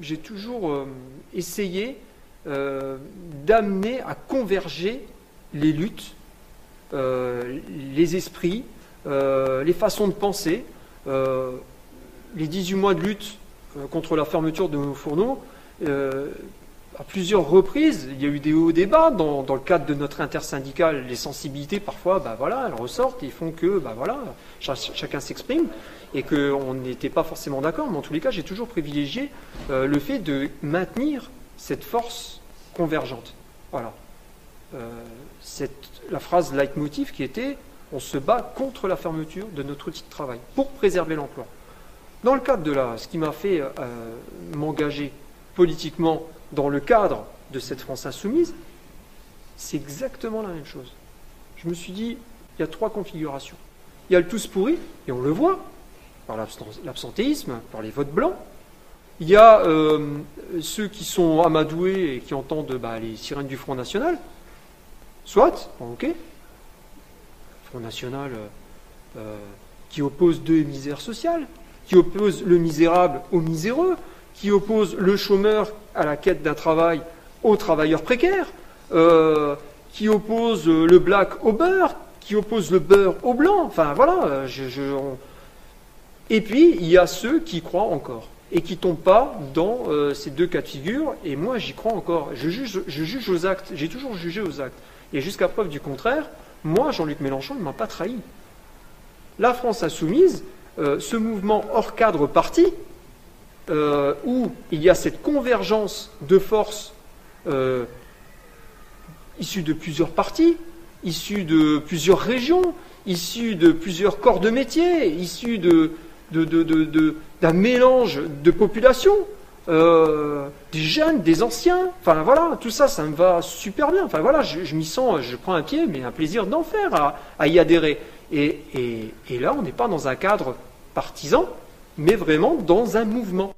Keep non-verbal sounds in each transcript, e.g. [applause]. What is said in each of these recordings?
j'ai toujours euh, essayé euh, d'amener à converger les luttes, euh, les esprits, les façons de penser. les 18 mois de lutte contre la fermeture de nos fourneaux, à plusieurs reprises, il y a eu des hauts débats dans, le cadre de notre intersyndicale. Les sensibilités, parfois, bah voilà, elles ressortent et font que, bah voilà, chacun s'exprime et qu'on n'était pas forcément d'accord. Mais en tous les cas, j'ai toujours privilégié euh, le fait de maintenir cette force convergente. Voilà. Euh, la phrase leitmotiv qui était on se bat contre la fermeture de notre outil de travail pour préserver l'emploi. Dans le cadre de là, ce qui m'a fait euh, m'engager politiquement dans le cadre de cette France insoumise, c'est exactement la même chose. Je me suis dit, il y a trois configurations. Il y a le tous pourri, et on le voit, par l'absentéisme, par les votes blancs. Il y a euh, ceux qui sont amadoués et qui entendent bah, les sirènes du Front National. Soit, ok. Front National euh, euh, qui oppose deux misères sociales, qui oppose le misérable au miséreux, qui oppose le chômeur à la quête d'un travail aux travailleurs précaires, euh, qui oppose le black au beurre, qui oppose le beurre au blanc. Enfin voilà. Et puis il y a ceux qui croient encore et qui tombent pas dans euh, ces deux cas de figure. Et moi j'y crois encore. Je juge, je juge aux actes. J'ai toujours jugé aux actes. Et jusqu'à preuve du contraire, moi Jean-Luc Mélenchon ne m'a pas trahi. La France insoumise, euh, ce mouvement hors cadre parti, euh, où il y a cette convergence de forces euh, issues de plusieurs partis, issues de plusieurs régions, issues de plusieurs corps de métier, issues de, d'un mélange de populations, euh, des jeunes, des anciens, enfin voilà, tout ça, ça me va super bien. Enfin voilà, je, m'y sens, je prends un pied, mais un plaisir d'en faire, à, y adhérer. et là, on n'est pas dans un cadre partisan, mais vraiment dans un mouvement.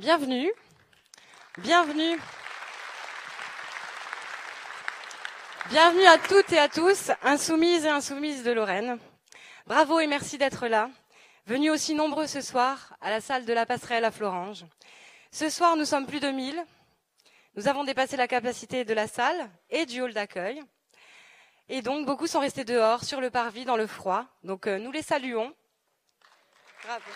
Bienvenue. Bienvenue. Bienvenue à toutes et à tous, insoumises et insoumises de Lorraine. Bravo et merci d'être là. Venus aussi nombreux ce soir à la salle de la passerelle à Florange. Ce soir, nous sommes plus de 1000. Nous avons dépassé la capacité de la salle et du hall d'accueil. Et donc, beaucoup sont restés dehors, sur le parvis, dans le froid. Donc, euh, nous les saluons. Bravo.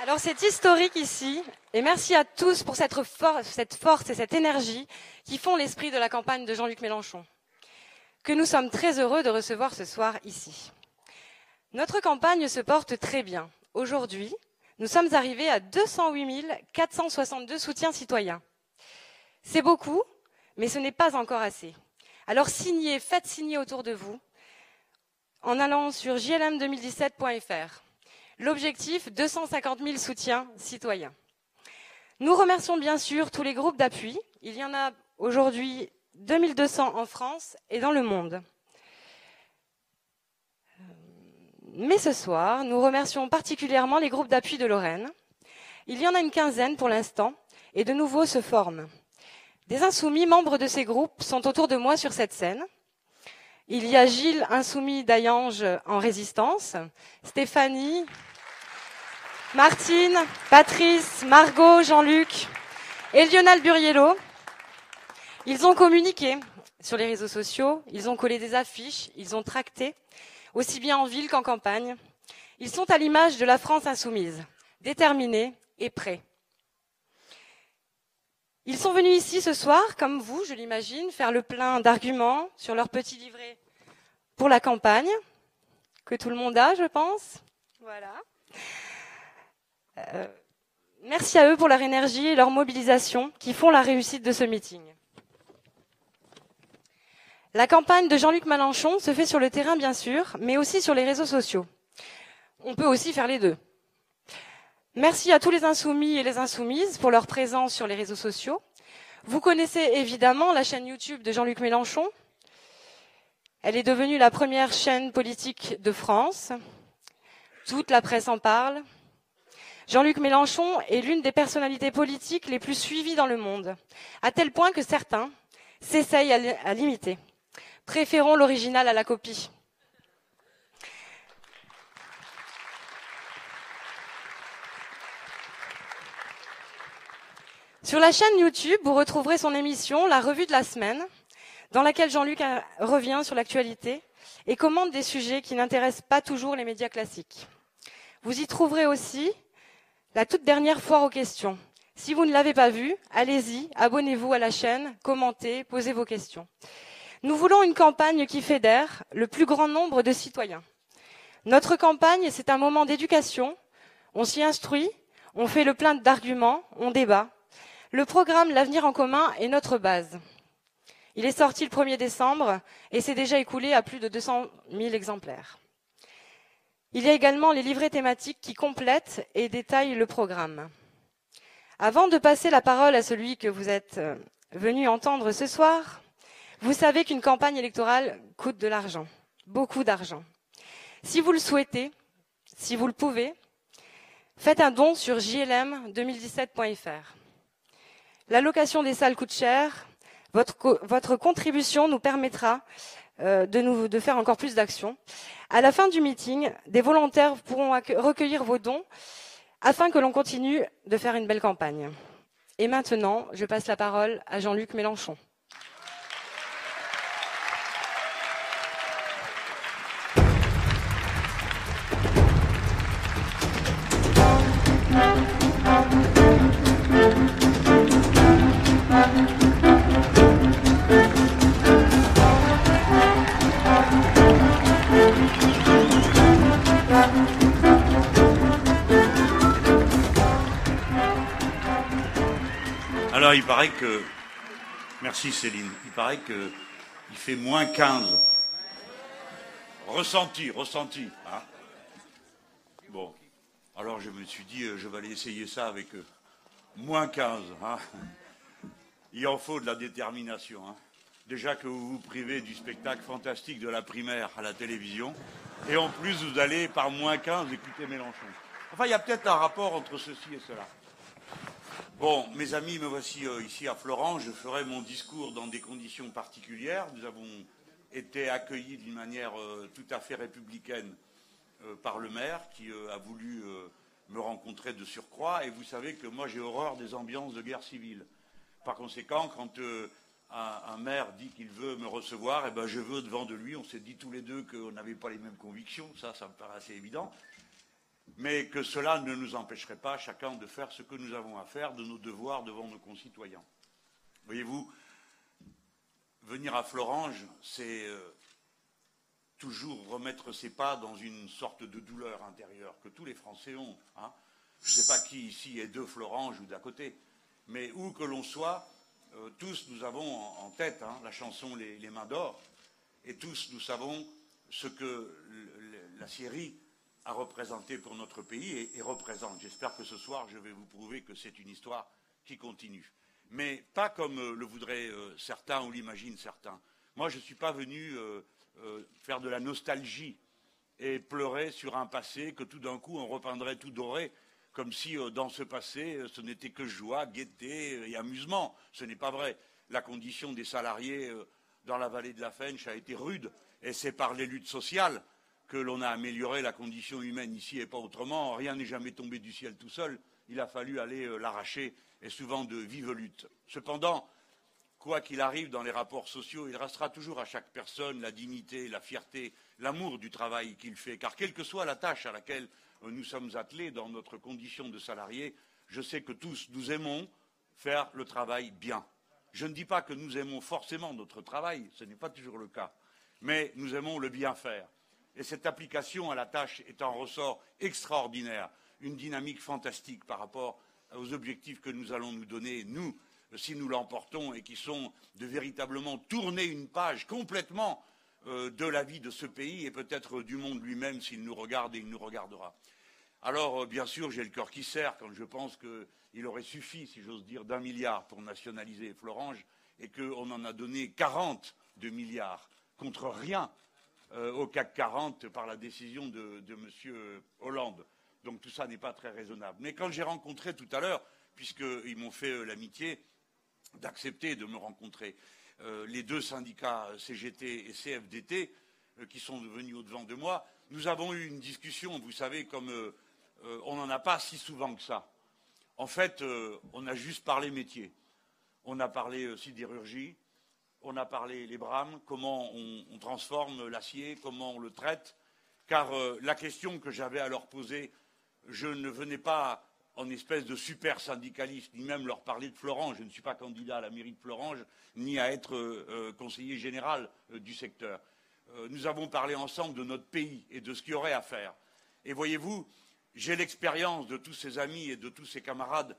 Alors c'est historique ici, et merci à tous pour cette, force et cette énergie qui font l'esprit de la campagne de Jean-Luc Mélenchon, que nous sommes très heureux de recevoir ce soir ici. Notre campagne se porte très bien. Aujourd'hui, nous sommes arrivés à 208 462 soutiens citoyens. C'est beaucoup, mais ce n'est pas encore assez. Alors signez, faites signer autour de vous en allant sur jlm2017.fr. L'objectif, 250 000 soutiens citoyens. Nous remercions bien sûr tous les groupes d'appui. Il y en a aujourd'hui 2200 en France et dans le monde. Mais ce soir, nous remercions particulièrement les groupes d'appui de Lorraine. Il y en a une quinzaine pour l'instant et de nouveaux se forment. Des insoumis membres de ces groupes sont autour de moi sur cette scène. Il y a Gilles Insoumis d'Ayange en résistance, Stéphanie, Martine, Patrice, Margot, Jean-Luc et Lionel Buriello. Ils ont communiqué sur les réseaux sociaux, ils ont collé des affiches, ils ont tracté, aussi bien en ville qu'en campagne. Ils sont à l'image de la France insoumise, déterminés et prêts. Ils sont venus ici ce soir, comme vous, je l'imagine, faire le plein d'arguments sur leur petit livret pour la campagne, que tout le monde a, je pense. Voilà. Euh, merci à eux pour leur énergie et leur mobilisation qui font la réussite de ce meeting. La campagne de Jean-Luc Mélenchon se fait sur le terrain, bien sûr, mais aussi sur les réseaux sociaux. On peut aussi faire les deux. Merci à tous les insoumis et les insoumises pour leur présence sur les réseaux sociaux. Vous connaissez évidemment la chaîne YouTube de Jean-Luc Mélenchon. Elle est devenue la première chaîne politique de France. Toute la presse en parle. Jean-Luc Mélenchon est l'une des personnalités politiques les plus suivies dans le monde, à tel point que certains s'essayent à l'imiter. Préférons l'original à la copie. Sur la chaîne YouTube, vous retrouverez son émission La Revue de la Semaine, dans laquelle Jean-Luc revient sur l'actualité et commente des sujets qui n'intéressent pas toujours les médias classiques. Vous y trouverez aussi la toute dernière foire aux questions. Si vous ne l'avez pas vue, allez-y, abonnez-vous à la chaîne, commentez, posez vos questions. Nous voulons une campagne qui fédère le plus grand nombre de citoyens. Notre campagne, c'est un moment d'éducation. On s'y instruit, on fait le plein d'arguments, on débat. Le programme L'avenir en commun est notre base. Il est sorti le 1er décembre et s'est déjà écoulé à plus de 200 000 exemplaires. Il y a également les livrets thématiques qui complètent et détaillent le programme. Avant de passer la parole à celui que vous êtes euh, venu entendre ce soir, vous savez qu'une campagne électorale coûte de l'argent, beaucoup d'argent. Si vous le souhaitez, si vous le pouvez, faites un don sur jlm2017.fr. L'allocation des salles coûte cher, votre, contribution nous permettra euh, de, de faire encore plus d'actions. À la fin du meeting, des volontaires pourront recueillir vos dons afin que l'on continue de faire une belle campagne. Et maintenant, je passe la parole à Jean-Luc Mélenchon. Paraît que. Merci Céline. Il paraît qu'il fait moins 15. Ressenti, ressenti. Hein. bon. Alors je me suis dit, euh, je vais aller essayer ça avec eux. Moins 15. Hein. Il en faut de la détermination. Hein. Déjà que vous vous privez du spectacle fantastique de la primaire à la télévision. Et en plus, vous allez par moins 15 écouter Mélenchon. Enfin, il y a peut-être un rapport entre ceci et cela. Bon, mes amis, me voici euh, ici à Florence. Je ferai mon discours dans des conditions particulières. Nous avons été accueillis d'une manière euh, tout à fait républicaine euh, par le maire qui a voulu me rencontrer de surcroît. Et vous savez que moi j'ai horreur des ambiances de guerre civile. Par conséquent, quand un, maire dit qu'il veut me recevoir, eh ben, je veux devant de lui. On s'est dit tous les deux qu'on n'avait pas les mêmes convictions. Ça, ça me paraît assez évident mais que cela ne nous empêcherait pas chacun de faire ce que nous avons à faire, de nos devoirs devant nos concitoyens. Voyez-vous, venir à Florange, c'est euh, toujours remettre ses pas dans une sorte de douleur intérieure que tous les Français ont. Hein. Je ne sais pas qui ici est de Florange ou d'à côté, mais où que l'on soit, euh, tous nous avons en, tête hein, la chanson les, les, mains d'or, et tous nous savons ce que la Syrie à représenter pour notre pays et, représente. J'espère que ce soir, je vais vous prouver que c'est une histoire qui continue. Mais pas comme euh, le voudraient euh, certains ou l'imaginent certains. Moi, je ne suis pas venu euh, faire de la nostalgie et pleurer sur un passé que tout d'un coup on repeindrait tout doré, comme si dans ce passé ce n'était que joie, gaieté et amusement. Ce n'est pas vrai. La condition des salariés dans la vallée de la Fench a été rude, et c'est par les luttes sociales que l'on a amélioré la condition humaine ici et pas autrement. Rien n'est jamais tombé du ciel tout seul. Il a fallu aller euh, l'arracher et souvent de vives luttes. Cependant, quoi qu'il arrive dans les rapports sociaux, il restera toujours à chaque personne la dignité, la fierté, l'amour du travail qu'il fait. Car quelle que soit la tâche à laquelle euh, nous sommes attelés dans notre condition de salarié, je sais que tous nous aimons faire le travail bien. Je ne dis pas que nous aimons forcément notre travail, ce n'est pas toujours le cas, mais nous aimons le bien faire. Et cette application à la tâche est un ressort extraordinaire, une dynamique fantastique par rapport aux objectifs que nous allons nous donner, nous, si nous l'emportons et qui sont de véritablement tourner une page complètement euh, de la vie de ce pays et peut-être du monde lui-même s'il nous regarde et il nous regardera. Alors, euh, bien sûr, j'ai le cœur qui serre quand je pense qu'il aurait suffi, si j'ose dire, d'un milliard pour nationaliser Florange et qu'on en a donné 40 de milliards contre rien euh, au CAC 40 par la décision de, M. Hollande. Donc tout ça n'est pas très raisonnable. Mais quand j'ai rencontré tout à l'heure, puisqu'ils m'ont fait euh, l'amitié d'accepter de me rencontrer, euh, les deux syndicats CGT et CFDT, qui sont venus au-devant de moi, nous avons eu une discussion, vous savez, comme on n'en a pas si souvent que ça. En fait, on a juste parlé métier. On a parlé sidérurgie, on a parlé les brames, comment on, transforme l'acier, comment on le traite, car euh, la question que j'avais à leur poser, je ne venais pas en espèce de super syndicaliste, ni même leur parler de Florange. Je ne suis pas candidat à la mairie de Florange, ni à être euh, euh, conseiller général du secteur. nous avons parlé ensemble de notre pays et de ce qu'il y aurait à faire. Et voyez-vous, j'ai l'expérience de tous ces amis et de tous ces camarades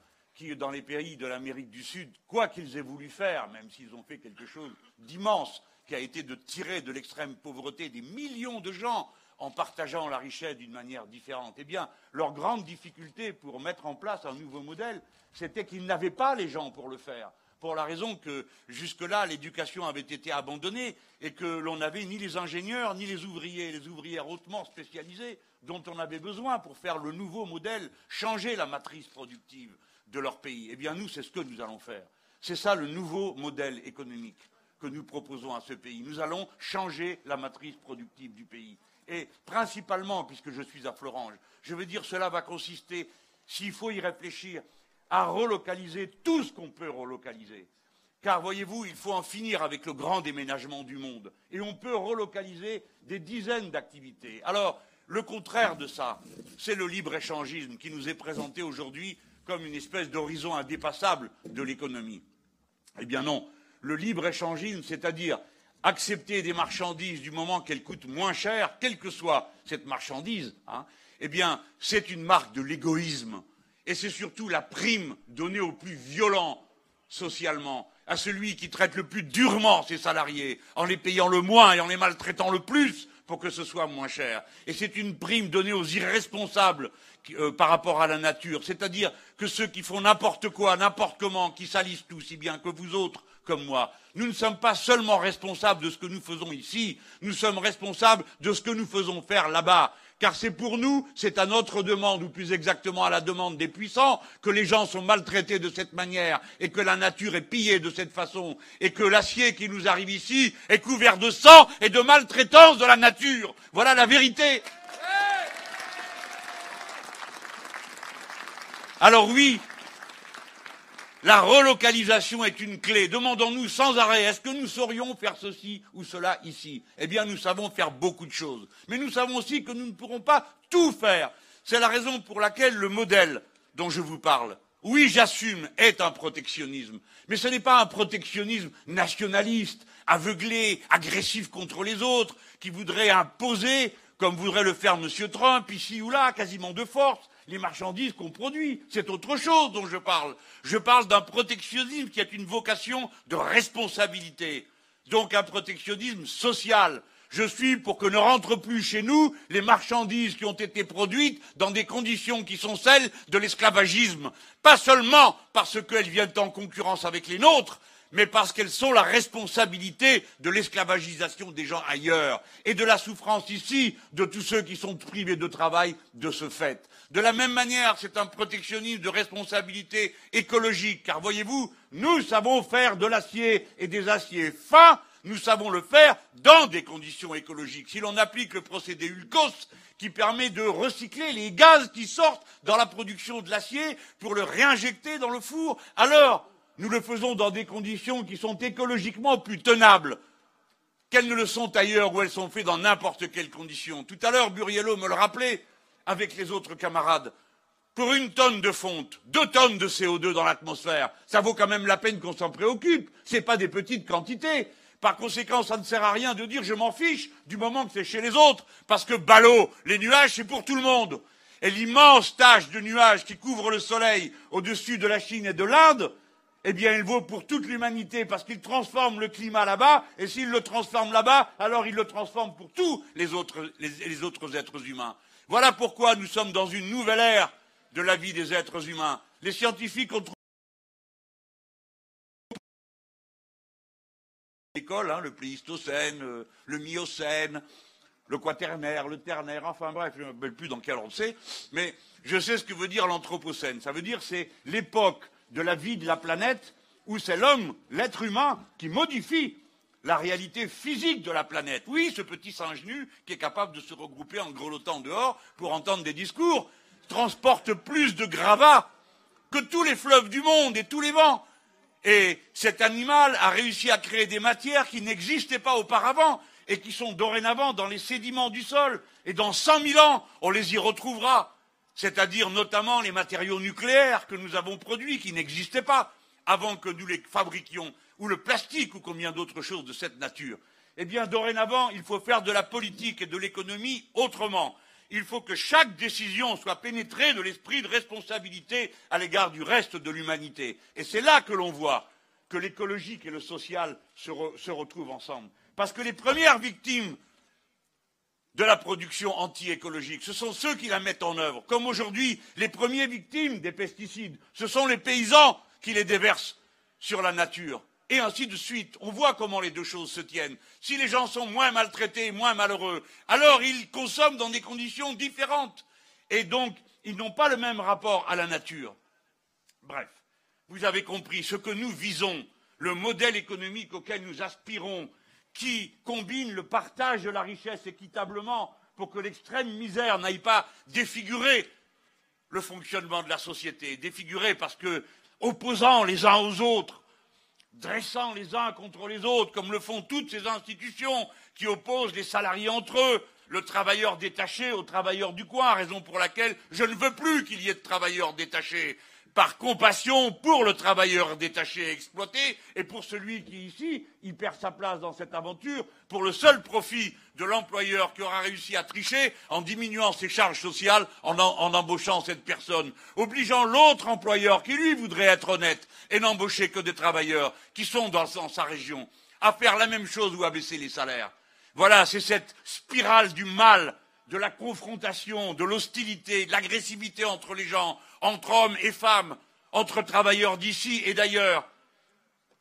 dans les pays de l'Amérique du Sud, quoi qu'ils aient voulu faire, même s'ils ont fait quelque chose d'immense, qui a été de tirer de l'extrême pauvreté des millions de gens en partageant la richesse d'une manière différente. Eh bien, leur grande difficulté pour mettre en place un nouveau modèle, c'était qu'ils n'avaient pas les gens pour le faire, pour la raison que jusque-là, l'éducation avait été abandonnée et que l'on n'avait ni les ingénieurs, ni les ouvriers, les ouvrières hautement spécialisés dont on avait besoin pour faire le nouveau modèle, changer la matrice productive de leur pays. Eh bien, nous, c'est ce que nous allons faire. C'est ça le nouveau modèle économique que nous proposons à ce pays. Nous allons changer la matrice productive du pays. Et principalement, puisque je suis à Florange, je veux dire cela va consister, s'il faut y réfléchir, à relocaliser tout ce qu'on peut relocaliser. Car voyez-vous, il faut en finir avec le grand déménagement du monde. Et on peut relocaliser des dizaines d'activités. Alors, le contraire de ça, c'est le libre-échangisme qui nous est présenté aujourd'hui comme une espèce d'horizon indépassable de l'économie. Eh bien non, le libre-échangisme, c'est-à-dire accepter des marchandises du moment qu'elles coûtent moins cher, quelle que soit cette marchandise, hein, eh bien, c'est une marque de l'égoïsme. Et c'est surtout la prime donnée au plus violent socialement, à celui qui traite le plus durement ses salariés, en les payant le moins et en les maltraitant le plus, pour que ce soit moins cher. Et c'est une prime donnée aux irresponsables euh, par rapport à la nature, c'est-à-dire que ceux qui font n'importe quoi, n'importe comment, qui salissent tout, si bien que vous autres comme moi, nous ne sommes pas seulement responsables de ce que nous faisons ici, nous sommes responsables de ce que nous faisons faire là-bas car c'est pour nous, c'est à notre demande, ou plus exactement à la demande des puissants, que les gens sont maltraités de cette manière, et que la nature est pillée de cette façon, et que l'acier qui nous arrive ici est couvert de sang et de maltraitance de la nature. Voilà la vérité. Alors oui, la relocalisation est une clé. Demandons-nous sans arrêt, est-ce que nous saurions faire ceci ou cela ici? Eh bien, nous savons faire beaucoup de choses. Mais nous savons aussi que nous ne pourrons pas tout faire. C'est la raison pour laquelle le modèle dont je vous parle, oui, j'assume, est un protectionnisme. Mais ce n'est pas un protectionnisme nationaliste, aveuglé, agressif contre les autres, qui voudrait imposer, comme voudrait le faire M. Trump, ici ou là, quasiment de force, les marchandises qu'on produit. C'est autre chose dont je parle. Je parle d'un protectionnisme qui a une vocation de responsabilité, donc un protectionnisme social. Je suis pour que ne rentrent plus chez nous les marchandises qui ont été produites dans des conditions qui sont celles de l'esclavagisme, pas seulement parce qu'elles viennent en concurrence avec les nôtres, mais parce qu'elles sont la responsabilité de l'esclavagisation des gens ailleurs et de la souffrance ici de tous ceux qui sont privés de travail de ce fait. De la même manière, c'est un protectionnisme de responsabilité écologique, car voyez-vous, nous savons faire de l'acier et des aciers fins, nous savons le faire dans des conditions écologiques. Si l'on applique le procédé ULCOS, qui permet de recycler les gaz qui sortent dans la production de l'acier pour le réinjecter dans le four, alors nous le faisons dans des conditions qui sont écologiquement plus tenables qu'elles ne le sont ailleurs où elles sont faites dans n'importe quelles conditions. Tout à l'heure, Buriello me le rappelait, avec les autres camarades. Pour une tonne de fonte, deux tonnes de CO2 dans l'atmosphère, ça vaut quand même la peine qu'on s'en préoccupe. Ce pas des petites quantités. Par conséquent, ça ne sert à rien de dire je m'en fiche du moment que c'est chez les autres, parce que ballot, les nuages, c'est pour tout le monde. Et l'immense tache de nuages qui couvre le soleil au-dessus de la Chine et de l'Inde, eh bien, il vaut pour toute l'humanité parce qu'il transforme le climat là-bas, et s'il le transforme là-bas, alors il le transforme pour tous les autres, êtres humains. Voilà pourquoi nous sommes dans une nouvelle ère de la vie des êtres humains. Les scientifiques ont trouvé l'école, hein, le Pléistocène, euh, le Miocène, le Quaternaire, le Ternaire, enfin bref, je ne me rappelle plus dans quel ordre c'est, mais je sais ce que veut dire l'Anthropocène. Ça veut dire c'est l'époque de la vie de la planète où c'est l'homme, l'être humain, qui modifie la réalité physique de la planète. Oui, ce petit singe nu qui est capable de se regrouper en grelottant dehors pour entendre des discours transporte plus de gravats que tous les fleuves du monde et tous les vents. Et cet animal a réussi à créer des matières qui n'existaient pas auparavant et qui sont dorénavant dans les sédiments du sol. Et dans cent mille ans, on les y retrouvera. C'est-à-dire notamment les matériaux nucléaires que nous avons produits, qui n'existaient pas avant que nous les fabriquions, ou le plastique, ou combien d'autres choses de cette nature. Eh bien, dorénavant, il faut faire de la politique et de l'économie autrement. Il faut que chaque décision soit pénétrée de l'esprit de responsabilité à l'égard du reste de l'humanité. Et c'est là que l'on voit que l'écologique et le social se, se retrouvent ensemble. Parce que les premières victimes de la production anti-écologique, ce sont ceux qui la mettent en œuvre. Comme aujourd'hui, les premières victimes des pesticides, ce sont les paysans qui les déversent sur la nature. Et ainsi de suite. On voit comment les deux choses se tiennent. Si les gens sont moins maltraités, moins malheureux, alors ils consomment dans des conditions différentes. Et donc, ils n'ont pas le même rapport à la nature. Bref, vous avez compris ce que nous visons, le modèle économique auquel nous aspirons, qui combine le partage de la richesse équitablement pour que l'extrême misère n'aille pas défigurer le fonctionnement de la société, défigurer parce que, opposant les uns aux autres, dressant les uns contre les autres, comme le font toutes ces institutions qui opposent les salariés entre eux, le travailleur détaché au travailleur du coin, raison pour laquelle je ne veux plus qu'il y ait de travailleurs détachés par compassion pour le travailleur détaché et exploité et pour celui qui, ici, perd sa place dans cette aventure pour le seul profit de l'employeur qui aura réussi à tricher en diminuant ses charges sociales en, embauchant cette personne, obligeant l'autre employeur qui, lui, voudrait être honnête et n'embaucher que des travailleurs qui sont dans sa région à faire la même chose ou à baisser les salaires. Voilà, c'est cette spirale du mal de la confrontation, de l'hostilité, de l'agressivité entre les gens, entre hommes et femmes, entre travailleurs d'ici et d'ailleurs,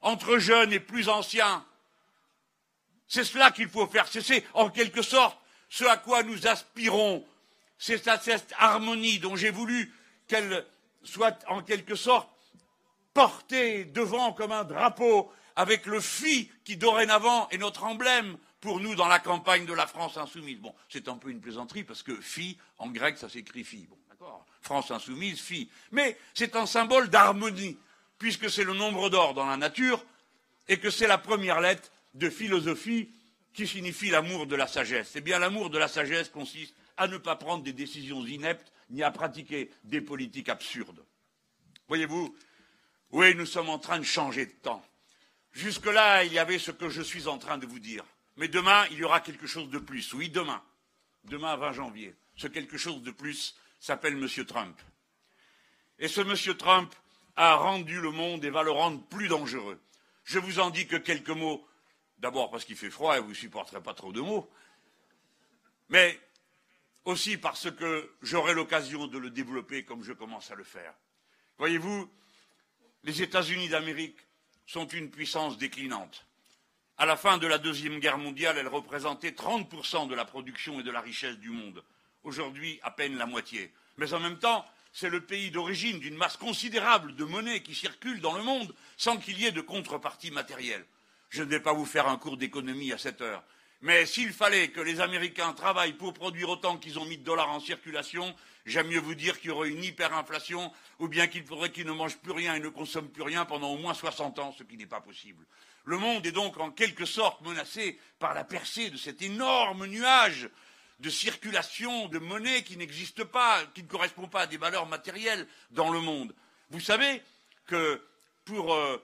entre jeunes et plus anciens. C'est cela qu'il faut faire cesser, en quelque sorte, ce à quoi nous aspirons. C'est cette harmonie dont j'ai voulu qu'elle soit en quelque sorte portée devant comme un drapeau avec le FI qui dorénavant est notre emblème pour nous dans la campagne de la France insoumise. Bon, c'est un peu une plaisanterie parce que FI, en grec, ça s'écrit FI. Bon, d'accord France insoumise, FI. Mais c'est un symbole d'harmonie, puisque c'est le nombre d'or dans la nature et que c'est la première lettre de philosophie qui signifie l'amour de la sagesse. Eh bien, l'amour de la sagesse consiste à ne pas prendre des décisions ineptes ni à pratiquer des politiques absurdes. Voyez-vous, oui, nous sommes en train de changer de temps. Jusque-là, il y avait ce que je suis en train de vous dire. Mais demain, il y aura quelque chose de plus. Oui, demain. Demain, 20 janvier. Ce quelque chose de plus s'appelle M. Trump. Et ce M. Trump a rendu le monde et va le rendre plus dangereux. Je vous en dis que quelques mots. D'abord parce qu'il fait froid et vous ne supporterez pas trop de mots. Mais aussi parce que j'aurai l'occasion de le développer comme je commence à le faire. Voyez-vous, les États-Unis d'Amérique sont une puissance déclinante. À la fin de la Deuxième Guerre mondiale, elle représentait 30% de la production et de la richesse du monde. Aujourd'hui, à peine la moitié. Mais en même temps, c'est le pays d'origine d'une masse considérable de monnaie qui circule dans le monde sans qu'il y ait de contrepartie matérielle. Je ne vais pas vous faire un cours d'économie à cette heure. Mais s'il fallait que les Américains travaillent pour produire autant qu'ils ont mis de dollars en circulation, j'aime mieux vous dire qu'il y aurait une hyperinflation, ou bien qu'il faudrait qu'ils ne mangent plus rien et ne consomment plus rien pendant au moins 60 ans, ce qui n'est pas possible. Le monde est donc en quelque sorte menacé par la percée de cet énorme nuage de circulation de monnaie qui n'existe pas, qui ne correspond pas à des valeurs matérielles dans le monde. Vous savez que pour euh,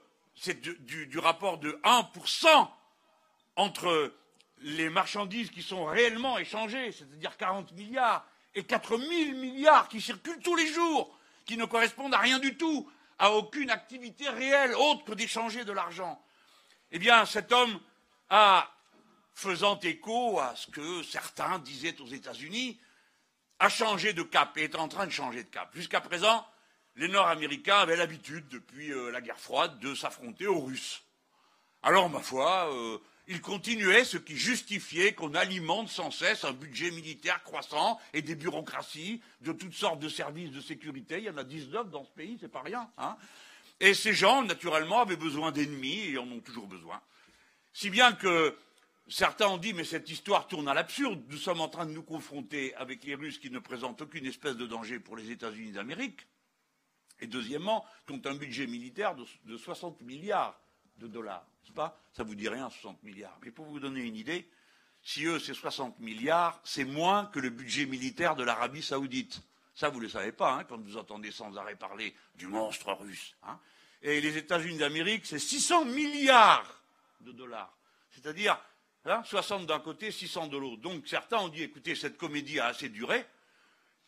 du, rapport de 1% entre les marchandises qui sont réellement échangées, c'est-à-dire 40 milliards, et 4 000 milliards qui circulent tous les jours, qui ne correspondent à rien du tout, à aucune activité réelle autre que d'échanger de l'argent. Eh bien, cet homme a, faisant écho à ce que certains disaient aux États-Unis, a changé de cap et est en train de changer de cap. Jusqu'à présent, les Nord-Américains avaient l'habitude, depuis euh, la guerre froide, de s'affronter aux Russes. Alors, ma foi, euh, ils continuaient ce qui justifiait qu'on alimente sans cesse un budget militaire croissant et des bureaucraties de toutes sortes de services de sécurité. Il y en a 19 dans ce pays, c'est pas rien. Hein et ces gens, naturellement, avaient besoin d'ennemis et en ont toujours besoin. Si bien que certains ont dit, mais cette histoire tourne à l'absurde. Nous sommes en train de nous confronter avec les Russes qui ne présentent aucune espèce de danger pour les États-Unis d'Amérique. Et deuxièmement, qui ont un budget militaire de, 60 milliards de dollars. Pas? Ça vous dit rien, 60 milliards. Mais pour vous donner une idée, si eux, c'est 60 milliards, c'est moins que le budget militaire de l'Arabie saoudite. Ça, vous ne le savez pas, hein, quand vous entendez sans arrêt parler du monstre russe. Hein. Et les États-Unis d'Amérique, c'est 600 milliards de dollars. C'est-à-dire 60 hein, d'un côté, 600 de l'autre. Donc certains ont dit, écoutez, cette comédie a assez duré,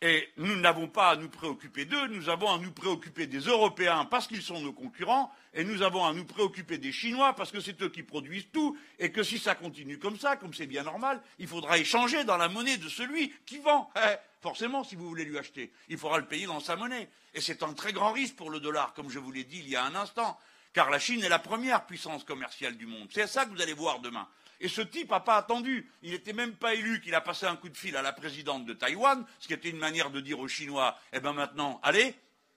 et nous n'avons pas à nous préoccuper d'eux, nous avons à nous préoccuper des Européens parce qu'ils sont nos concurrents, et nous avons à nous préoccuper des Chinois parce que c'est eux qui produisent tout, et que si ça continue comme ça, comme c'est bien normal, il faudra échanger dans la monnaie de celui qui vend. [laughs] Eh, forcément, si vous voulez lui acheter, il faudra le payer dans sa monnaie. Et c'est un très grand risque pour le dollar, comme je vous l'ai dit il y a un instant, car la Chine est la première puissance commerciale du monde. C'est ça que vous allez voir demain. Et ce type n'a pas attendu. Il n'était même pas élu qu'il a passé un coup de fil à la présidente de Taïwan, ce qui était une manière de dire aux Chinois, eh bien maintenant, allez,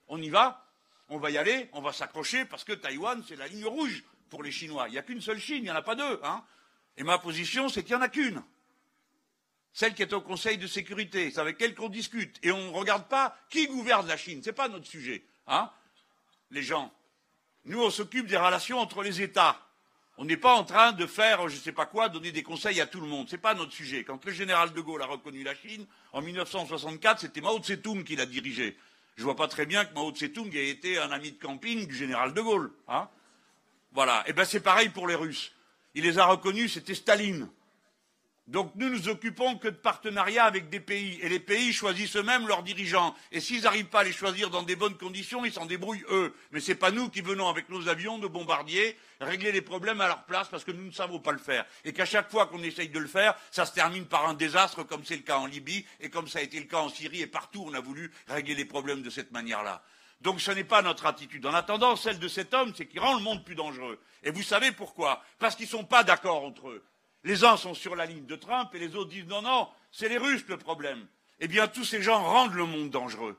on y va, on va y aller, on va s'accrocher, parce que Taïwan, c'est la ligne rouge pour les Chinois. Il n'y a qu'une seule Chine, il n'y en a pas deux. Hein. Et ma position, c'est qu'il n'y en a qu'une. Celle qui est au Conseil de sécurité. C'est avec elle qu'on discute. Et on ne regarde pas qui gouverne la Chine. Ce n'est pas notre sujet. Hein les gens. Nous, on s'occupe des relations entre les États. On n'est pas en train de faire, je ne sais pas quoi, donner des conseils à tout le monde. Ce n'est pas notre sujet. Quand le général de Gaulle a reconnu la Chine, en 1964, c'était Mao Tse-tung qui l'a dirigé. Je ne vois pas très bien que Mao Tse-tung ait été un ami de camping du général de Gaulle. Hein voilà. Et eh bien c'est pareil pour les Russes. Il les a reconnus, c'était Staline. Donc nous nous occupons que de partenariats avec des pays. Et les pays choisissent eux-mêmes leurs dirigeants. Et s'ils n'arrivent pas à les choisir dans des bonnes conditions, ils s'en débrouillent eux. Mais ce n'est pas nous qui venons avec nos avions, nos bombardiers, régler les problèmes à leur place parce que nous ne savons pas le faire. Et qu'à chaque fois qu'on essaye de le faire, ça se termine par un désastre comme c'est le cas en Libye et comme ça a été le cas en Syrie et partout on a voulu régler les problèmes de cette manière-là. Donc ce n'est pas notre attitude. En attendant, celle de cet homme, c'est qu'il rend le monde plus dangereux. Et vous savez pourquoi? Parce qu'ils ne sont pas d'accord entre eux. Les uns sont sur la ligne de Trump et les autres disent non, non, c'est les Russes le problème. Eh bien, tous ces gens rendent le monde dangereux.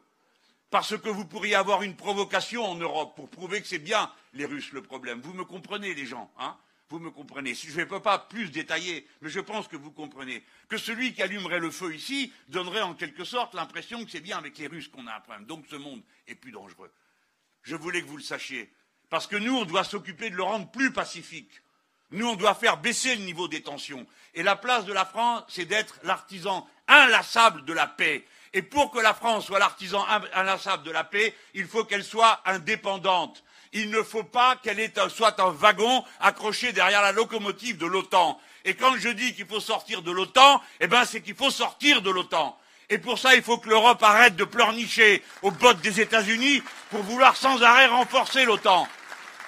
Parce que vous pourriez avoir une provocation en Europe pour prouver que c'est bien les Russes le problème. Vous me comprenez, les gens, hein? Vous me comprenez. Je ne peux pas plus détailler, mais je pense que vous comprenez. Que celui qui allumerait le feu ici donnerait en quelque sorte l'impression que c'est bien avec les Russes qu'on a un problème. Donc ce monde est plus dangereux. Je voulais que vous le sachiez. Parce que nous, on doit s'occuper de le rendre plus pacifique. Nous, on doit faire baisser le niveau des tensions. Et la place de la France, c'est d'être l'artisan inlassable de la paix. Et pour que la France soit l'artisan inlassable de la paix, il faut qu'elle soit indépendante. Il ne faut pas qu'elle soit un wagon accroché derrière la locomotive de l'OTAN. Et quand je dis qu'il faut sortir de l'OTAN, eh ben c'est qu'il faut sortir de l'OTAN. Et pour ça, il faut que l'Europe arrête de pleurnicher aux bottes des États-Unis pour vouloir sans arrêt renforcer l'OTAN.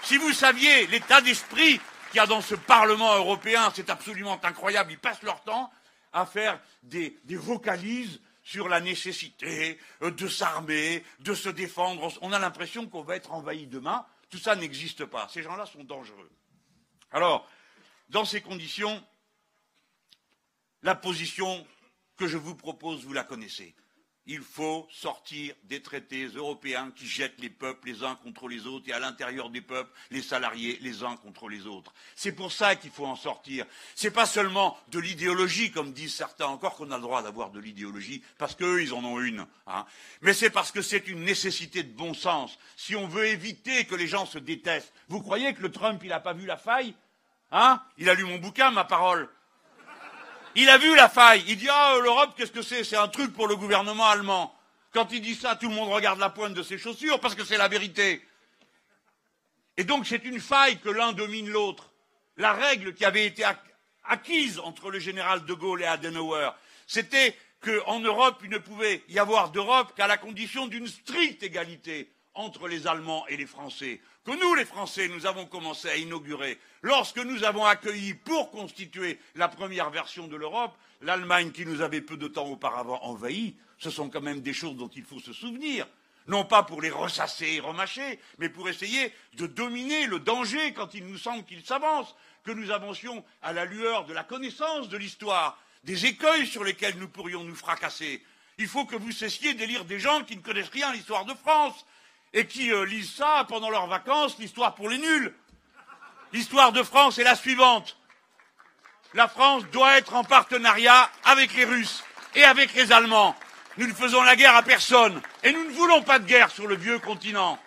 Si vous saviez l'état d'esprit qu'il y a dans ce Parlement européen, c'est absolument incroyable. Ils passent leur temps à faire des, vocalises sur la nécessité euh, de s'armer, de se défendre. On a l'impression qu'on va être envahi demain. Tout ça n'existe pas. Ces gens-là sont dangereux. Alors, dans ces conditions, la position que je vous propose, vous la connaissez il faut sortir des traités européens qui jettent les peuples les uns contre les autres et à l'intérieur des peuples les salariés les uns contre les autres. C'est pour ça qu'il faut en sortir. Ce n'est pas seulement de l'idéologie, comme disent certains encore qu'on a le droit d'avoir de l'idéologie, parce qu'eux, ils en ont une. Hein. Mais c'est parce que c'est une nécessité de bon sens. Si on veut éviter que les gens se détestent. Vous croyez que le Trump, il n'a pas vu la faille Hein? Il a lu mon bouquin, ma parole. Il a vu la faille. Il dit Ah, l'Europe, qu'est-ce que c'est? C'est un truc pour le gouvernement allemand. Quand il dit ça, tout le monde regarde la pointe de ses chaussures parce que c'est la vérité. Et donc, c'est une faille que l'un domine l'autre. La règle qui avait été acquise entre le général de Gaulle et Adenauer, c'était qu'en Europe, il ne pouvait y avoir d'Europe qu'à la condition d'une stricte égalité entre les Allemands et les Français, que nous, les Français, nous avons commencé à inaugurer lorsque nous avons accueilli pour constituer la première version de l'Europe l'Allemagne qui nous avait peu de temps auparavant envahi, ce sont quand même des choses dont il faut se souvenir. Non pas pour les ressasser et remâcher, mais pour essayer de dominer le danger quand il nous semble qu'il s'avance, que nous avancions à la lueur de la connaissance de l'histoire, des écueils sur lesquels nous pourrions nous fracasser. Il faut que vous cessiez d'élire des gens qui ne connaissent rien à l'histoire de France et qui euh, lisent ça pendant leurs vacances, l'histoire pour les nuls. L'histoire de France est la suivante. La France doit être en partenariat avec les Russes et avec les Allemands. Nous ne faisons la guerre à personne et nous ne voulons pas de guerre sur le vieux continent.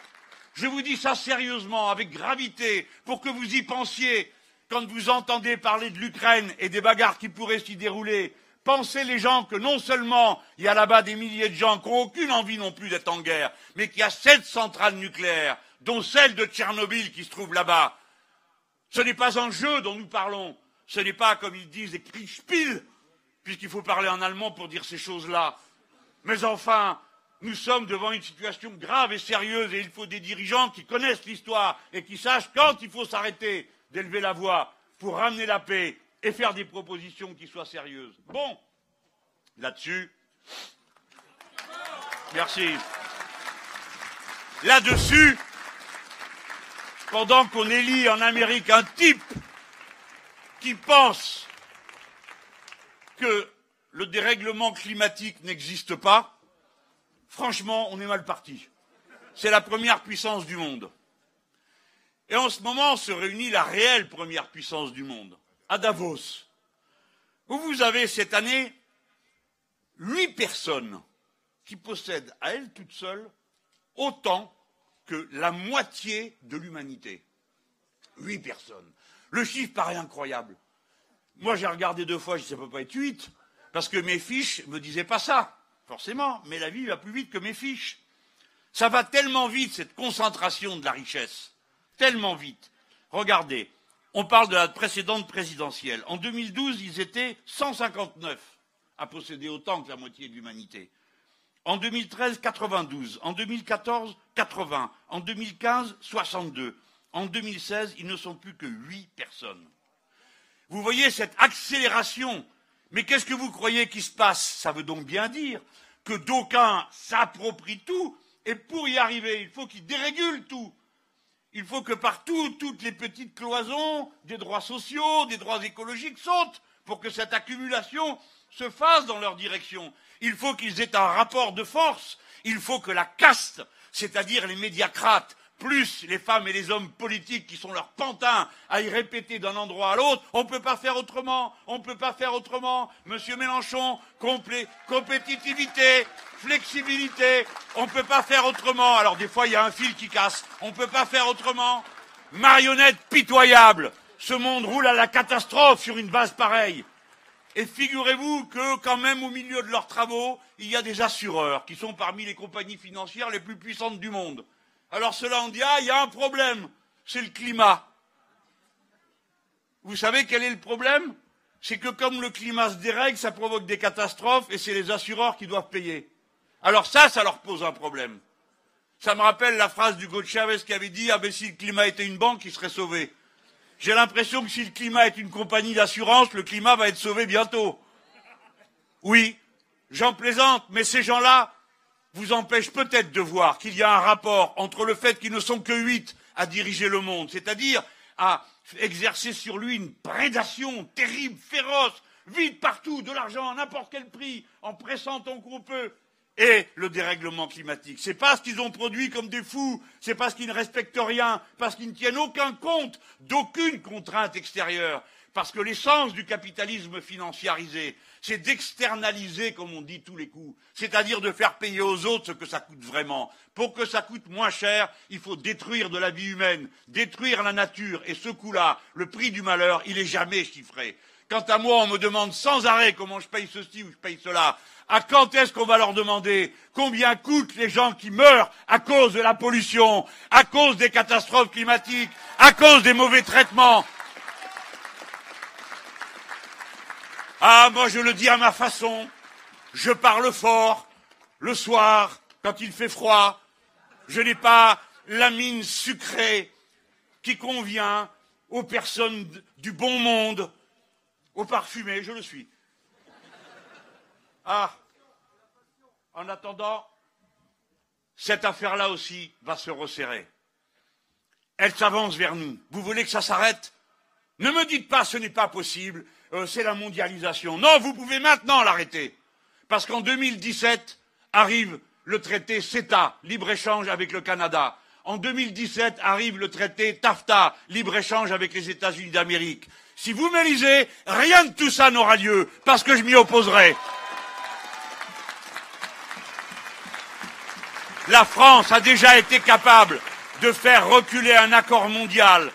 Je vous dis ça sérieusement, avec gravité, pour que vous y pensiez quand vous entendez parler de l'Ukraine et des bagarres qui pourraient s'y dérouler. Pensez les gens que non seulement il y a là-bas des milliers de gens qui n'ont aucune envie non plus d'être en guerre, mais qu'il y a sept centrales nucléaires, dont celle de Tchernobyl qui se trouve là-bas. Ce n'est pas un jeu dont nous parlons. Ce n'est pas, comme ils disent, des Kriegspiel, puisqu'il faut parler en allemand pour dire ces choses-là. Mais enfin, nous sommes devant une situation grave et sérieuse et il faut des dirigeants qui connaissent l'histoire et qui sachent quand il faut s'arrêter d'élever la voix pour ramener la paix et faire des propositions qui soient sérieuses. Bon, là-dessus, merci. Là-dessus, pendant qu'on élit en Amérique un type qui pense que le dérèglement climatique n'existe pas, franchement, on est mal parti. C'est la première puissance du monde. Et en ce moment se réunit la réelle première puissance du monde, à Davos, où vous avez cette année huit personnes qui possèdent à elles toutes seules autant que la moitié de l'humanité. Huit personnes. Le chiffre paraît incroyable. Moi, j'ai regardé deux fois, je dis ça peut pas être huit, parce que mes fiches me disaient pas ça, forcément, mais la vie va plus vite que mes fiches. Ça va tellement vite, cette concentration de la richesse, tellement vite. Regardez, on parle de la précédente présidentielle. En 2012, ils étaient 159 à posséder autant que la moitié de l'humanité. En 2013, 92. En 2014, 80. En 2015, 62. En 2016, ils ne sont plus que huit personnes. Vous voyez cette accélération. Mais qu'est-ce que vous croyez qui se passe? Ça veut donc bien dire que d'aucuns s'approprient tout, et pour y arriver, il faut qu'ils dérégulent tout. Il faut que partout, toutes les petites cloisons des droits sociaux, des droits écologiques sautent pour que cette accumulation se fasse dans leur direction. Il faut qu'ils aient un rapport de force. Il faut que la caste, c'est-à-dire les médiacrates, plus les femmes et les hommes politiques qui sont leurs pantins à y répéter d'un endroit à l'autre, on ne peut pas faire autrement, on ne peut pas faire autrement. Monsieur Mélenchon, compétitivité, flexibilité, on ne peut pas faire autrement. Alors des fois, il y a un fil qui casse, on ne peut pas faire autrement. Marionnette pitoyable, ce monde roule à la catastrophe sur une base pareille. Et figurez-vous que quand même au milieu de leurs travaux, il y a des assureurs qui sont parmi les compagnies financières les plus puissantes du monde. Alors cela on dit ah il y a un problème, c'est le climat. Vous savez quel est le problème? C'est que comme le climat se dérègle, ça provoque des catastrophes et c'est les assureurs qui doivent payer. Alors ça, ça leur pose un problème. Ça me rappelle la phrase d'Hugo Chavez qui avait dit ah ben si le climat était une banque, il serait sauvé. J'ai l'impression que si le climat est une compagnie d'assurance, le climat va être sauvé bientôt. Oui, j'en plaisante, mais ces gens-là vous empêchent peut-être de voir qu'il y a un rapport entre le fait qu'ils ne sont que huit à diriger le monde, c'est-à-dire à exercer sur lui une prédation terrible, féroce, vite partout, de l'argent à n'importe quel prix, en pressant tant qu'on peut, et le dérèglement climatique. C'est parce qu'ils ont produit comme des fous, c'est parce qu'ils ne respectent rien, parce qu'ils ne tiennent aucun compte d'aucune contrainte extérieure, parce que l'essence du capitalisme financiarisé, c'est d'externaliser, comme on dit tous les coups, c'est-à-dire de faire payer aux autres ce que ça coûte vraiment. Pour que ça coûte moins cher, il faut détruire de la vie humaine, détruire la nature, et ce coup-là, le prix du malheur, il n'est jamais chiffré. Quant à moi, on me demande sans arrêt comment je paye ceci ou je paye cela. À quand est-ce qu'on va leur demander combien coûtent les gens qui meurent à cause de la pollution, à cause des catastrophes climatiques, à cause des mauvais traitements Ah, moi je le dis à ma façon. Je parle fort le soir quand il fait froid. Je n'ai pas la mine sucrée qui convient aux personnes du bon monde, aux parfumés, je le suis. Ah, en attendant, cette affaire-là aussi va se resserrer. Elle s'avance vers nous. Vous voulez que ça s'arrête? Ne me dites pas ce n'est pas possible, euh, c'est la mondialisation. Non, vous pouvez maintenant l'arrêter. Parce qu'en 2017 arrive le traité CETA, libre-échange avec le Canada. En 2017 arrive le traité TAFTA, libre-échange avec les États-Unis d'Amérique. Si vous me lisez, rien de tout ça n'aura lieu, parce que je m'y opposerai. La France a déjà été capable de faire reculer un accord mondial,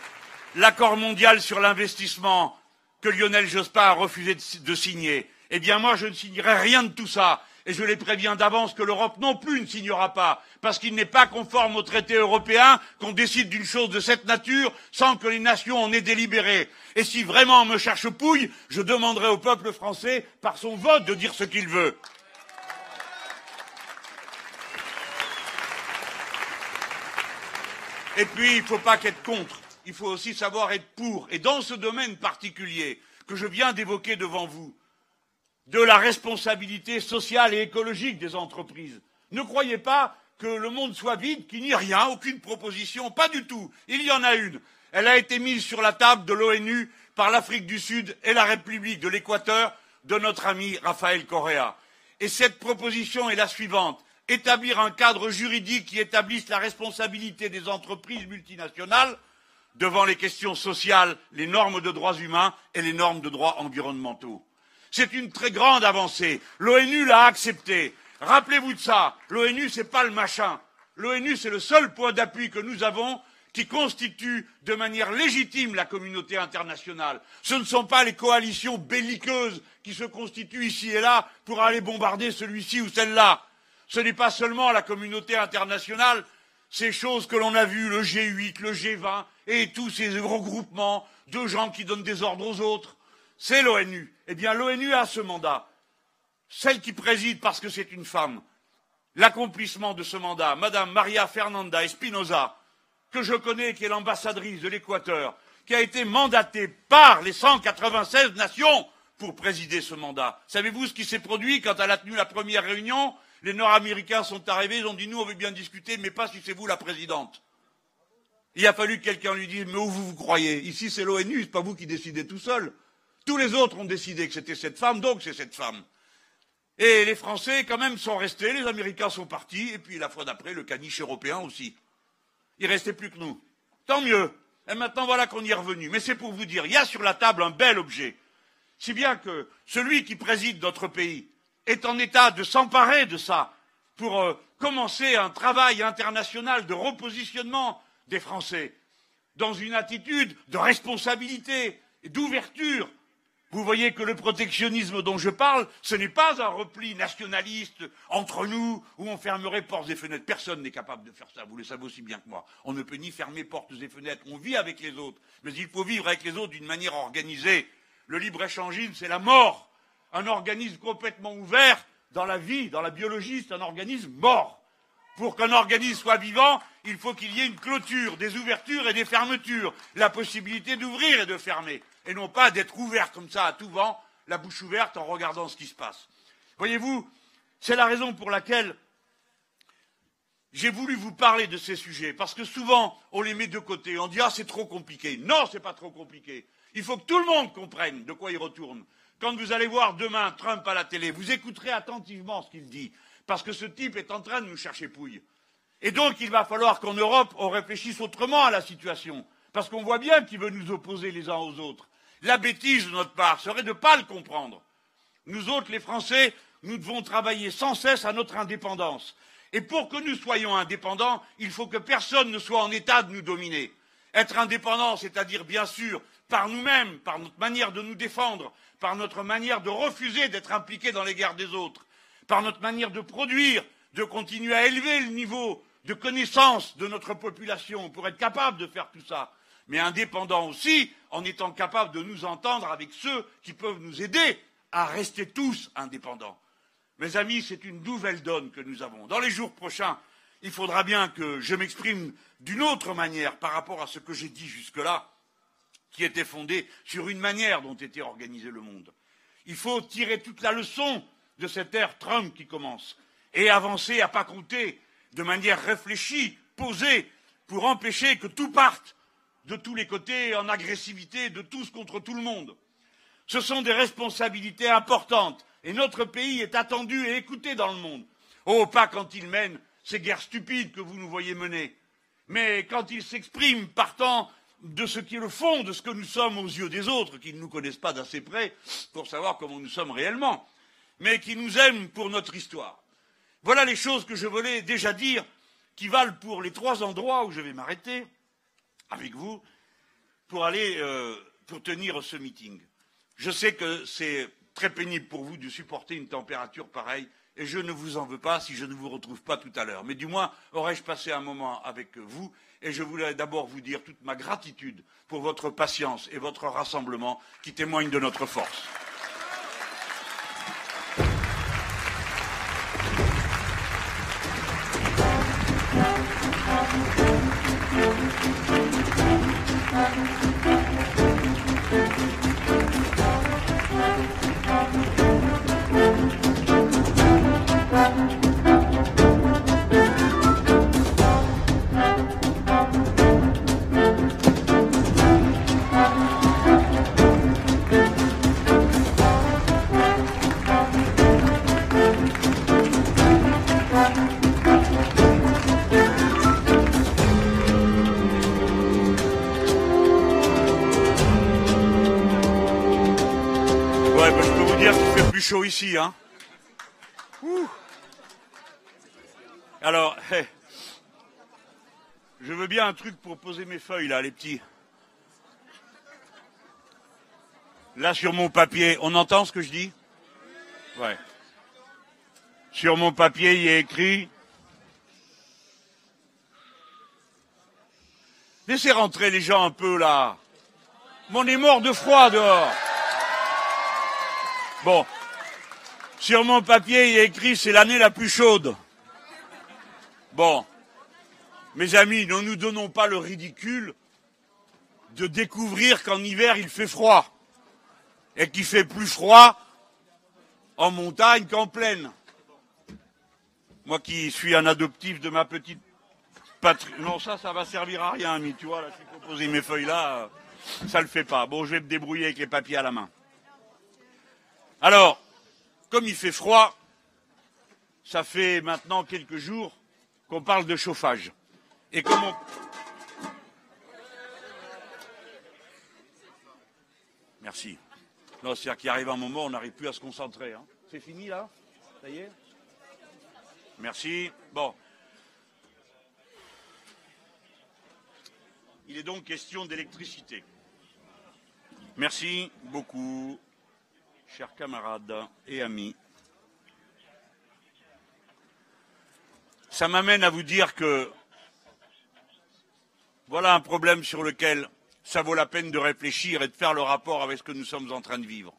l'accord mondial sur l'investissement que Lionel Jospin a refusé de signer. Eh bien, moi, je ne signerai rien de tout ça. Et je les préviens d'avance que l'Europe non plus ne signera pas, parce qu'il n'est pas conforme au traité européen qu'on décide d'une chose de cette nature sans que les nations en aient délibéré. Et si vraiment on me cherche pouille, je demanderai au peuple français, par son vote, de dire ce qu'il veut. Et puis, il ne faut pas qu'être contre, il faut aussi savoir être pour. Et dans ce domaine particulier que je viens d'évoquer devant vous, de la responsabilité sociale et écologique des entreprises, ne croyez pas que le monde soit vide, qu'il n'y ait rien, aucune proposition, pas du tout. Il y en a une. Elle a été mise sur la table de l'ONU par l'Afrique du Sud et la République de l'Équateur de notre ami Raphaël Correa. Et cette proposition est la suivante établir un cadre juridique qui établisse la responsabilité des entreprises multinationales devant les questions sociales, les normes de droits humains et les normes de droits environnementaux. C'est une très grande avancée. L'ONU l'a accepté. Rappelez-vous de ça. L'ONU, ce n'est pas le machin. L'ONU, c'est le seul point d'appui que nous avons qui constitue de manière légitime la communauté internationale. Ce ne sont pas les coalitions belliqueuses qui se constituent ici et là pour aller bombarder celui-ci ou celle-là ce n'est pas seulement la communauté internationale, ces choses que l'on a vues, le G8, le G20 et tous ces regroupements de gens qui donnent des ordres aux autres. C'est l'ONU. Eh bien, l'ONU a ce mandat. Celle qui préside, parce que c'est une femme, l'accomplissement de ce mandat, Madame Maria Fernanda Espinosa, que je connais, qui est l'ambassadrice de l'Équateur, qui a été mandatée par les 196 nations pour présider ce mandat. Savez-vous ce qui s'est produit quand elle a tenu la première réunion? Les Nord-Américains sont arrivés, ils ont dit nous on veut bien discuter, mais pas si c'est vous la présidente. Il a fallu que quelqu'un lui dise mais où vous vous croyez? Ici c'est l'ONU, c'est pas vous qui décidez tout seul. Tous les autres ont décidé que c'était cette femme, donc c'est cette femme. Et les Français, quand même, sont restés, les Américains sont partis, et puis la fois d'après, le caniche européen aussi. Il restait plus que nous. Tant mieux. Et maintenant, voilà qu'on y est revenu. Mais c'est pour vous dire, il y a sur la table un bel objet. Si bien que celui qui préside notre pays, est en état de s'emparer de ça pour euh, commencer un travail international de repositionnement des Français dans une attitude de responsabilité et d'ouverture. Vous voyez que le protectionnisme dont je parle, ce n'est pas un repli nationaliste entre nous où on fermerait portes et fenêtres. Personne n'est capable de faire ça, vous le savez aussi bien que moi. On ne peut ni fermer portes et fenêtres, on vit avec les autres, mais il faut vivre avec les autres d'une manière organisée. Le libre-échangisme, c'est la mort un organisme complètement ouvert dans la vie, dans la biologie, c'est un organisme mort. Pour qu'un organisme soit vivant, il faut qu'il y ait une clôture, des ouvertures et des fermetures, la possibilité d'ouvrir et de fermer, et non pas d'être ouvert comme ça à tout vent, la bouche ouverte en regardant ce qui se passe. Voyez-vous, c'est la raison pour laquelle j'ai voulu vous parler de ces sujets, parce que souvent on les met de côté, on dit ah c'est trop compliqué. Non, c'est pas trop compliqué. Il faut que tout le monde comprenne de quoi il retourne. Quand vous allez voir demain Trump à la télé, vous écouterez attentivement ce qu'il dit, parce que ce type est en train de nous chercher pouille. Et donc, il va falloir qu'en Europe, on réfléchisse autrement à la situation, parce qu'on voit bien qu'il veut nous opposer les uns aux autres. La bêtise de notre part serait de ne pas le comprendre. Nous autres, les Français, nous devons travailler sans cesse à notre indépendance. Et pour que nous soyons indépendants, il faut que personne ne soit en état de nous dominer. Être indépendant, c'est-à-dire, bien sûr, par nous-mêmes, par notre manière de nous défendre, par notre manière de refuser d'être impliqués dans les guerres des autres, par notre manière de produire, de continuer à élever le niveau de connaissance de notre population pour être capable de faire tout ça, mais indépendant aussi en étant capable de nous entendre avec ceux qui peuvent nous aider à rester tous indépendants. Mes amis, c'est une nouvelle donne que nous avons. Dans les jours prochains, il faudra bien que je m'exprime d'une autre manière par rapport à ce que j'ai dit jusque-là, qui était fondé sur une manière dont était organisé le monde. Il faut tirer toute la leçon de cette ère Trump qui commence et avancer à pas compter de manière réfléchie, posée, pour empêcher que tout parte de tous les côtés en agressivité de tous contre tout le monde. Ce sont des responsabilités importantes et notre pays est attendu et écouté dans le monde. Oh, pas quand il mène ces guerres stupides que vous nous voyez mener, mais quand il s'exprime partant de ce qui est le fond de ce que nous sommes aux yeux des autres, qui ne nous connaissent pas d'assez près pour savoir comment nous sommes réellement, mais qui nous aiment pour notre histoire. Voilà les choses que je voulais déjà dire, qui valent pour les trois endroits où je vais m'arrêter avec vous pour aller euh, pour tenir ce meeting. Je sais que c'est très pénible pour vous de supporter une température pareille et je ne vous en veux pas si je ne vous retrouve pas tout à l'heure. Mais du moins, aurais-je passé un moment avec vous et je voulais d'abord vous dire toute ma gratitude pour votre patience et votre rassemblement qui témoignent de notre force. Ici, hein Alors, [laughs] je veux bien un truc pour poser mes feuilles, là, les petits. Là, sur mon papier, on entend ce que je dis? Ouais. Sur mon papier, il y a écrit Laissez rentrer les gens un peu là. On est mort de froid dehors. Bon, sur mon papier, il est écrit c'est l'année la plus chaude. Bon, mes amis, ne nous donnons pas le ridicule de découvrir qu'en hiver il fait froid et qu'il fait plus froid en montagne qu'en plaine. Moi qui suis un adoptif de ma petite patrie. Non, ça, ça va servir à rien, ami. Tu vois, là, je suis poser mes feuilles là, ça le fait pas. Bon, je vais me débrouiller avec les papiers à la main. Alors, comme il fait froid, ça fait maintenant quelques jours qu'on parle de chauffage. Et comment Merci. Non, c'est-à-dire qu'il arrive un moment on n'arrive plus à se concentrer. Hein. C'est fini là? Ça y est? Merci. Bon. Il est donc question d'électricité. Merci beaucoup chers camarades et amis, ça m'amène à vous dire que voilà un problème sur lequel ça vaut la peine de réfléchir et de faire le rapport avec ce que nous sommes en train de vivre.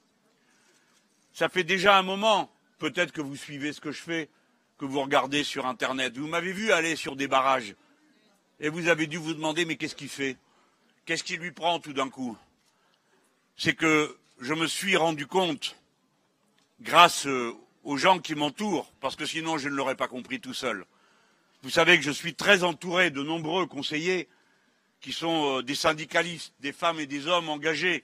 Ça fait déjà un moment, peut-être que vous suivez ce que je fais, que vous regardez sur Internet. Vous m'avez vu aller sur des barrages et vous avez dû vous demander mais qu'est-ce qu'il fait? Qu'est-ce qui lui prend tout d'un coup? C'est que je me suis rendu compte, grâce euh, aux gens qui m'entourent, parce que sinon je ne l'aurais pas compris tout seul. Vous savez que je suis très entouré de nombreux conseillers qui sont euh, des syndicalistes, des femmes et des hommes engagés,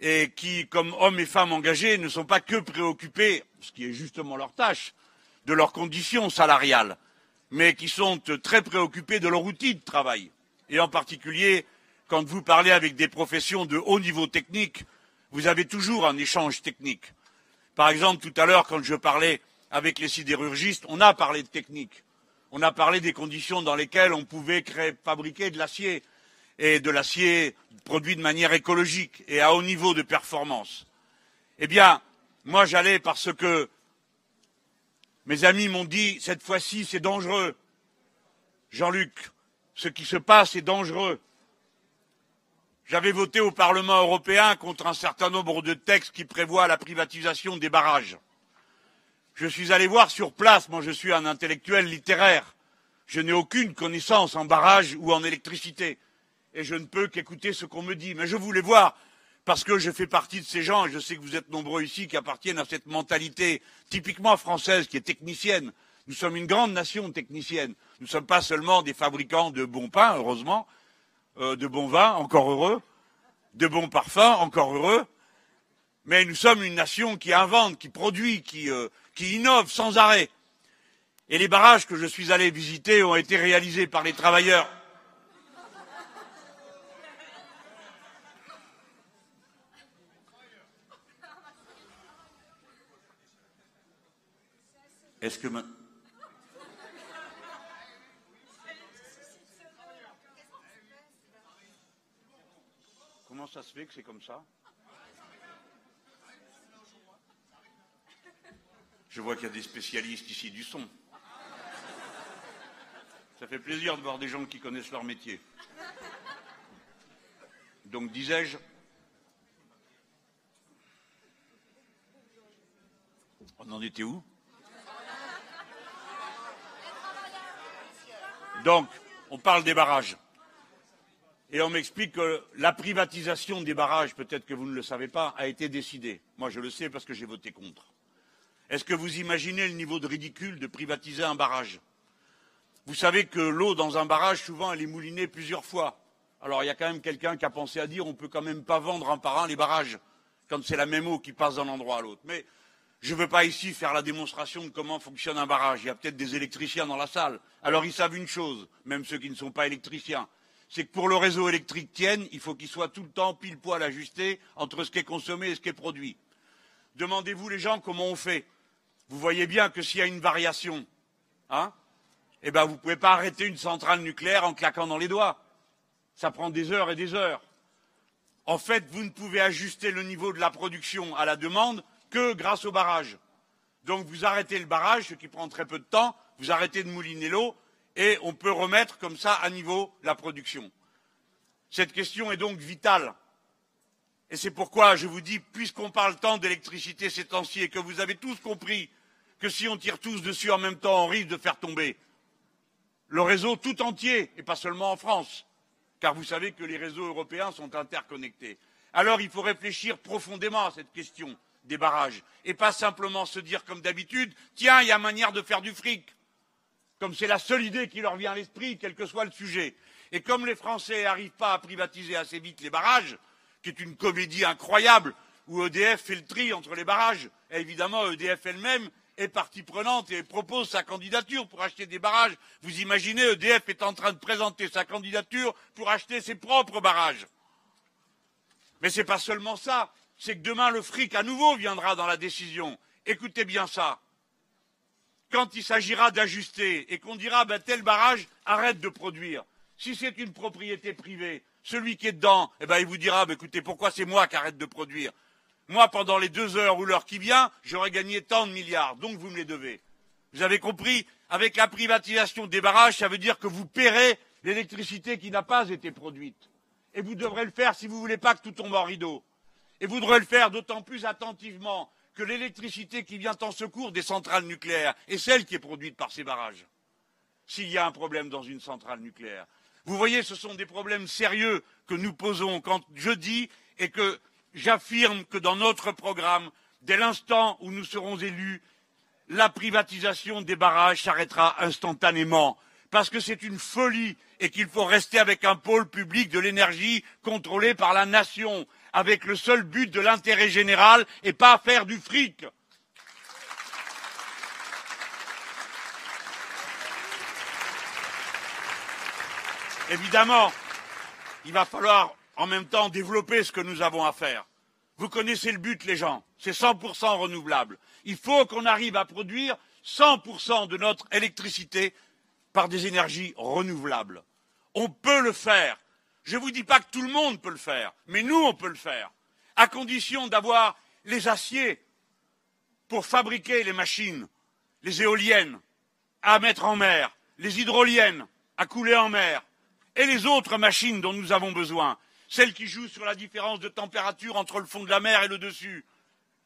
et qui, comme hommes et femmes engagés, ne sont pas que préoccupés, ce qui est justement leur tâche, de leurs conditions salariales, mais qui sont très préoccupés de leur outil de travail, et en particulier quand vous parlez avec des professions de haut niveau technique, vous avez toujours un échange technique. Par exemple, tout à l'heure, quand je parlais avec les sidérurgistes, on a parlé de technique. On a parlé des conditions dans lesquelles on pouvait fabriquer de l'acier et de l'acier produit de manière écologique et à haut niveau de performance. Eh bien, moi j'allais parce que mes amis m'ont dit cette fois-ci c'est dangereux. Jean-Luc, ce qui se passe est dangereux. J'avais voté au Parlement européen contre un certain nombre de textes qui prévoient la privatisation des barrages. Je suis allé voir sur place, moi je suis un intellectuel littéraire. Je n'ai aucune connaissance en barrage ou en électricité. Et je ne peux qu'écouter ce qu'on me dit. Mais je voulais voir, parce que je fais partie de ces gens, et je sais que vous êtes nombreux ici qui appartiennent à cette mentalité typiquement française, qui est technicienne. Nous sommes une grande nation technicienne. Nous ne sommes pas seulement des fabricants de bons pains, heureusement, euh, de bons vins, encore heureux, de bons parfums, encore heureux, mais nous sommes une nation qui invente, qui produit, qui, euh, innove sans arrêt. Et les barrages que je suis allé visiter ont été réalisés par les travailleurs. Est-ce que Comment ça se fait que c'est comme ça? Je vois qu'il y a des spécialistes ici du son. Ça fait plaisir de voir des gens qui connaissent leur métier. Donc disais-je, on en était où? Donc, on parle des barrages. Et on m'explique que la privatisation des barrages, peut-être que vous ne le savez pas, a été décidée. Moi, je le sais parce que j'ai voté contre. Est-ce que vous imaginez le niveau de ridicule de privatiser un barrage? Vous savez que l'eau dans un barrage, souvent, elle est moulinée plusieurs fois. Alors, il y a quand même quelqu'un qui a pensé à dire on peut quand même pas vendre un par un les barrages, quand c'est la même eau qui passe d'un endroit à l'autre. Mais je ne veux pas ici faire la démonstration de comment fonctionne un barrage. Il y a peut-être des électriciens dans la salle. Alors, ils savent une chose, même ceux qui ne sont pas électriciens c'est que pour le réseau électrique tienne, il faut qu'il soit tout le temps pile poil ajusté entre ce qui est consommé et ce qui est produit. Demandez-vous les gens comment on fait. Vous voyez bien que s'il y a une variation, hein, eh ben vous ne pouvez pas arrêter une centrale nucléaire en claquant dans les doigts. Ça prend des heures et des heures. En fait, vous ne pouvez ajuster le niveau de la production à la demande que grâce au barrage. Donc vous arrêtez le barrage, ce qui prend très peu de temps, vous arrêtez de mouliner l'eau, et on peut remettre comme ça à niveau la production. Cette question est donc vitale. Et c'est pourquoi je vous dis, puisqu'on parle tant d'électricité ces temps-ci et que vous avez tous compris que si on tire tous dessus en même temps, on risque de faire tomber le réseau tout entier, et pas seulement en France, car vous savez que les réseaux européens sont interconnectés. Alors il faut réfléchir profondément à cette question des barrages, et pas simplement se dire comme d'habitude, tiens, il y a manière de faire du fric comme c'est la seule idée qui leur vient à l'esprit, quel que soit le sujet. Et comme les Français n'arrivent pas à privatiser assez vite les barrages, qui est une comédie incroyable, où EDF fait le tri entre les barrages, et évidemment EDF elle-même est partie prenante et propose sa candidature pour acheter des barrages. Vous imaginez, EDF est en train de présenter sa candidature pour acheter ses propres barrages. Mais ce n'est pas seulement ça, c'est que demain le fric à nouveau viendra dans la décision. Écoutez bien ça quand il s'agira d'ajuster et qu'on dira ben, tel barrage arrête de produire, si c'est une propriété privée, celui qui est dedans, eh ben, il vous dira ben, écoutez, pourquoi c'est moi qui arrête de produire? Moi, pendant les deux heures ou l'heure qui vient, j'aurais gagné tant de milliards, donc vous me les devez. Vous avez compris? Avec la privatisation des barrages, ça veut dire que vous paierez l'électricité qui n'a pas été produite. Et vous devrez le faire si vous ne voulez pas que tout tombe en rideau. Et vous devrez le faire d'autant plus attentivement que l'électricité qui vient en secours des centrales nucléaires est celle qui est produite par ces barrages. S'il y a un problème dans une centrale nucléaire. Vous voyez, ce sont des problèmes sérieux que nous posons quand je dis et que j'affirme que dans notre programme, dès l'instant où nous serons élus, la privatisation des barrages s'arrêtera instantanément. Parce que c'est une folie et qu'il faut rester avec un pôle public de l'énergie contrôlé par la nation avec le seul but de l'intérêt général et pas faire du fric. Évidemment, il va falloir en même temps développer ce que nous avons à faire. Vous connaissez le but, les gens, c'est 100% renouvelable. Il faut qu'on arrive à produire 100% de notre électricité par des énergies renouvelables. On peut le faire je ne vous dis pas que tout le monde peut le faire, mais nous, on peut le faire, à condition d'avoir les aciers pour fabriquer les machines, les éoliennes à mettre en mer, les hydroliennes à couler en mer, et les autres machines dont nous avons besoin, celles qui jouent sur la différence de température entre le fond de la mer et le dessus.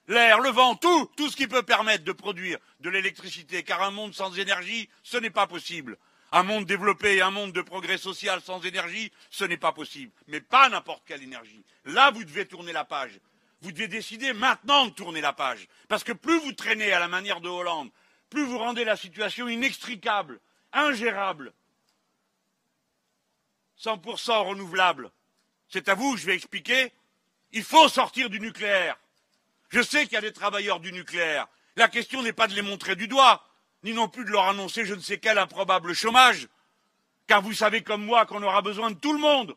l'air, le vent, tout, tout ce qui peut permettre de produire de l'électricité, car un monde sans énergie, ce n'est pas possible. Un monde développé et un monde de progrès social sans énergie, ce n'est pas possible. Mais pas n'importe quelle énergie. Là, vous devez tourner la page. Vous devez décider maintenant de tourner la page. Parce que plus vous traînez à la manière de Hollande, plus vous rendez la situation inextricable, ingérable. 100% renouvelable. C'est à vous que je vais expliquer. Il faut sortir du nucléaire. Je sais qu'il y a des travailleurs du nucléaire. La question n'est pas de les montrer du doigt ni non plus de leur annoncer je ne sais quel improbable chômage, car vous savez comme moi qu'on aura besoin de tout le monde,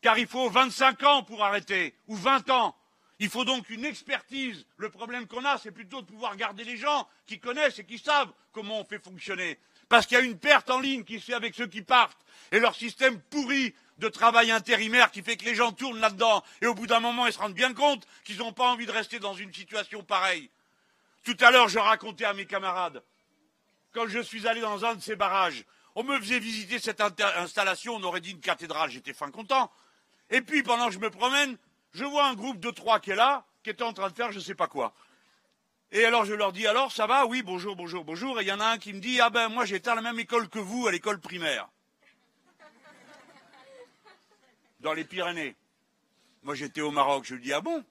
car il faut 25 ans pour arrêter, ou 20 ans. Il faut donc une expertise. Le problème qu'on a, c'est plutôt de pouvoir garder les gens qui connaissent et qui savent comment on fait fonctionner. Parce qu'il y a une perte en ligne qui se fait avec ceux qui partent, et leur système pourri de travail intérimaire qui fait que les gens tournent là-dedans, et au bout d'un moment, ils se rendent bien compte qu'ils n'ont pas envie de rester dans une situation pareille. Tout à l'heure, je racontais à mes camarades quand je suis allé dans un de ces barrages. On me faisait visiter cette installation, on aurait dit une cathédrale, j'étais fin content. Et puis, pendant que je me promène, je vois un groupe de trois qui est là, qui est en train de faire je ne sais pas quoi. Et alors je leur dis alors ça va? Oui, bonjour, bonjour, bonjour. Et il y en a un qui me dit ah ben moi j'étais à la même école que vous, à l'école primaire. Dans les Pyrénées. Moi j'étais au Maroc. Je lui dis ah bon?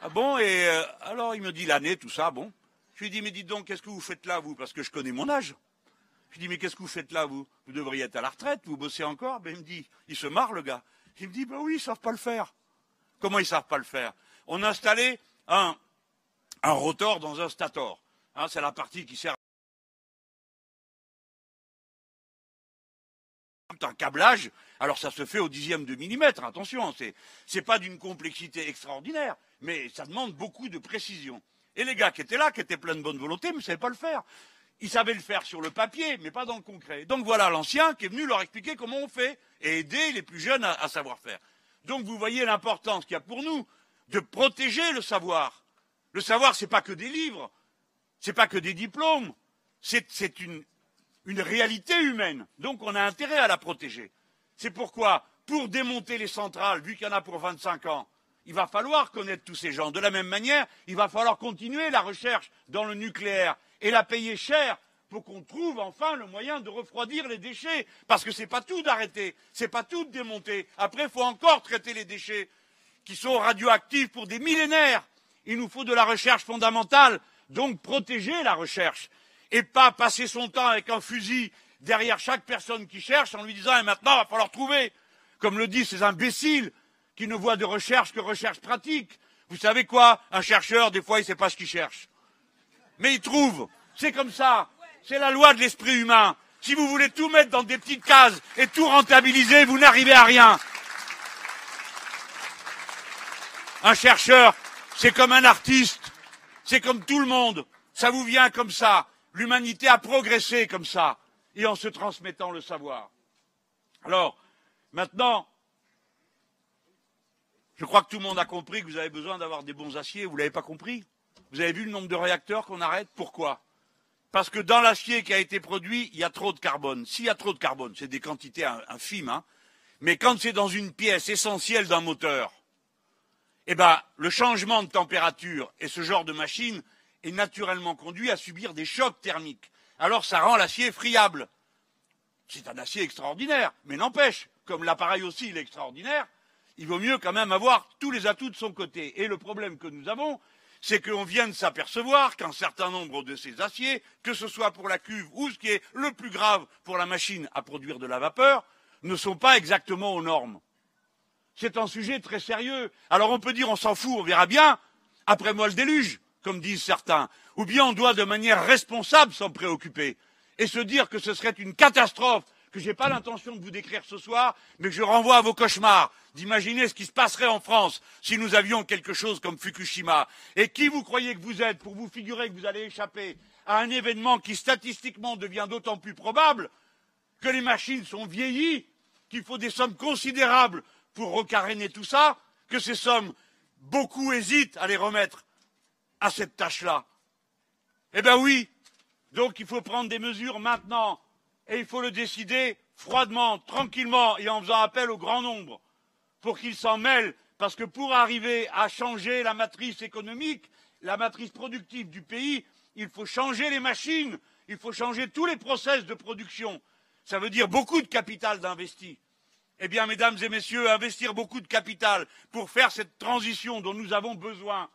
Ah bon? Et euh, alors il me dit l'année, tout ça, bon. Je lui dis, mais dites donc, qu'est-ce que vous faites là, vous? Parce que je connais mon âge. Je lui dis, mais qu'est-ce que vous faites là, vous? Vous devriez être à la retraite, vous bossez encore ben, Il me dit, il se marre, le gars. Il me dit, ben oui, ils savent pas le faire. Comment ils savent pas le faire? On a installé un, un rotor dans un stator. Hein, c'est la partie qui sert un câblage, alors ça se fait au dixième de millimètre, attention, c'est, n'est pas d'une complexité extraordinaire, mais ça demande beaucoup de précision. Et les gars qui étaient là, qui étaient pleins de bonne volonté, ne savaient pas le faire. Ils savaient le faire sur le papier, mais pas dans le concret. Donc voilà l'ancien qui est venu leur expliquer comment on fait et aider les plus jeunes à, savoir faire. Donc vous voyez l'importance qu'il y a pour nous de protéger le savoir. Le savoir, ce n'est pas que des livres, ce n'est pas que des diplômes, c'est une, réalité humaine. Donc on a intérêt à la protéger. C'est pourquoi, pour démonter les centrales, vu qu'il y en a pour 25 ans, il va falloir connaître tous ces gens. De la même manière, il va falloir continuer la recherche dans le nucléaire et la payer cher pour qu'on trouve enfin le moyen de refroidir les déchets. Parce que ce n'est pas tout d'arrêter, ce n'est pas tout de démonter. Après, il faut encore traiter les déchets qui sont radioactifs pour des millénaires. Il nous faut de la recherche fondamentale, donc protéger la recherche et pas passer son temps avec un fusil derrière chaque personne qui cherche en lui disant et maintenant il va falloir trouver. Comme le disent ces imbéciles qui ne voit de recherche que recherche pratique. Vous savez quoi? Un chercheur, des fois, il ne sait pas ce qu'il cherche. Mais il trouve. C'est comme ça. C'est la loi de l'esprit humain. Si vous voulez tout mettre dans des petites cases et tout rentabiliser, vous n'arrivez à rien. Un chercheur, c'est comme un artiste. C'est comme tout le monde. Ça vous vient comme ça. L'humanité a progressé comme ça. Et en se transmettant le savoir. Alors, maintenant, je crois que tout le monde a compris que vous avez besoin d'avoir des bons aciers. Vous ne l'avez pas compris Vous avez vu le nombre de réacteurs qu'on arrête Pourquoi Parce que dans l'acier qui a été produit, il y a trop de carbone. S'il y a trop de carbone, c'est des quantités infimes, hein, mais quand c'est dans une pièce essentielle d'un moteur, eh ben, le changement de température et ce genre de machine est naturellement conduit à subir des chocs thermiques. Alors ça rend l'acier friable. C'est un acier extraordinaire, mais n'empêche, comme l'appareil aussi il est extraordinaire, il vaut mieux quand même avoir tous les atouts de son côté. Et le problème que nous avons, c'est qu'on vient de s'apercevoir qu'un certain nombre de ces aciers, que ce soit pour la cuve ou ce qui est le plus grave pour la machine à produire de la vapeur, ne sont pas exactement aux normes. C'est un sujet très sérieux. Alors on peut dire on s'en fout, on verra bien, après moi le déluge, comme disent certains. Ou bien on doit de manière responsable s'en préoccuper et se dire que ce serait une catastrophe que je n'ai pas l'intention de vous décrire ce soir, mais que je renvoie à vos cauchemars, d'imaginer ce qui se passerait en France si nous avions quelque chose comme Fukushima. Et qui vous croyez que vous êtes pour vous figurer que vous allez échapper à un événement qui statistiquement devient d'autant plus probable que les machines sont vieillies, qu'il faut des sommes considérables pour recaréner tout ça, que ces sommes, beaucoup hésitent à les remettre à cette tâche-là. Eh bien oui, donc il faut prendre des mesures maintenant et il faut le décider froidement, tranquillement et en faisant appel au grand nombre pour qu'ils s'en mêlent, Parce que pour arriver à changer la matrice économique, la matrice productive du pays, il faut changer les machines, il faut changer tous les process de production. Ça veut dire beaucoup de capital d'investi. Eh bien, mesdames et messieurs, investir beaucoup de capital pour faire cette transition dont nous avons besoin,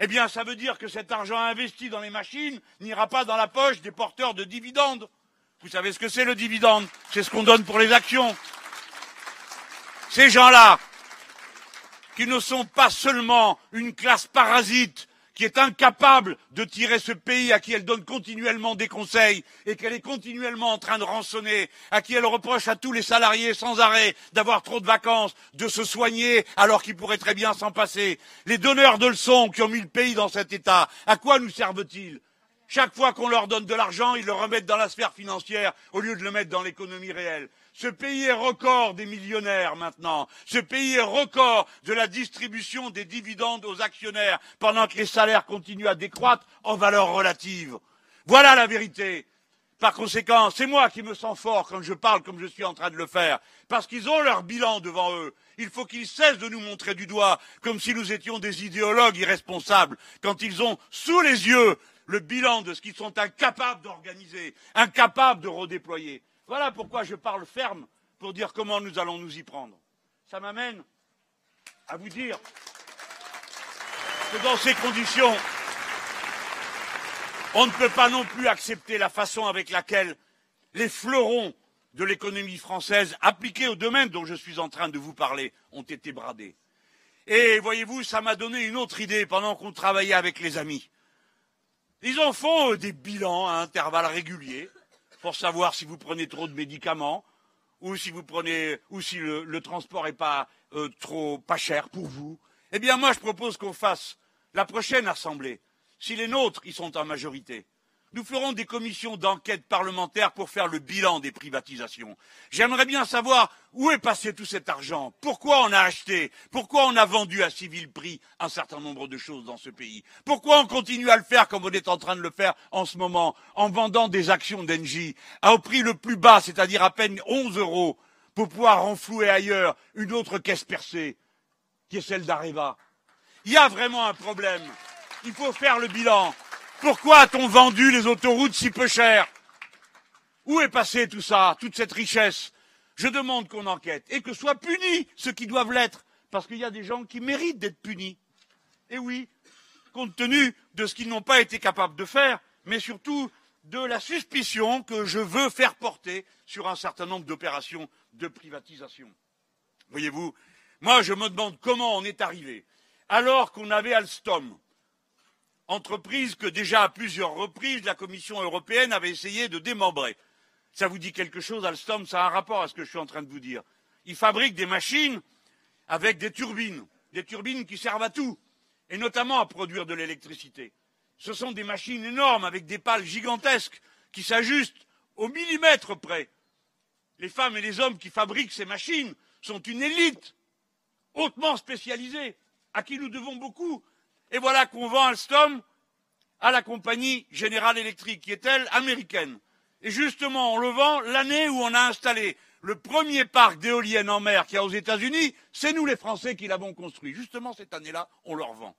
eh bien, ça veut dire que cet argent investi dans les machines n'ira pas dans la poche des porteurs de dividendes. Vous savez ce que c'est le dividende? C'est ce qu'on donne pour les actions. Ces gens-là, qui ne sont pas seulement une classe parasite qui est incapable de tirer ce pays à qui elle donne continuellement des conseils et qu'elle est continuellement en train de rançonner, à qui elle reproche à tous les salariés sans arrêt d'avoir trop de vacances, de se soigner alors qu'ils pourraient très bien s'en passer. Les donneurs de leçons qui ont mis le pays dans cet état, à quoi nous servent-ils? Chaque fois qu'on leur donne de l'argent, ils le remettent dans la sphère financière au lieu de le mettre dans l'économie réelle. Ce pays est record des millionnaires maintenant. Ce pays est record de la distribution des dividendes aux actionnaires pendant que les salaires continuent à décroître en valeur relative. Voilà la vérité. Par conséquent, c'est moi qui me sens fort quand je parle comme je suis en train de le faire, parce qu'ils ont leur bilan devant eux. Il faut qu'ils cessent de nous montrer du doigt comme si nous étions des idéologues irresponsables, quand ils ont sous les yeux le bilan de ce qu'ils sont incapables d'organiser, incapables de redéployer. Voilà pourquoi je parle ferme pour dire comment nous allons nous y prendre. Ça m'amène à vous dire que dans ces conditions, on ne peut pas non plus accepter la façon avec laquelle les fleurons de l'économie française appliqués au domaine dont je suis en train de vous parler ont été bradés. Et voyez-vous, ça m'a donné une autre idée pendant qu'on travaillait avec les amis. Ils en font euh, des bilans à intervalles réguliers pour savoir si vous prenez trop de médicaments ou si le, transport n'est pas euh, trop pas cher pour vous. Eh bien, moi, je propose qu'on fasse la prochaine assemblée, si les nôtres y sont en majorité, nous ferons des commissions d'enquête parlementaire pour faire le bilan des privatisations. J'aimerais bien savoir où est passé tout cet argent, pourquoi on a acheté, pourquoi on a vendu à si vil prix un certain nombre de choses dans ce pays, pourquoi on continue à le faire comme on est en train de le faire en ce moment, en vendant des actions d'Engie au prix le plus bas, c'est-à-dire à peine 11 euros, pour pouvoir renflouer ailleurs une autre caisse percée, qui est celle d'Areva? Il y a vraiment un problème. Il faut faire le bilan. Pourquoi a-t-on vendu les autoroutes si peu cher Où est passé tout ça, toute cette richesse Je demande qu'on enquête et que soient punis ceux qui doivent l'être, parce qu'il y a des gens qui méritent d'être punis. Et oui, compte tenu de ce qu'ils n'ont pas été capables de faire, mais surtout de la suspicion que je veux faire porter sur un certain nombre d'opérations de privatisation. Voyez-vous, moi je me demande comment on est arrivé, alors qu'on avait Alstom, entreprise que déjà à plusieurs reprises la Commission européenne avait essayé de démembrer. Ça vous dit quelque chose, Alstom? Ça a un rapport à ce que je suis en train de vous dire. Ils fabriquent des machines avec des turbines, des turbines qui servent à tout, et notamment à produire de l'électricité. Ce sont des machines énormes avec des pales gigantesques qui s'ajustent au millimètre près. Les femmes et les hommes qui fabriquent ces machines sont une élite hautement spécialisée, à qui nous devons beaucoup, et voilà qu'on vend Alstom à la compagnie General Electric, qui est elle américaine. Et justement, on le vend l'année où on a installé le premier parc d'éoliennes en mer qu'il y a aux États-Unis, c'est nous les Français qui l'avons construit. Justement, cette année-là, on leur vend.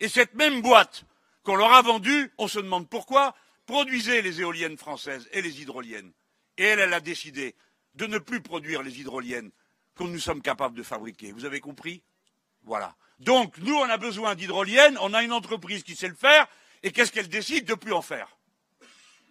Et cette même boîte qu'on leur a vendue, on se demande pourquoi, produisait les éoliennes françaises et les hydroliennes. Et elle, elle a décidé de ne plus produire les hydroliennes que nous sommes capables de fabriquer. Vous avez compris? Voilà. Donc, nous, on a besoin d'hydroliennes, on a une entreprise qui sait le faire, et qu'est-ce qu'elle décide de plus en faire?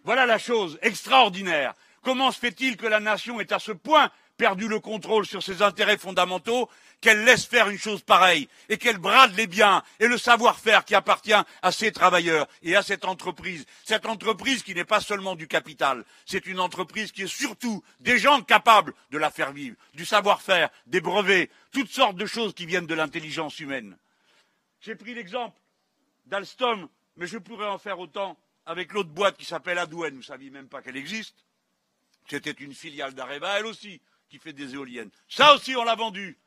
Voilà la chose extraordinaire. Comment se fait-il que la nation ait à ce point perdu le contrôle sur ses intérêts fondamentaux qu'elle laisse faire une chose pareille et qu'elle brade les biens et le savoir-faire qui appartient à ces travailleurs et à cette entreprise. Cette entreprise qui n'est pas seulement du capital, c'est une entreprise qui est surtout des gens capables de la faire vivre, du savoir-faire, des brevets, toutes sortes de choses qui viennent de l'intelligence humaine. J'ai pris l'exemple d'Alstom, mais je pourrais en faire autant avec l'autre boîte qui s'appelle Adouane, vous ne saviez même pas qu'elle existe. C'était une filiale d'Areva, elle aussi, qui fait des éoliennes. Ça aussi, on l'a vendu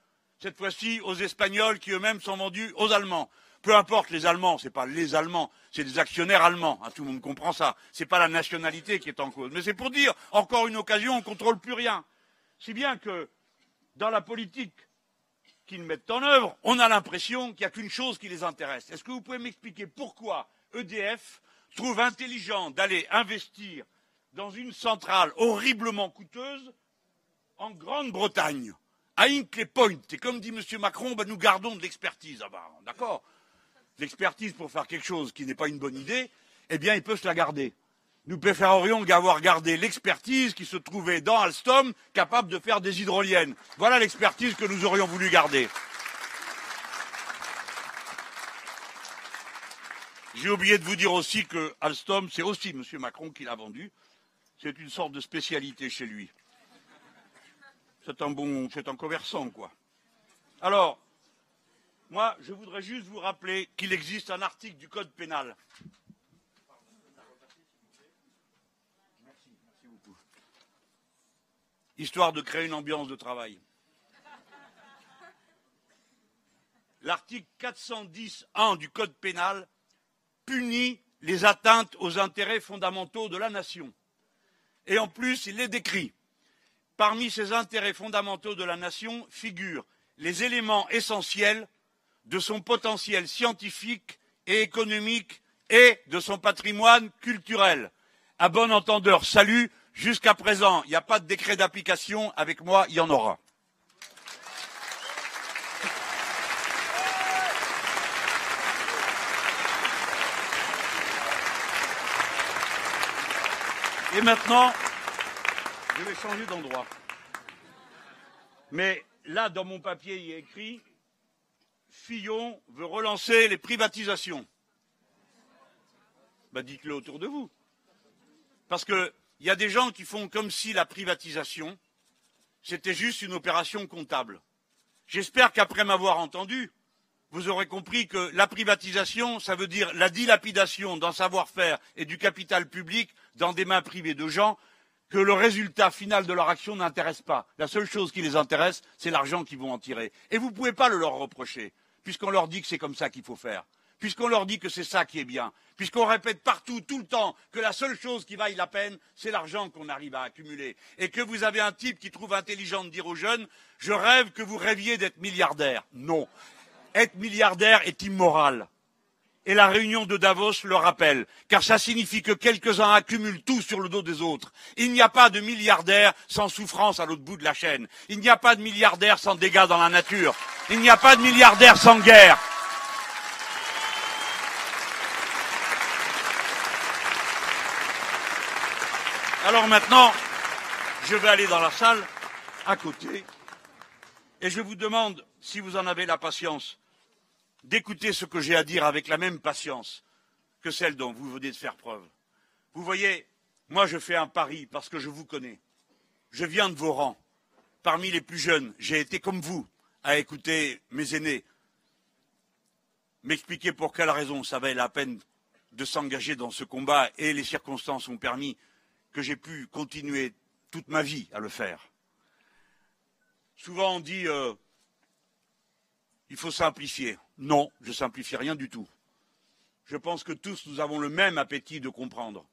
cette fois-ci aux Espagnols qui eux-mêmes sont vendus aux Allemands. Peu importe les Allemands, ce n'est pas les Allemands, c'est des actionnaires allemands. Hein, tout le monde comprend ça. Ce n'est pas la nationalité qui est en cause. Mais c'est pour dire, encore une occasion, on ne contrôle plus rien. Si bien que dans la politique qu'ils mettent en œuvre, on a l'impression qu'il n'y a qu'une chose qui les intéresse. Est-ce que vous pouvez m'expliquer pourquoi EDF trouve intelligent d'aller investir dans une centrale horriblement coûteuse en Grande-Bretagne, à Hinkley Point Et comme dit M. Macron, ben nous gardons de l'expertise. Ben, d'accord? L'expertise pour faire quelque chose qui n'est pas une bonne idée, eh bien, il peut se la garder. Nous préférerions avoir gardé l'expertise qui se trouvait dans Alstom, capable de faire des hydroliennes. Voilà l'expertise que nous aurions voulu garder. J'ai oublié de vous dire aussi que Alstom, c'est aussi M. Macron qui l'a vendu. C'est une sorte de spécialité chez lui. C'est un bon, commerçant, quoi. Alors, moi, je voudrais juste vous rappeler qu'il existe un article du Code pénal histoire de créer une ambiance de travail. L'article 410.1 du Code pénal punit les atteintes aux intérêts fondamentaux de la nation. Et en plus, il est décrit. Parmi ces intérêts fondamentaux de la nation figurent les éléments essentiels de son potentiel scientifique et économique et de son patrimoine culturel. À bon entendeur, salut Jusqu'à présent, il n'y a pas de décret d'application. Avec moi, il y en aura. Et maintenant, je vais changer d'endroit. Mais là, dans mon papier, il est écrit Fillon veut relancer les privatisations. Ben, dites-le autour de vous. Parce que il y a des gens qui font comme si la privatisation, c'était juste une opération comptable. J'espère qu'après m'avoir entendu, vous aurez compris que la privatisation, ça veut dire la dilapidation d'un savoir-faire et du capital public dans des mains privées de gens que le résultat final de leur action n'intéresse pas. La seule chose qui les intéresse, c'est l'argent qu'ils vont en tirer. Et vous ne pouvez pas le leur reprocher, puisqu'on leur dit que c'est comme ça qu'il faut faire puisqu'on leur dit que c'est ça qui est bien, puisqu'on répète partout, tout le temps, que la seule chose qui vaille la peine, c'est l'argent qu'on arrive à accumuler, et que vous avez un type qui trouve intelligent de dire aux jeunes Je rêve que vous rêviez d'être milliardaire. Non. Être milliardaire est immoral. Et la réunion de Davos le rappelle, car ça signifie que quelques-uns accumulent tout sur le dos des autres. Il n'y a pas de milliardaire sans souffrance à l'autre bout de la chaîne. Il n'y a pas de milliardaire sans dégâts dans la nature. Il n'y a pas de milliardaire sans guerre. Alors maintenant, je vais aller dans la salle à côté et je vous demande, si vous en avez la patience, d'écouter ce que j'ai à dire avec la même patience que celle dont vous venez de faire preuve. Vous voyez, moi je fais un pari parce que je vous connais. Je viens de vos rangs. Parmi les plus jeunes, j'ai été comme vous à écouter mes aînés, m'expliquer pour quelle raison ça valait la peine de s'engager dans ce combat et les circonstances ont permis que j'ai pu continuer toute ma vie à le faire. Souvent on dit euh, il faut simplifier. Non, je simplifie rien du tout. Je pense que tous nous avons le même appétit de comprendre.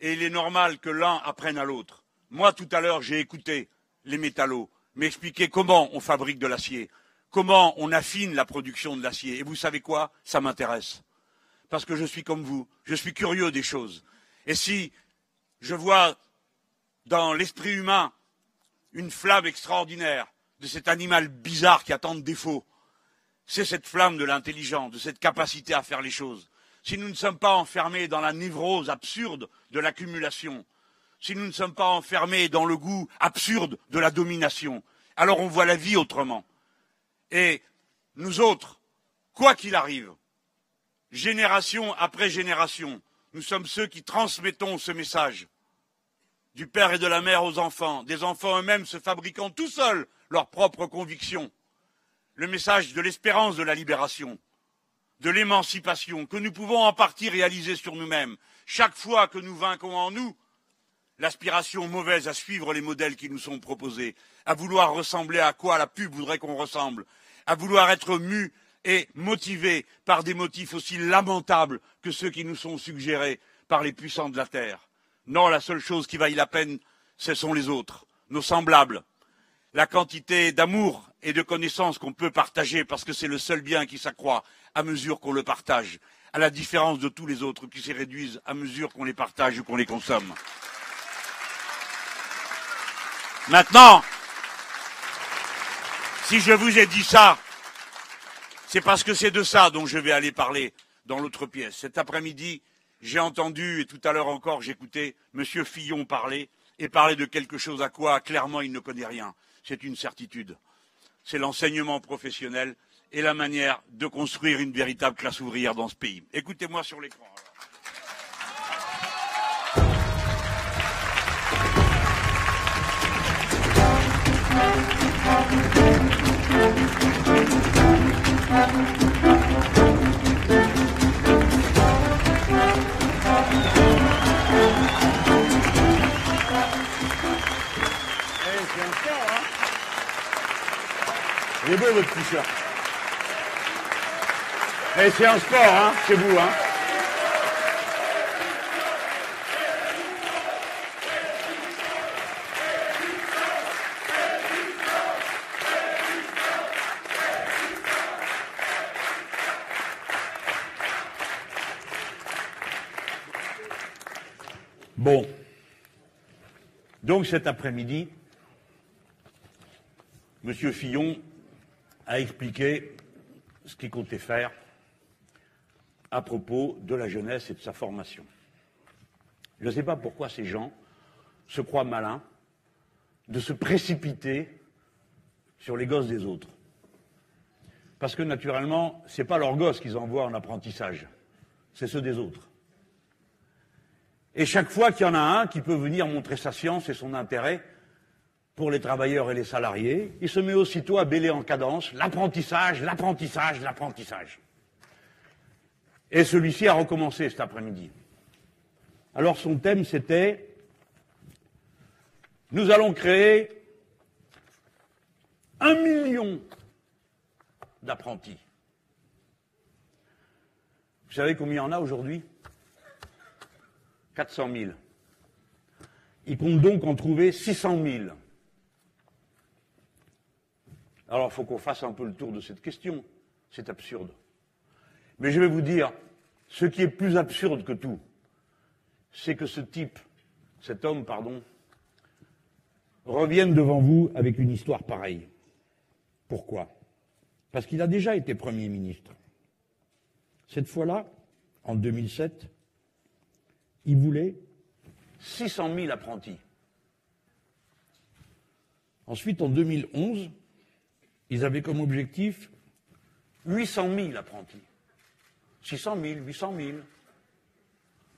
Et il est normal que l'un apprenne à l'autre. Moi, tout à l'heure, j'ai écouté les métallos m'expliquer comment on fabrique de l'acier, comment on affine la production de l'acier. Et vous savez quoi? Ça m'intéresse. Parce que je suis comme vous, je suis curieux des choses. Et si je vois dans l'esprit humain une flamme extraordinaire de cet animal bizarre qui a tant de défauts. C'est cette flamme de l'intelligence, de cette capacité à faire les choses. Si nous ne sommes pas enfermés dans la névrose absurde de l'accumulation, si nous ne sommes pas enfermés dans le goût absurde de la domination, alors on voit la vie autrement. Et nous autres, quoi qu'il arrive, génération après génération, nous sommes ceux qui transmettons ce message du père et de la mère aux enfants, des enfants eux-mêmes se fabriquant tout seuls leurs propres convictions, le message de l'espérance de la libération, de l'émancipation, que nous pouvons en partie réaliser sur nous-mêmes, chaque fois que nous vainquons en nous l'aspiration mauvaise à suivre les modèles qui nous sont proposés, à vouloir ressembler à quoi la pub voudrait qu'on ressemble, à vouloir être mu et motivé par des motifs aussi lamentables que ceux qui nous sont suggérés par les puissants de la terre. Non, la seule chose qui vaille la peine, ce sont les autres, nos semblables. La quantité d'amour et de connaissances qu'on peut partager parce que c'est le seul bien qui s'accroît à mesure qu'on le partage, à la différence de tous les autres qui se réduisent à mesure qu'on les partage ou qu'on les consomme. Maintenant, si je vous ai dit ça, c'est parce que c'est de ça dont je vais aller parler dans l'autre pièce. Cet après-midi, j'ai entendu, et tout à l'heure encore, j'écoutais M. Fillon parler, et parler de quelque chose à quoi, clairement, il ne connaît rien. C'est une certitude. C'est l'enseignement professionnel et la manière de construire une véritable classe ouvrière dans ce pays. Écoutez-moi sur l'écran. Il est beau votre t-shirt. Mais c'est un sport, hein, chez vous, hein. Bon. Donc cet après-midi, M. Fillon a expliqué ce qu'il comptait faire à propos de la jeunesse et de sa formation. Je ne sais pas pourquoi ces gens se croient malins de se précipiter sur les gosses des autres. Parce que naturellement, ce n'est pas leurs gosses qu'ils envoient en apprentissage, c'est ceux des autres. Et chaque fois qu'il y en a un qui peut venir montrer sa science et son intérêt, pour les travailleurs et les salariés, il se met aussitôt à bêler en cadence l'apprentissage, l'apprentissage, l'apprentissage. Et celui-ci a recommencé cet après-midi. Alors son thème c'était Nous allons créer un million d'apprentis. Vous savez combien il y en a aujourd'hui? 400 000. Il compte donc en trouver 600 000. Alors il faut qu'on fasse un peu le tour de cette question. C'est absurde. Mais je vais vous dire, ce qui est plus absurde que tout, c'est que ce type, cet homme, pardon, revienne devant vous avec une histoire pareille. Pourquoi? Parce qu'il a déjà été Premier ministre. Cette fois-là, en 2007, il voulait 600 000 apprentis. Ensuite, en 2011, ils avaient comme objectif 800 000 apprentis. 600 000, 800 000.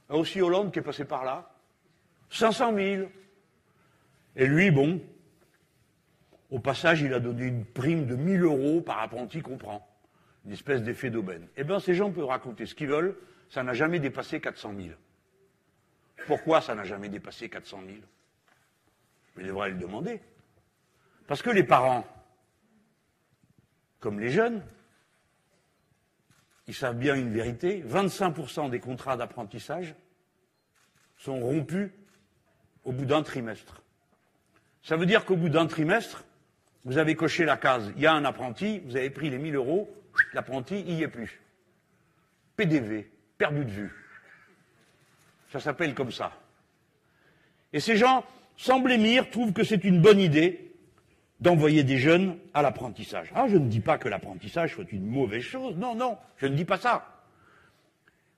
a aussi Hollande qui est passé par là. 500 000. Et lui, bon, au passage, il a donné une prime de 1000 euros par apprenti qu'on prend. Une espèce d'effet d'aubaine. Eh bien, ces gens peuvent raconter ce qu'ils veulent, ça n'a jamais dépassé 400 000. Pourquoi ça n'a jamais dépassé 400 000 Mais il devrait le demander. Parce que les parents, comme les jeunes, ils savent bien une vérité, 25% des contrats d'apprentissage sont rompus au bout d'un trimestre. Ça veut dire qu'au bout d'un trimestre, vous avez coché la case, il y a un apprenti, vous avez pris les 1000 euros, l'apprenti, n'y est plus. PDV, perdu de vue. Ça s'appelle comme ça. Et ces gens, sans blêmir, trouvent que c'est une bonne idée d'envoyer des jeunes à l'apprentissage. Ah, je ne dis pas que l'apprentissage soit une mauvaise chose, non, non, je ne dis pas ça.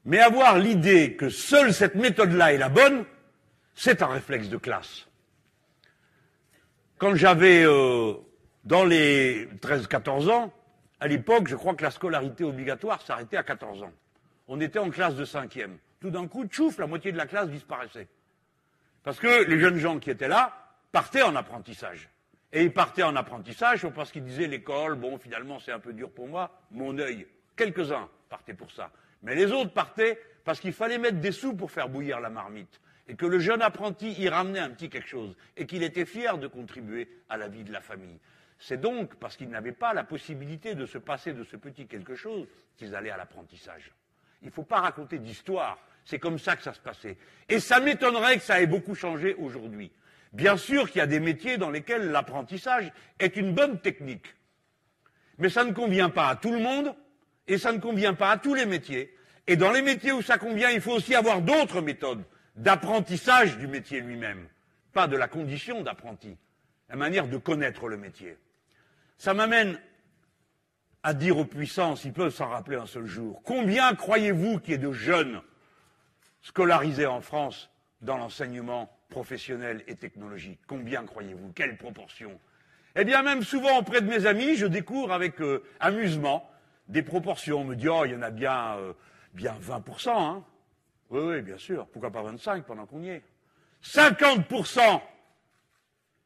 Mais avoir l'idée que seule cette méthode-là est la bonne, c'est un réflexe de classe. Quand j'avais euh, dans les 13-14 ans, à l'époque, je crois que la scolarité obligatoire s'arrêtait à 14 ans. On était en classe de cinquième. Tout d'un coup, tchouf, la moitié de la classe disparaissait. Parce que les jeunes gens qui étaient là partaient en apprentissage. Et ils partaient en apprentissage parce qu'ils disaient l'école, bon, finalement, c'est un peu dur pour moi, mon œil. Quelques-uns partaient pour ça. Mais les autres partaient parce qu'il fallait mettre des sous pour faire bouillir la marmite. Et que le jeune apprenti y ramenait un petit quelque chose. Et qu'il était fier de contribuer à la vie de la famille. C'est donc parce qu'ils n'avaient pas la possibilité de se passer de ce petit quelque chose qu'ils allaient à l'apprentissage. Il ne faut pas raconter d'histoire. C'est comme ça que ça se passait. Et ça m'étonnerait que ça ait beaucoup changé aujourd'hui. Bien sûr qu'il y a des métiers dans lesquels l'apprentissage est une bonne technique. Mais ça ne convient pas à tout le monde et ça ne convient pas à tous les métiers. Et dans les métiers où ça convient, il faut aussi avoir d'autres méthodes d'apprentissage du métier lui-même, pas de la condition d'apprenti, la manière de connaître le métier. Ça m'amène à dire aux puissants, s'ils peuvent s'en rappeler un seul jour, combien croyez-vous qu'il y ait de jeunes scolarisés en France dans l'enseignement professionnel et technologique Combien croyez-vous? Quelle proportion? Eh bien, même souvent auprès de mes amis, je découvre avec euh, amusement des proportions. On me dit, oh, il y en a bien, euh, bien 20%. Hein oui, oui, bien sûr. Pourquoi pas 25 pendant qu'on y est? 50%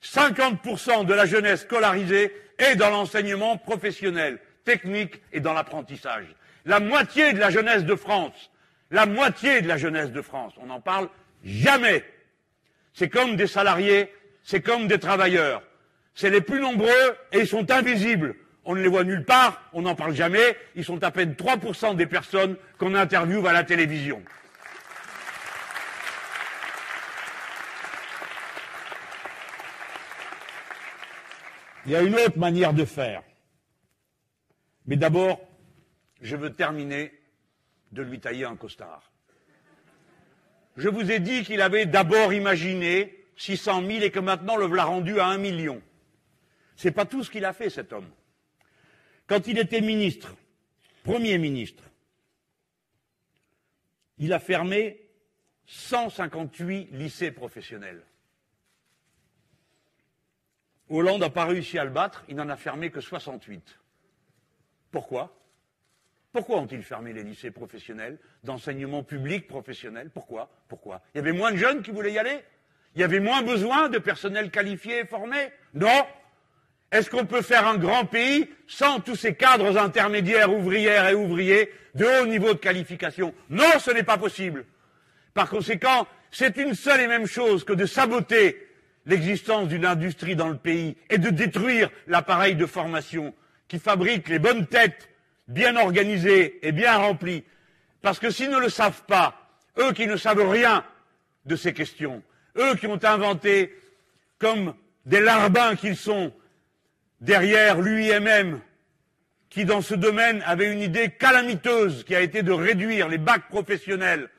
50% de la jeunesse scolarisée est dans l'enseignement professionnel, technique et dans l'apprentissage. La moitié de la jeunesse de France, la moitié de la jeunesse de France, on n'en parle jamais. C'est comme des salariés, c'est comme des travailleurs. C'est les plus nombreux et ils sont invisibles. On ne les voit nulle part, on n'en parle jamais. Ils sont à peine 3% des personnes qu'on interviewe à la télévision. Il y a une autre manière de faire. Mais d'abord, je veux terminer de lui tailler un costard. Je vous ai dit qu'il avait d'abord imaginé 600 000 et que maintenant le voilà rendu à un million. C'est pas tout ce qu'il a fait, cet homme. Quand il était ministre, Premier ministre, il a fermé 158 lycées professionnels. Hollande n'a pas réussi à le battre, il n'en a fermé que 68. Pourquoi? Pourquoi ont-ils fermé les lycées professionnels d'enseignement public professionnel? Pourquoi? Pourquoi? Il y avait moins de jeunes qui voulaient y aller? Il y avait moins besoin de personnel qualifié et formé? Non. Est-ce qu'on peut faire un grand pays sans tous ces cadres intermédiaires, ouvrières et ouvriers de haut niveau de qualification? Non, ce n'est pas possible. Par conséquent, c'est une seule et même chose que de saboter l'existence d'une industrie dans le pays et de détruire l'appareil de formation qui fabrique les bonnes têtes bien organisées et bien remplies. Parce que s'ils ne le savent pas, eux qui ne savent rien de ces questions, eux qui ont inventé, comme des larbins qu'ils sont, derrière l'UIMM, qui dans ce domaine avait une idée calamiteuse qui a été de réduire les bacs professionnels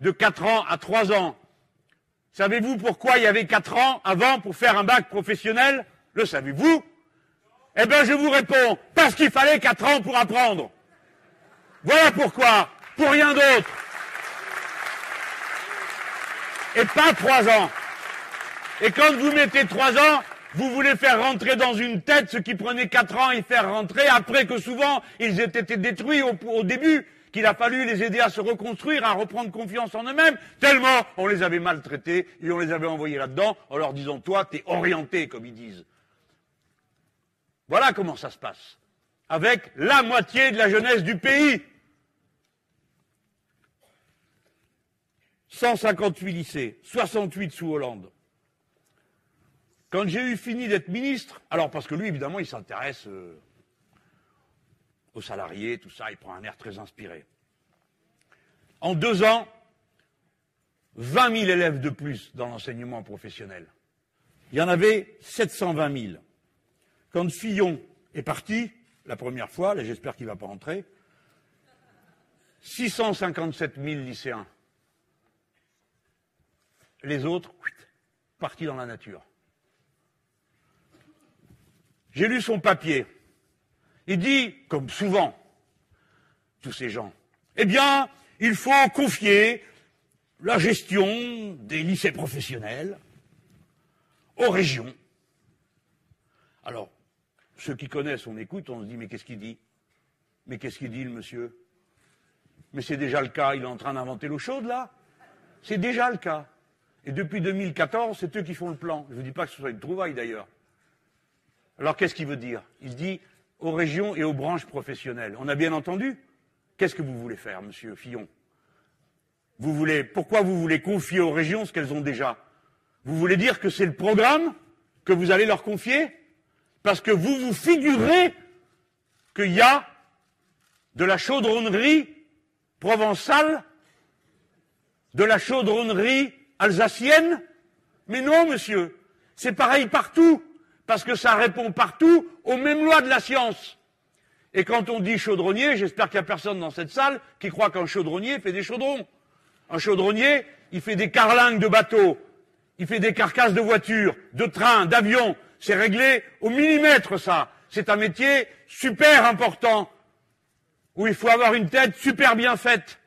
de quatre ans à trois ans, Savez-vous pourquoi il y avait quatre ans avant pour faire un bac professionnel? Le savez-vous? Eh bien, je vous réponds, parce qu'il fallait quatre ans pour apprendre. Voilà pourquoi, pour rien d'autre. Et pas trois ans. Et quand vous mettez trois ans, vous voulez faire rentrer dans une tête ce qui prenait quatre ans et faire rentrer après que souvent ils aient été détruits au, au début qu'il a fallu les aider à se reconstruire, à reprendre confiance en eux-mêmes, tellement on les avait maltraités et on les avait envoyés là-dedans en leur disant Toi, t'es orienté, comme ils disent. Voilà comment ça se passe. Avec la moitié de la jeunesse du pays. 158 lycées, 68 sous Hollande. Quand j'ai eu fini d'être ministre, alors parce que lui, évidemment, il s'intéresse euh, aux salariés, tout ça, il prend un air très inspiré. En deux ans, 20 000 élèves de plus dans l'enseignement professionnel. Il y en avait 720 000. Quand Fillon est parti, la première fois, là j'espère qu'il ne va pas rentrer, 657 000 lycéens. Les autres, partis dans la nature. J'ai lu son papier. Il dit, comme souvent, tous ces gens, eh bien, il faut confier la gestion des lycées professionnels aux régions. Alors, ceux qui connaissent, on écoute, on se dit, mais qu'est-ce qu'il dit? Mais qu'est-ce qu'il dit, le monsieur? Mais c'est déjà le cas, il est en train d'inventer l'eau chaude, là? C'est déjà le cas. Et depuis 2014, c'est eux qui font le plan. Je ne vous dis pas que ce soit une trouvaille, d'ailleurs. Alors, qu'est-ce qu'il veut dire? Il dit, aux régions et aux branches professionnelles. On a bien entendu? Qu'est-ce que vous voulez faire, monsieur Fillon? Vous voulez, Pourquoi vous voulez confier aux régions ce qu'elles ont déjà? Vous voulez dire que c'est le programme que vous allez leur confier? Parce que vous vous figurez qu'il y a de la chaudronnerie provençale, de la chaudronnerie alsacienne Mais non, monsieur, c'est pareil partout parce que ça répond partout aux mêmes lois de la science. Et quand on dit chaudronnier, j'espère qu'il n'y a personne dans cette salle qui croit qu'un chaudronnier fait des chaudrons. Un chaudronnier, il fait des carlingues de bateaux, il fait des carcasses de voitures, de trains, d'avions. C'est réglé au millimètre, ça. C'est un métier super important, où il faut avoir une tête super bien faite.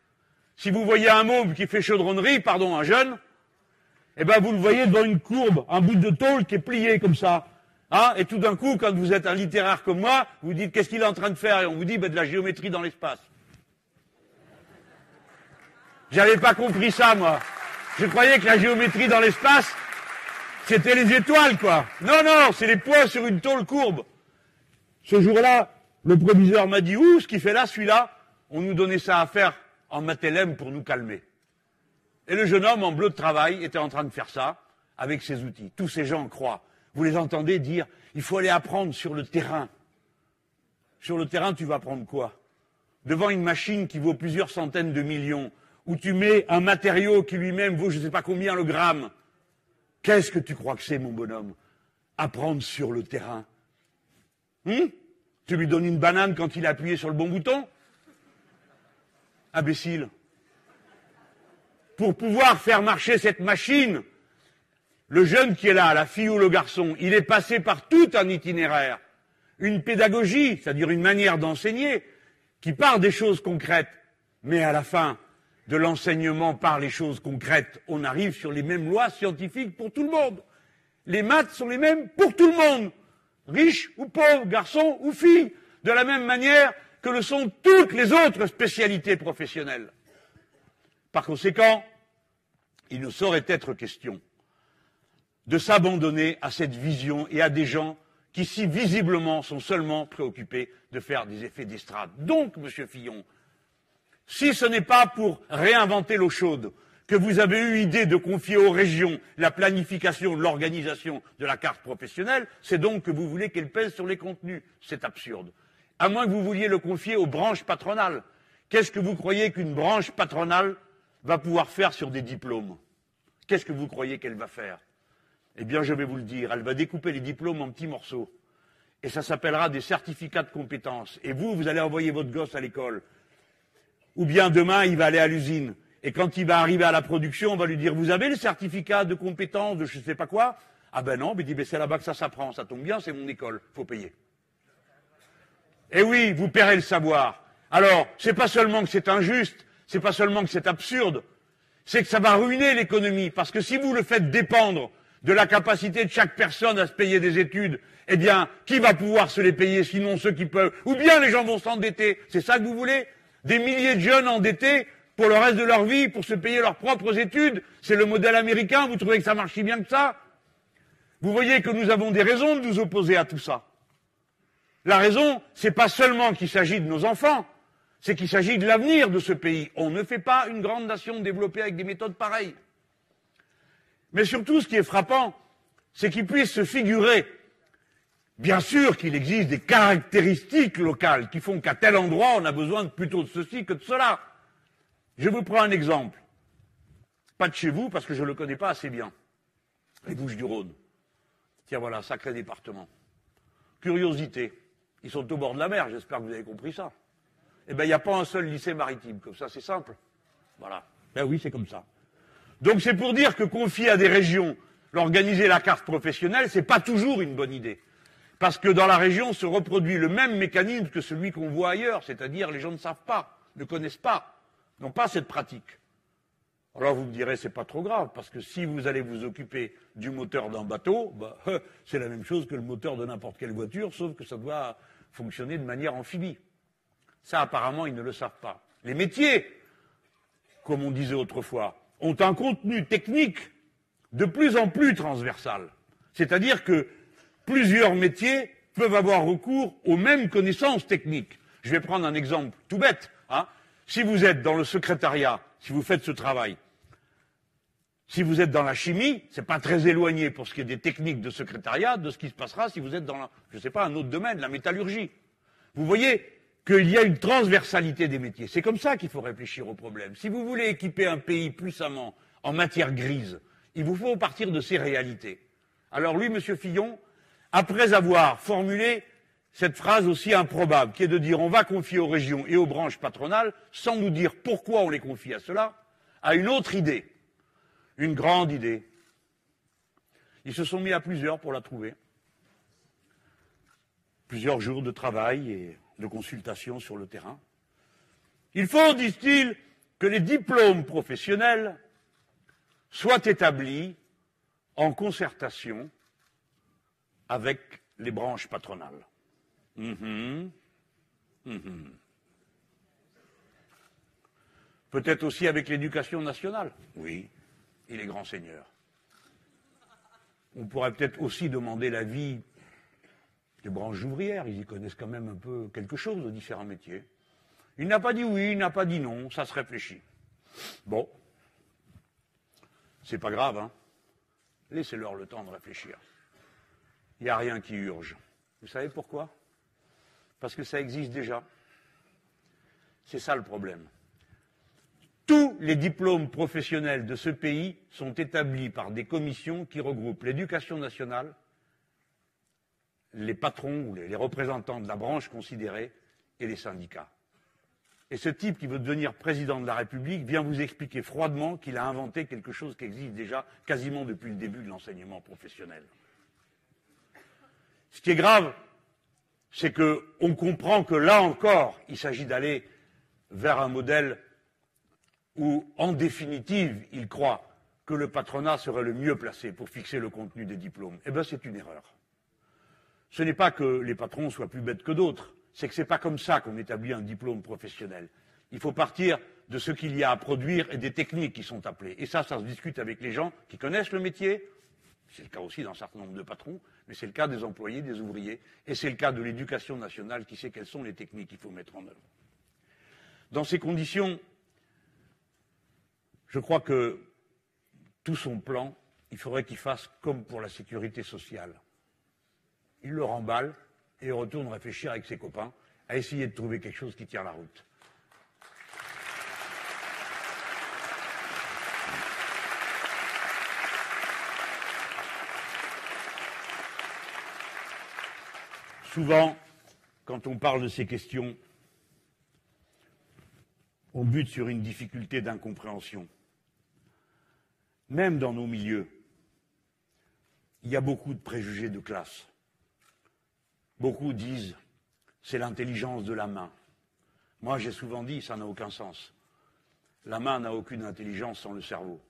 Si vous voyez un môme qui fait chaudronnerie, pardon, un jeune, eh ben vous le voyez devant une courbe, un bout de tôle qui est plié comme ça. Hein et tout d'un coup, quand vous êtes un littéraire comme moi, vous dites qu'est-ce qu'il est en train de faire? Et on vous dit ben, de la géométrie dans l'espace. J'avais pas compris ça, moi. Je croyais que la géométrie dans l'espace, c'était les étoiles, quoi. Non, non, c'est les points sur une tôle courbe. Ce jour-là, le proviseur m'a dit, ouh, ce qu'il fait là, celui-là, on nous donnait ça à faire en matélème pour nous calmer. Et le jeune homme en bleu de travail était en train de faire ça avec ses outils. Tous ces gens croient. Vous les entendez dire, il faut aller apprendre sur le terrain. Sur le terrain, tu vas apprendre quoi? Devant une machine qui vaut plusieurs centaines de millions, où tu mets un matériau qui lui-même vaut je ne sais pas combien le gramme. Qu'est-ce que tu crois que c'est, mon bonhomme Apprendre sur le terrain? Hum tu lui donnes une banane quand il a appuyé sur le bon bouton? Imbécile. Pour pouvoir faire marcher cette machine, le jeune qui est là, la fille ou le garçon, il est passé par tout un itinéraire, une pédagogie, c'est-à-dire une manière d'enseigner, qui part des choses concrètes, mais à la fin, de l'enseignement par les choses concrètes, on arrive sur les mêmes lois scientifiques pour tout le monde. Les maths sont les mêmes pour tout le monde, riche ou pauvre, garçon ou fille, de la même manière que le sont toutes les autres spécialités professionnelles. Par conséquent, il ne saurait être question de s'abandonner à cette vision et à des gens qui, si visiblement, sont seulement préoccupés de faire des effets d'estrade. Donc, Monsieur Fillon, si ce n'est pas pour réinventer l'eau chaude que vous avez eu idée de confier aux régions la planification, l'organisation de la carte professionnelle, c'est donc que vous voulez qu'elle pèse sur les contenus. C'est absurde. À moins que vous vouliez le confier aux branches patronales. Qu'est-ce que vous croyez qu'une branche patronale va pouvoir faire sur des diplômes? Qu'est-ce que vous croyez qu'elle va faire? Eh bien, je vais vous le dire, elle va découper les diplômes en petits morceaux. Et ça s'appellera des certificats de compétences. Et vous, vous allez envoyer votre gosse à l'école ou bien demain, il va aller à l'usine. Et quand il va arriver à la production, on va lui dire, vous avez le certificat de compétence de je ne sais pas quoi? Ah ben non, mais il dit, ben c'est là-bas que ça s'apprend, ça tombe bien, c'est mon école, faut payer. Eh oui, vous paierez le savoir. Alors, c'est pas seulement que c'est injuste, c'est pas seulement que c'est absurde, c'est que ça va ruiner l'économie, parce que si vous le faites dépendre de la capacité de chaque personne à se payer des études, eh bien, qui va pouvoir se les payer sinon ceux qui peuvent? Ou bien les gens vont s'endetter. C'est ça que vous voulez? Des milliers de jeunes endettés pour le reste de leur vie, pour se payer leurs propres études. C'est le modèle américain. Vous trouvez que ça marche si bien que ça? Vous voyez que nous avons des raisons de nous opposer à tout ça. La raison, c'est pas seulement qu'il s'agit de nos enfants, c'est qu'il s'agit de l'avenir de ce pays. On ne fait pas une grande nation développée avec des méthodes pareilles. Mais surtout, ce qui est frappant, c'est qu'il puisse se figurer Bien sûr qu'il existe des caractéristiques locales qui font qu'à tel endroit, on a besoin plutôt de ceci que de cela. Je vous prends un exemple. Pas de chez vous, parce que je ne le connais pas assez bien. Les Bouches du Rhône. Tiens, voilà, sacré département. Curiosité. Ils sont au bord de la mer, j'espère que vous avez compris ça. Eh bien, il n'y a pas un seul lycée maritime, comme ça, c'est simple. Voilà. Ben oui, c'est comme ça. Donc c'est pour dire que confier à des régions l'organiser la carte professionnelle, c'est pas toujours une bonne idée parce que dans la région se reproduit le même mécanisme que celui qu'on voit ailleurs, c'est-à-dire les gens ne savent pas, ne connaissent pas, n'ont pas cette pratique. Alors vous me direz, c'est pas trop grave, parce que si vous allez vous occuper du moteur d'un bateau, bah, [laughs] c'est la même chose que le moteur de n'importe quelle voiture, sauf que ça doit fonctionner de manière amphibie. Ça, apparemment, ils ne le savent pas. Les métiers, comme on disait autrefois, ont un contenu technique de plus en plus transversal. C'est-à-dire que plusieurs métiers peuvent avoir recours aux mêmes connaissances techniques. Je vais prendre un exemple tout bête. Hein. Si vous êtes dans le secrétariat, si vous faites ce travail, si vous êtes dans la chimie, c'est pas très éloigné pour ce qui est des techniques de secrétariat de ce qui se passera si vous êtes dans, je sais pas, un autre domaine, la métallurgie. Vous voyez qu'il y a une transversalité des métiers. C'est comme ça qu'il faut réfléchir au problème. Si vous voulez équiper un pays puissamment en matière grise, il vous faut partir de ces réalités. Alors lui, Monsieur Fillon, après avoir formulé cette phrase aussi improbable, qui est de dire on va confier aux régions et aux branches patronales, sans nous dire pourquoi on les confie à cela, à une autre idée, une grande idée. Ils se sont mis à plusieurs pour la trouver. Plusieurs jours de travail et de consultation sur le terrain. Il faut, disent-ils, que les diplômes professionnels soient établis en concertation avec les branches patronales. Mhm. Mhm. Peut-être aussi avec l'éducation nationale. Oui, il est grand seigneur. On pourrait peut-être aussi demander l'avis des branches ouvrières. Ils y connaissent quand même un peu quelque chose de différents métiers. Il n'a pas dit oui, il n'a pas dit non, ça se réfléchit. Bon. C'est pas grave, hein. Laissez-leur le temps de réfléchir. Il n'y a rien qui urge. Vous savez pourquoi? Parce que ça existe déjà. C'est ça le problème. Tous les diplômes professionnels de ce pays sont établis par des commissions qui regroupent l'éducation nationale, les patrons ou les représentants de la branche considérée et les syndicats. Et ce type qui veut devenir président de la République vient vous expliquer froidement qu'il a inventé quelque chose qui existe déjà quasiment depuis le début de l'enseignement professionnel. Ce qui est grave, c'est qu'on comprend que là encore, il s'agit d'aller vers un modèle où, en définitive, il croit que le patronat serait le mieux placé pour fixer le contenu des diplômes. Eh bien, c'est une erreur. Ce n'est pas que les patrons soient plus bêtes que d'autres, c'est que ce n'est pas comme ça qu'on établit un diplôme professionnel. Il faut partir de ce qu'il y a à produire et des techniques qui sont appelées. Et ça, ça se discute avec les gens qui connaissent le métier, c'est le cas aussi d'un certain nombre de patrons, mais c'est le cas des employés, des ouvriers, et c'est le cas de l'éducation nationale qui sait quelles sont les techniques qu'il faut mettre en œuvre. Dans ces conditions, je crois que tout son plan, il faudrait qu'il fasse comme pour la sécurité sociale. Il le remballe et retourne réfléchir avec ses copains à essayer de trouver quelque chose qui tient la route. Souvent, quand on parle de ces questions, on bute sur une difficulté d'incompréhension. Même dans nos milieux, il y a beaucoup de préjugés de classe. Beaucoup disent c'est l'intelligence de la main. Moi, j'ai souvent dit ça n'a aucun sens. La main n'a aucune intelligence sans le cerveau.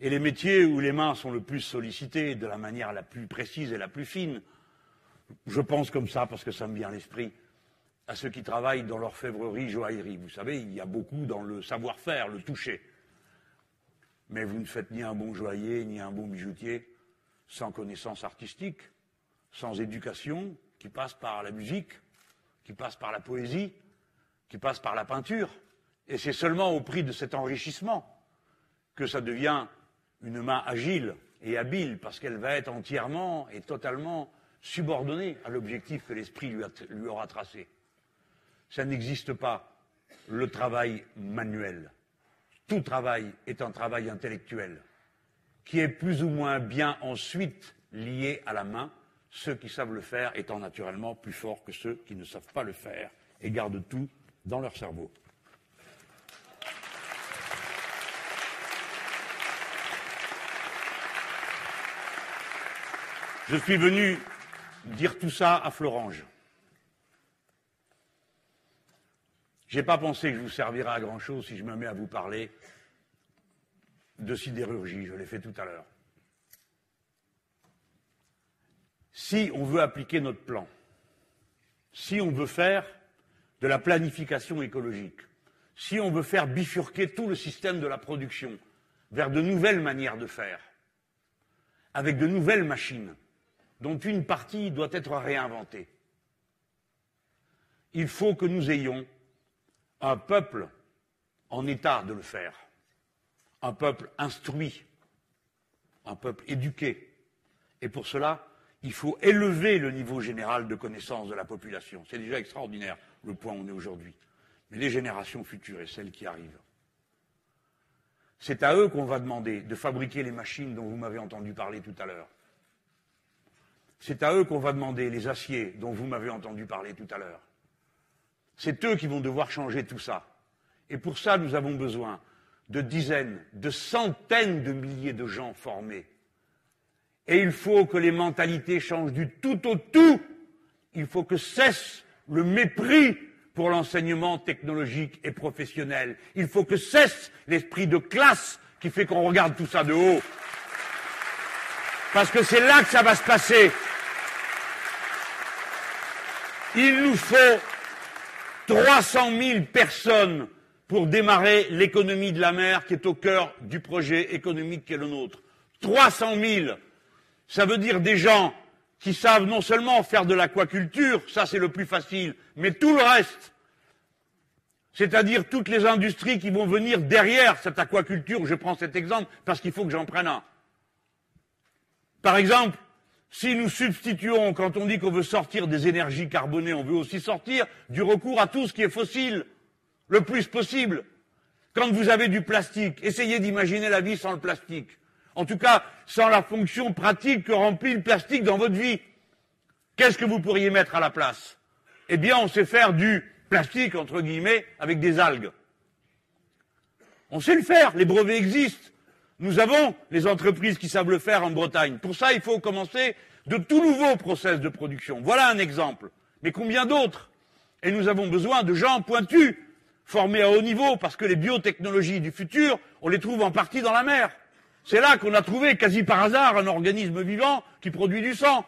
Et les métiers où les mains sont le plus sollicitées de la manière la plus précise et la plus fine je pense comme ça parce que ça me vient à l'esprit, à ceux qui travaillent dans l'orfèvrerie, joaillerie. Vous savez, il y a beaucoup dans le savoir-faire, le toucher. Mais vous ne faites ni un bon joaillier, ni un bon bijoutier sans connaissance artistique, sans éducation, qui passe par la musique, qui passe par la poésie, qui passe par la peinture. Et c'est seulement au prix de cet enrichissement que ça devient une main agile et habile, parce qu'elle va être entièrement et totalement subordonné à l'objectif que l'esprit lui, aura tracé. Ça n'existe pas le travail manuel. Tout travail est un travail intellectuel, qui est plus ou moins bien ensuite lié à la main, ceux qui savent le faire étant naturellement plus forts que ceux qui ne savent pas le faire et gardent tout dans leur cerveau. Je suis venu dire tout ça à Florange. Je n'ai pas pensé que je vous servirais à grand-chose si je me mets à vous parler de sidérurgie, je l'ai fait tout à l'heure. Si on veut appliquer notre plan, si on veut faire de la planification écologique, si on veut faire bifurquer tout le système de la production vers de nouvelles manières de faire, avec de nouvelles machines, dont une partie doit être réinventée. Il faut que nous ayons un peuple en état de le faire, un peuple instruit, un peuple éduqué. Et pour cela, il faut élever le niveau général de connaissance de la population. C'est déjà extraordinaire le point où on est aujourd'hui. Mais les générations futures et celles qui arrivent, c'est à eux qu'on va demander de fabriquer les machines dont vous m'avez entendu parler tout à l'heure c'est à eux qu'on va demander les aciers dont vous m'avez entendu parler tout à l'heure. C'est eux qui vont devoir changer tout ça. Et pour ça, nous avons besoin de dizaines, de centaines de milliers de gens formés. Et il faut que les mentalités changent du tout au tout. Il faut que cesse le mépris pour l'enseignement technologique et professionnel. Il faut que cesse l'esprit de classe qui fait qu'on regarde tout ça de haut. Parce que c'est là que ça va se passer. Il nous faut 300 000 personnes pour démarrer l'économie de la mer qui est au cœur du projet économique qui est le nôtre. 300 000. Ça veut dire des gens qui savent non seulement faire de l'aquaculture, ça c'est le plus facile, mais tout le reste. C'est-à-dire toutes les industries qui vont venir derrière cette aquaculture. Je prends cet exemple parce qu'il faut que j'en prenne un. Par exemple, si nous substituons, quand on dit qu'on veut sortir des énergies carbonées, on veut aussi sortir du recours à tout ce qui est fossile, le plus possible. Quand vous avez du plastique, essayez d'imaginer la vie sans le plastique. En tout cas, sans la fonction pratique que remplit le plastique dans votre vie. Qu'est-ce que vous pourriez mettre à la place? Eh bien, on sait faire du plastique, entre guillemets, avec des algues. On sait le faire, les brevets existent. Nous avons les entreprises qui savent le faire en Bretagne. Pour ça, il faut commencer de tout nouveaux process de production. Voilà un exemple. Mais combien d'autres? Et nous avons besoin de gens pointus, formés à haut niveau, parce que les biotechnologies du futur, on les trouve en partie dans la mer. C'est là qu'on a trouvé, quasi par hasard, un organisme vivant qui produit du sang.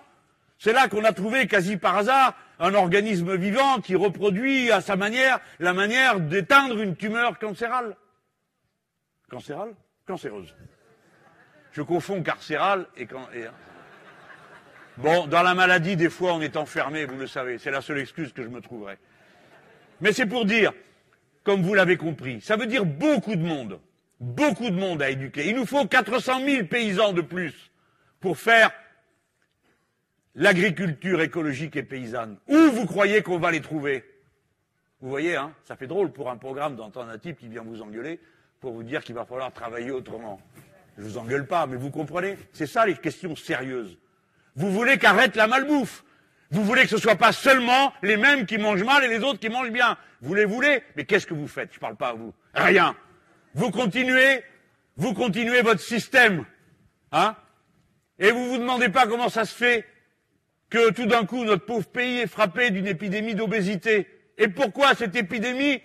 C'est là qu'on a trouvé, quasi par hasard, un organisme vivant qui reproduit à sa manière la manière d'éteindre une tumeur cancérale. Cancérale? Je confonds carcéral et, quand, hein. Bon, dans la maladie, des fois, on est enfermé, vous le savez. C'est la seule excuse que je me trouverai. Mais c'est pour dire, comme vous l'avez compris, ça veut dire beaucoup de monde. Beaucoup de monde à éduquer. Il nous faut 400 000 paysans de plus pour faire l'agriculture écologique et paysanne. Où vous croyez qu'on va les trouver? Vous voyez, hein, ça fait drôle pour un programme d'entendre un type qui vient vous engueuler pour vous dire qu'il va falloir travailler autrement. Je vous engueule pas, mais vous comprenez C'est ça les questions sérieuses. Vous voulez qu'arrête la malbouffe. Vous voulez que ce soit pas seulement les mêmes qui mangent mal et les autres qui mangent bien. Vous les voulez, mais qu'est-ce que vous faites? Je parle pas à vous. Rien. Vous continuez, vous continuez votre système, hein? Et vous vous demandez pas comment ça se fait que tout d'un coup notre pauvre pays est frappé d'une épidémie d'obésité. Et pourquoi cette épidémie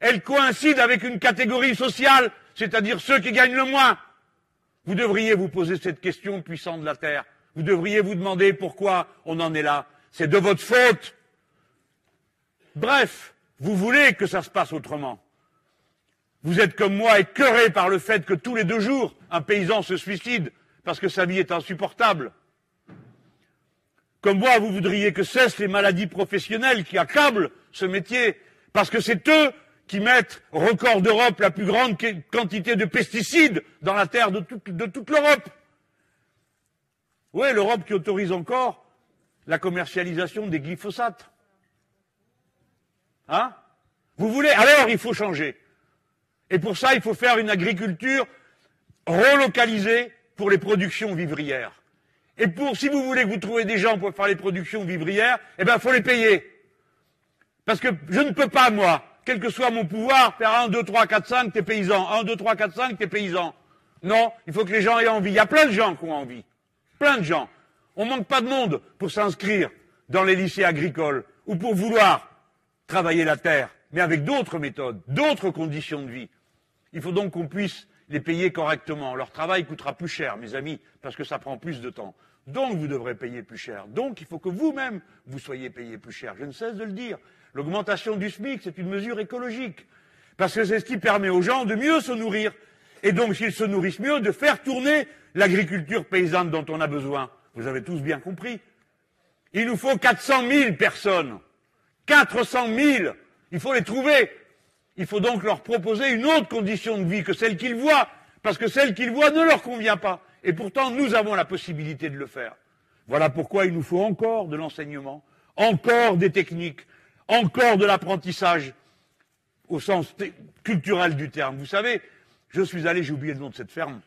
elle coïncide avec une catégorie sociale, c'est-à-dire ceux qui gagnent le moins. Vous devriez vous poser cette question, puissant de la Terre. Vous devriez vous demander pourquoi on en est là. C'est de votre faute. Bref, vous voulez que ça se passe autrement. Vous êtes comme moi écœuré par le fait que tous les deux jours, un paysan se suicide parce que sa vie est insupportable. Comme moi, vous voudriez que cessent les maladies professionnelles qui accablent ce métier, parce que c'est eux qui mettent record d'Europe la plus grande quantité de pesticides dans la terre de, toute l'Europe. Oui, l'Europe qui autorise encore la commercialisation des glyphosates? Hein? Vous voulez Alors il faut changer. Et pour ça, il faut faire une agriculture relocalisée pour les productions vivrières. Et pour, si vous voulez que vous trouviez des gens pour faire les productions vivrières, eh bien, il faut les payer. Parce que je ne peux pas, moi, quel que soit mon pouvoir, faire 1, 2, 3, 4, 5, t'es paysan. 1, 2, 3, 4, 5, t'es paysan. Non, il faut que les gens aient envie. Il y a plein de gens qui ont envie. Plein de gens. On manque pas de monde pour s'inscrire dans les lycées agricoles ou pour vouloir travailler la terre, mais avec d'autres méthodes, d'autres conditions de vie. Il faut donc qu'on puisse les payer correctement. Leur travail coûtera plus cher, mes amis, parce que ça prend plus de temps. Donc vous devrez payer plus cher. Donc il faut que vous-même vous soyez payé plus cher. Je ne cesse de le dire. L'augmentation du SMIC, c'est une mesure écologique. Parce que c'est ce qui permet aux gens de mieux se nourrir. Et donc, s'ils se nourrissent mieux, de faire tourner l'agriculture paysanne dont on a besoin. Vous avez tous bien compris. Il nous faut 400 000 personnes. 400 000. Il faut les trouver. Il faut donc leur proposer une autre condition de vie que celle qu'ils voient. Parce que celle qu'ils voient ne leur convient pas. Et pourtant, nous avons la possibilité de le faire. Voilà pourquoi il nous faut encore de l'enseignement, encore des techniques, encore de l'apprentissage au sens culturel du terme. Vous savez, je suis allé, j'ai oublié le nom de cette ferme.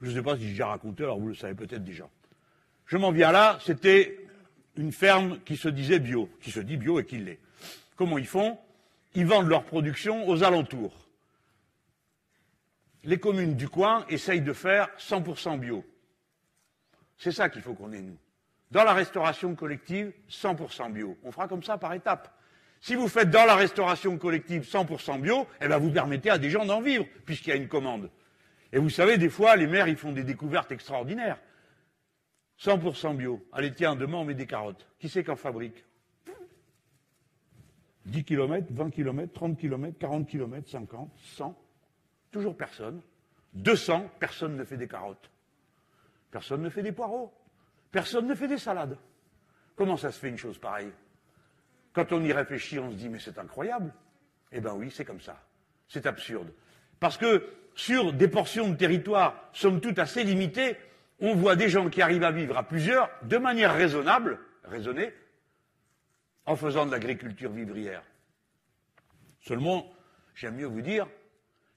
Je ne sais pas si j'ai déjà raconté, alors vous le savez peut-être déjà. Je m'en viens là, c'était une ferme qui se disait bio, qui se dit bio et qui l'est. Comment ils font? Ils vendent leur production aux alentours. Les communes du coin essayent de faire 100% bio. C'est ça qu'il faut qu'on ait, nous. Dans la restauration collective, 100% bio. On fera comme ça par étapes. Si vous faites dans la restauration collective 100% bio, eh ben vous permettez à des gens d'en vivre, puisqu'il y a une commande. Et vous savez, des fois, les maires, ils font des découvertes extraordinaires. 100% bio. Allez, tiens, demain, on met des carottes. Qui c'est qu'en fabrique 10 km, 20 km, 30 km, 40 km, 50, 100. Toujours personne. 200, personne ne fait des carottes. Personne ne fait des poireaux. Personne ne fait des salades. Comment ça se fait une chose pareille? Quand on y réfléchit, on se dit mais c'est incroyable. Eh bien oui, c'est comme ça. C'est absurde. Parce que sur des portions de territoire, somme toute assez limitées, on voit des gens qui arrivent à vivre à plusieurs de manière raisonnable, raisonnée, en faisant de l'agriculture vivrière. Seulement, j'aime mieux vous dire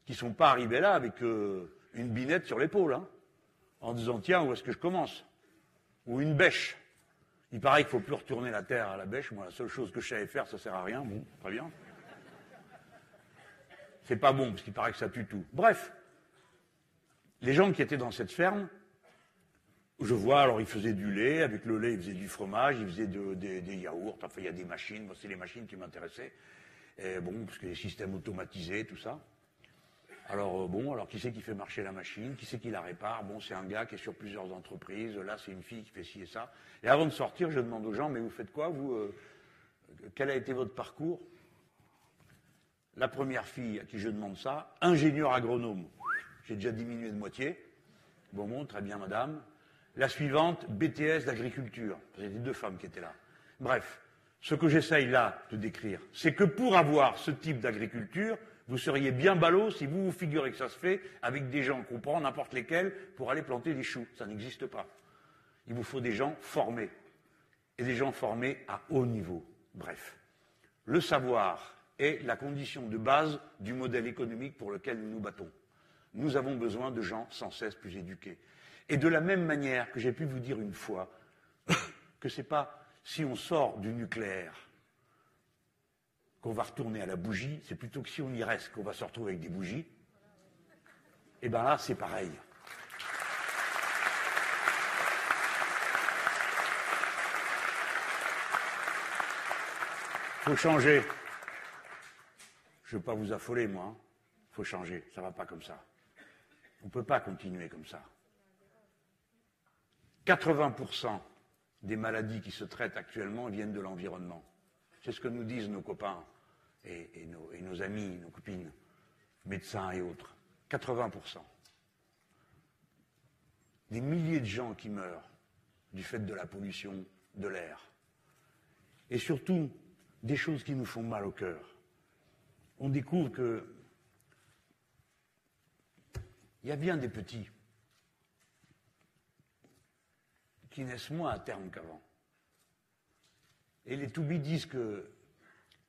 qu'ils ne sont pas arrivés là avec euh, une binette sur l'épaule, hein, en disant tiens, où est-ce que je commence? Ou une bêche. Il paraît qu'il ne faut plus retourner la terre à la bêche. Moi, la seule chose que je savais faire, ça sert à rien. Bon, très bien. C'est pas bon, parce qu'il paraît que ça tue tout. Bref, les gens qui étaient dans cette ferme, je vois, alors ils faisaient du lait, avec le lait ils faisaient du fromage, ils faisaient des, yaourts, enfin il y a des machines, moi c'est les machines qui m'intéressaient. Et bon, parce que les systèmes automatisés, tout ça. Alors euh, bon, alors qui c'est qui fait marcher la machine? Qui c'est qui la répare? Bon, c'est un gars qui est sur plusieurs entreprises. Là, c'est une fille qui fait ci et ça. Et avant de sortir, je demande aux gens, mais vous faites quoi Vous, euh, quel a été votre parcours? La première fille à qui je demande ça, ingénieur agronome. J'ai déjà diminué de moitié. Bon, bon, très bien, madame. La suivante, BTS d'agriculture. C'était deux femmes qui étaient là. Bref, ce que j'essaye là de décrire, c'est que pour avoir ce type d'agriculture, vous seriez bien ballot si vous vous figurez que ça se fait avec des gens qu'on prend n'importe lesquels pour aller planter des choux. Ça n'existe pas. Il vous faut des gens formés. Et des gens formés à haut niveau. Bref. Le savoir est la condition de base du modèle économique pour lequel nous nous battons. Nous avons besoin de gens sans cesse plus éduqués. Et de la même manière que j'ai pu vous dire une fois que ce n'est pas si on sort du nucléaire qu'on va retourner à la bougie, c'est plutôt que si on y reste qu'on va se retrouver avec des bougies. Et eh bien là, c'est pareil. Il faut changer. Je ne veux pas vous affoler, moi. Hein. faut changer. Ça ne va pas comme ça. On ne peut pas continuer comme ça. 80% des maladies qui se traitent actuellement viennent de l'environnement. C'est ce que nous disent nos copains et, nos, amis, nos copines, médecins et autres. 80%. Des milliers de gens qui meurent du fait de la pollution de l'air. Et surtout, des choses qui nous font mal au cœur. On découvre que il y a bien des petits qui naissent moins à terme qu'avant. Et les Toubis disent qu'il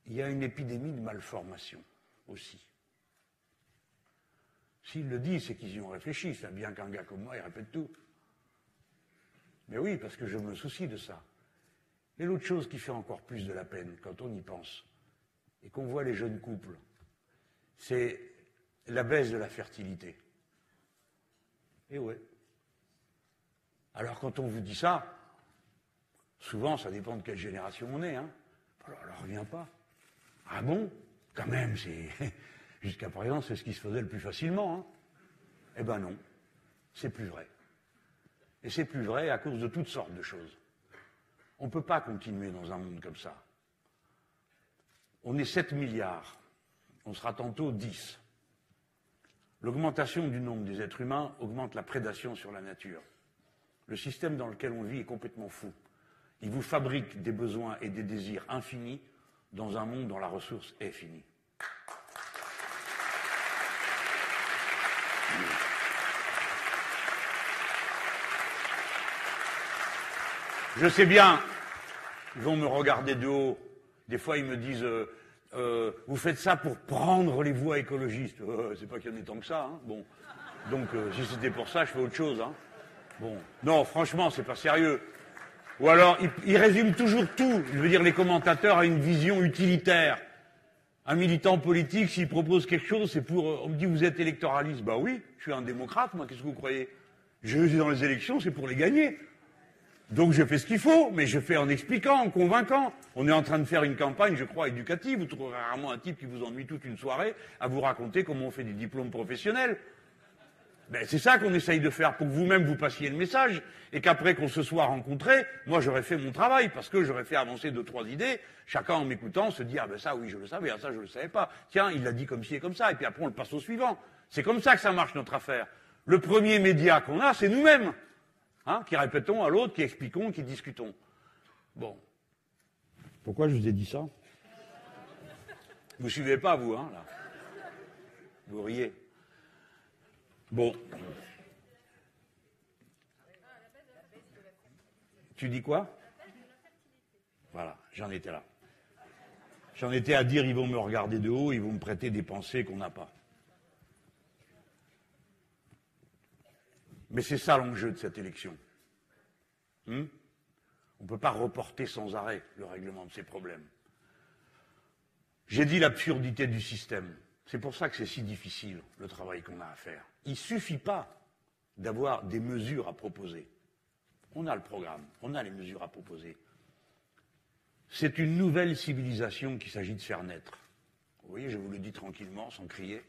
y a une épidémie de malformation aussi. S'ils le disent, c'est qu'ils y ont réfléchi. C'est bien qu'un gars comme moi, il répète tout. Mais oui, parce que je me soucie de ça. Et l'autre chose qui fait encore plus de la peine quand on y pense, et qu'on voit les jeunes couples, c'est la baisse de la fertilité. Et ouais. Alors quand on vous dit ça, souvent ça dépend de quelle génération on est. Hein. Alors, elle ne revient pas. Ah bon? Quand même, c'est. [laughs] Jusqu'à présent, c'est ce qui se faisait le plus facilement. Hein. Eh ben non, c'est plus vrai. Et c'est plus vrai à cause de toutes sortes de choses. On ne peut pas continuer dans un monde comme ça. On est 7 milliards, on sera tantôt 10. L'augmentation du nombre des êtres humains augmente la prédation sur la nature. Le système dans lequel on vit est complètement fou. Il vous fabrique des besoins et des désirs infinis dans un monde dont la ressource est finie. Je sais bien, ils vont me regarder de haut. Des fois, ils me disent euh, euh, Vous faites ça pour prendre les voies écologistes. Euh, c'est pas qu'il y en ait tant que ça. Hein. Bon. Donc, si c'était pour ça, je fais autre chose. Hein. Bon, non, franchement, c'est pas sérieux. Ou alors, il, résume toujours tout, je veux dire, les commentateurs, à une vision utilitaire. Un militant politique, s'il propose quelque chose, c'est pour. On me dit, vous êtes électoraliste. Bah oui, je suis un démocrate, moi, qu'est-ce que vous croyez? Je suis dans les élections, c'est pour les gagner. Donc je fais ce qu'il faut, mais je fais en expliquant, en convaincant. On est en train de faire une campagne, je crois, éducative. Vous trouverez rarement un type qui vous ennuie toute une soirée à vous raconter comment on fait des diplômes professionnels. Ben, c'est ça qu'on essaye de faire pour que vous-même vous passiez le message et qu'après qu'on se soit rencontrés, moi j'aurais fait mon travail parce que j'aurais fait avancer deux, trois idées. Chacun en m'écoutant se dit, ah ben ça oui je le savais, ah, ça je le savais pas. Tiens, il l'a dit comme ci et comme ça et puis après on le passe au suivant. C'est comme ça que ça marche notre affaire. Le premier média qu'on a, c'est nous-mêmes. Hein, qui répétons à l'autre, qui expliquons, qui discutons. Bon. Pourquoi je vous ai dit ça? Vous suivez pas, vous, hein, là Vous riez. Bon. Tu dis quoi? Voilà, j'en étais là. J'en étais à dire, ils vont me regarder de haut, ils vont me prêter des pensées qu'on n'a pas. Mais c'est ça l'enjeu de cette élection. Hmm? On ne peut pas reporter sans arrêt le règlement de ces problèmes. J'ai dit l'absurdité du système. C'est pour ça que c'est si difficile, le travail qu'on a à faire. Il ne suffit pas d'avoir des mesures à proposer. On a le programme, on a les mesures à proposer. C'est une nouvelle civilisation qu'il s'agit de faire naître. Vous voyez, je vous le dis tranquillement, sans crier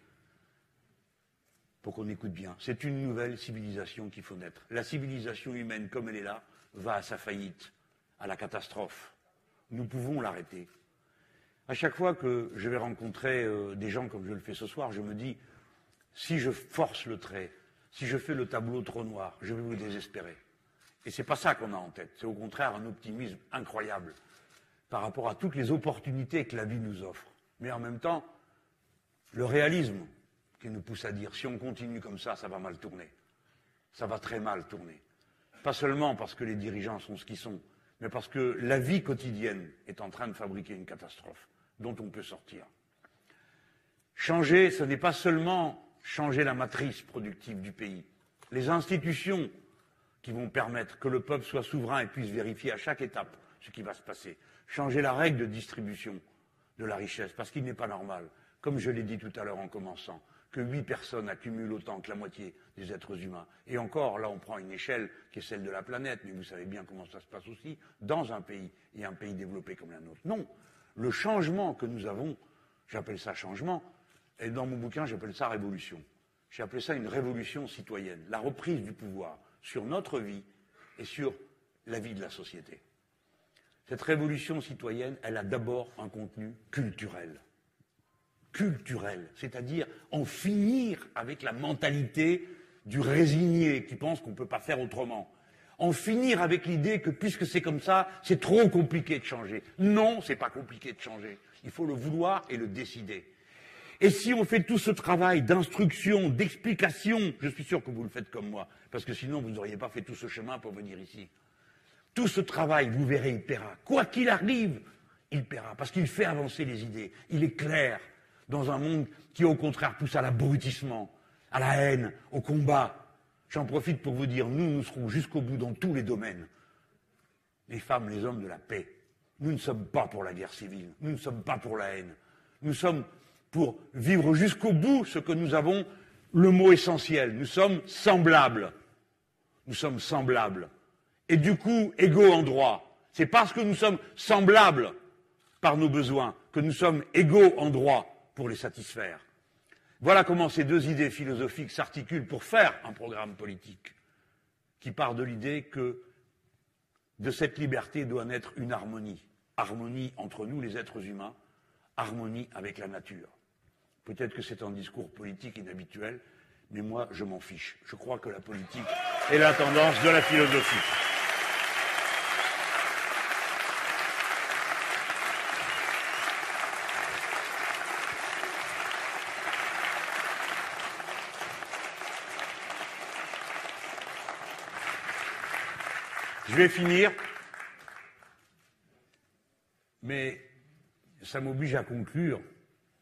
pour qu'on écoute bien. C'est une nouvelle civilisation qu'il faut naître. La civilisation humaine, comme elle est là, va à sa faillite, à la catastrophe. Nous pouvons l'arrêter. À chaque fois que je vais rencontrer euh, des gens comme je le fais ce soir, je me dis, si je force le trait, si je fais le tableau trop noir, je vais vous désespérer. Et c'est pas ça qu'on a en tête. C'est au contraire un optimisme incroyable par rapport à toutes les opportunités que la vie nous offre. Mais en même temps, le réalisme, qui nous pousse à dire si on continue comme ça, ça va mal tourner. Ça va très mal tourner. Pas seulement parce que les dirigeants sont ce qu'ils sont, mais parce que la vie quotidienne est en train de fabriquer une catastrophe dont on peut sortir. Changer, ce n'est pas seulement changer la matrice productive du pays. Les institutions qui vont permettre que le peuple soit souverain et puisse vérifier à chaque étape ce qui va se passer. Changer la règle de distribution de la richesse, parce qu'il n'est pas normal, comme je l'ai dit tout à l'heure en commençant, que huit personnes accumulent autant que la moitié des êtres humains. Et encore, là, on prend une échelle qui est celle de la planète, mais vous savez bien comment ça se passe aussi dans un pays, et un pays développé comme la nôtre. Non, le changement que nous avons, j'appelle ça changement, et dans mon bouquin, j'appelle ça révolution. J'ai appelé ça une révolution citoyenne, la reprise du pouvoir sur notre vie et sur la vie de la société. Cette révolution citoyenne, elle a d'abord un contenu culturel culturel, c'est-à-dire en finir avec la mentalité du résigné qui pense qu'on ne peut pas faire autrement. En finir avec l'idée que puisque c'est comme ça, c'est trop compliqué de changer. Non, c'est pas compliqué de changer. Il faut le vouloir et le décider. Et si on fait tout ce travail d'instruction, d'explication, je suis sûr que vous le faites comme moi, parce que sinon vous n'auriez pas fait tout ce chemin pour venir ici. Tout ce travail, vous verrez, il paiera. Quoi qu'il arrive, il paiera, parce qu'il fait avancer les idées. Il est clair, dans un monde qui, au contraire, pousse à l'abrutissement, à la haine, au combat. J'en profite pour vous dire, nous, nous serons jusqu'au bout dans tous les domaines. Les femmes, les hommes de la paix. Nous ne sommes pas pour la guerre civile, nous ne sommes pas pour la haine. Nous sommes pour vivre jusqu'au bout ce que nous avons, le mot essentiel. Nous sommes semblables. Nous sommes semblables. Et du coup, égaux en droit. C'est parce que nous sommes semblables par nos besoins que nous sommes égaux en droit pour les satisfaire. Voilà comment ces deux idées philosophiques s'articulent pour faire un programme politique qui part de l'idée que de cette liberté doit naître une harmonie. Harmonie entre nous, les êtres humains, harmonie avec la nature. Peut-être que c'est un discours politique inhabituel, mais moi, je m'en fiche. Je crois que la politique est la tendance de la philosophie. Je vais finir, mais ça m'oblige à conclure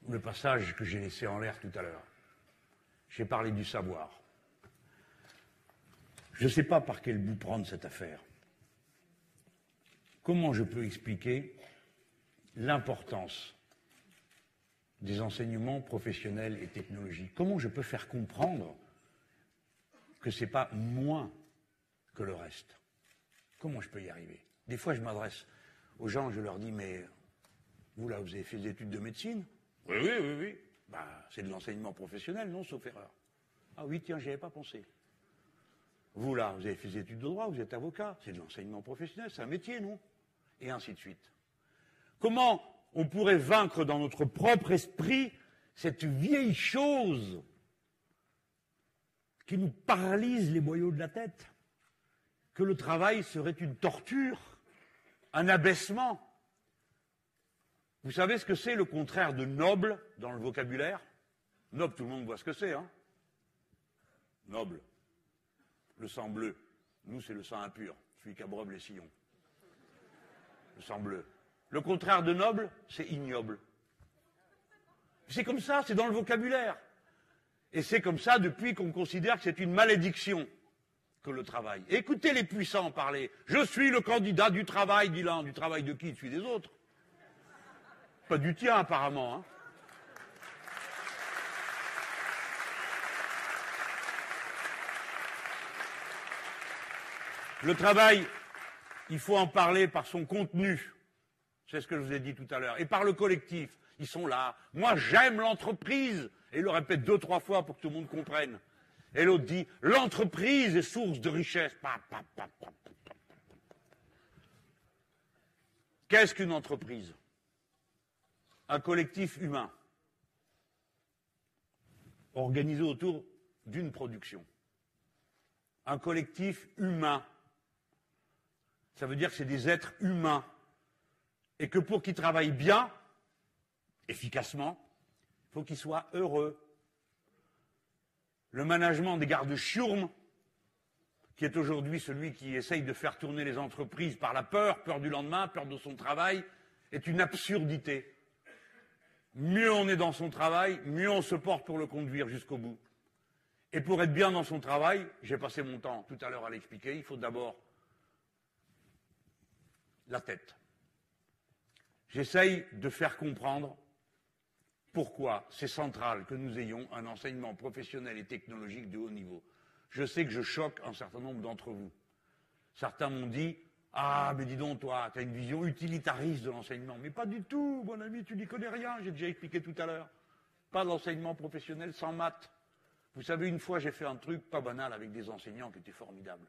le passage que j'ai laissé en l'air tout à l'heure. J'ai parlé du savoir. Je ne sais pas par quel bout prendre cette affaire. Comment je peux expliquer l'importance des enseignements professionnels et technologiques? Comment je peux faire comprendre que ce n'est pas moins que le reste? Comment je peux y arriver? Des fois, je m'adresse aux gens, je leur dis, mais vous là, vous avez fait des études de médecine? Oui, oui, oui, oui. Bah, c'est de l'enseignement professionnel, non, sauf erreur. Ah oui, tiens, j'y avais pas pensé. Vous là, vous avez fait des études de droit, vous êtes avocat, c'est de l'enseignement professionnel, c'est un métier, non? Et ainsi de suite. Comment on pourrait vaincre dans notre propre esprit cette vieille chose qui nous paralyse les boyaux de la tête? Que le travail serait une torture, un abaissement vous savez ce que c'est le contraire de noble dans le vocabulaire? Noble, tout le monde voit ce que c'est, hein Noble. Le sang bleu. Nous, c'est le sang impur, celui qui abreuve les sillons. Le sang bleu. Le contraire de noble, c'est ignoble. C'est comme ça, c'est dans le vocabulaire. Et c'est comme ça depuis qu'on considère que c'est une malédiction que le travail. Écoutez les puissants parler. Je suis le candidat du travail, dit l'un. Du travail de qui? Celui des autres. Pas du tien, apparemment. Hein. Le travail, il faut en parler par son contenu. C'est ce que je vous ai dit tout à l'heure. Et par le collectif. Ils sont là. Moi, j'aime l'entreprise. Et le répète deux, trois fois pour que tout le monde comprenne. Et l'autre dit, l'entreprise est source de richesse. Qu'est-ce qu'une entreprise? Un collectif humain organisé autour d'une production. Un collectif humain. Ça veut dire que c'est des êtres humains. Et que pour qu'ils travaillent bien, efficacement, il faut qu'ils soient heureux. Le management des gardes chiourmes, qui est aujourd'hui celui qui essaye de faire tourner les entreprises par la peur, peur du lendemain, peur de son travail, est une absurdité mieux on est dans son travail, mieux on se porte pour le conduire jusqu'au bout. Et pour être bien dans son travail, j'ai passé mon temps tout à l'heure à l'expliquer, il faut d'abord la tête. J'essaye de faire comprendre pourquoi c'est central que nous ayons un enseignement professionnel et technologique de haut niveau. Je sais que je choque un certain nombre d'entre vous. Certains m'ont dit ah, mais dis donc, toi, tu as une vision utilitariste de l'enseignement. Mais pas du tout, mon ami, tu n'y connais rien, j'ai déjà expliqué tout à l'heure. Pas d'enseignement professionnel sans maths. Vous savez, une fois, j'ai fait un truc pas banal avec des enseignants qui étaient formidables.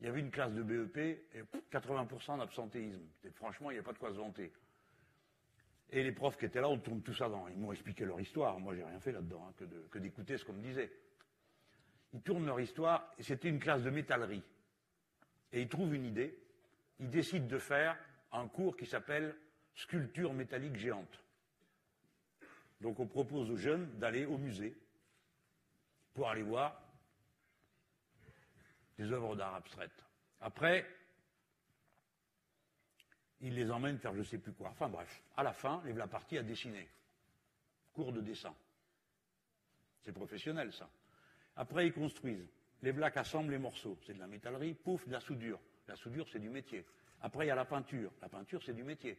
Il y avait une classe de BEP et 80% d'absentéisme. Franchement, il n'y a pas de quoi se vanter. Et les profs qui étaient là, on tourne tout ça dans. Ils m'ont expliqué leur histoire. Moi, j'ai rien fait là-dedans, hein, que d'écouter ce qu'on me disait. Ils tournent leur histoire, et c'était une classe de métallerie. Et ils trouvent une idée, il décide de faire un cours qui s'appelle sculpture métallique géante. Donc on propose aux jeunes d'aller au musée pour aller voir des œuvres d'art abstraites. Après, il les emmène faire je ne sais plus quoi. Enfin bref, à la fin, les la partie à dessiner. Cours de dessin. C'est professionnel ça. Après, ils construisent. Les Vlacs assemblent les morceaux. C'est de la métallerie, pouf, de la soudure. La soudure, c'est du métier. Après, il y a la peinture. La peinture, c'est du métier.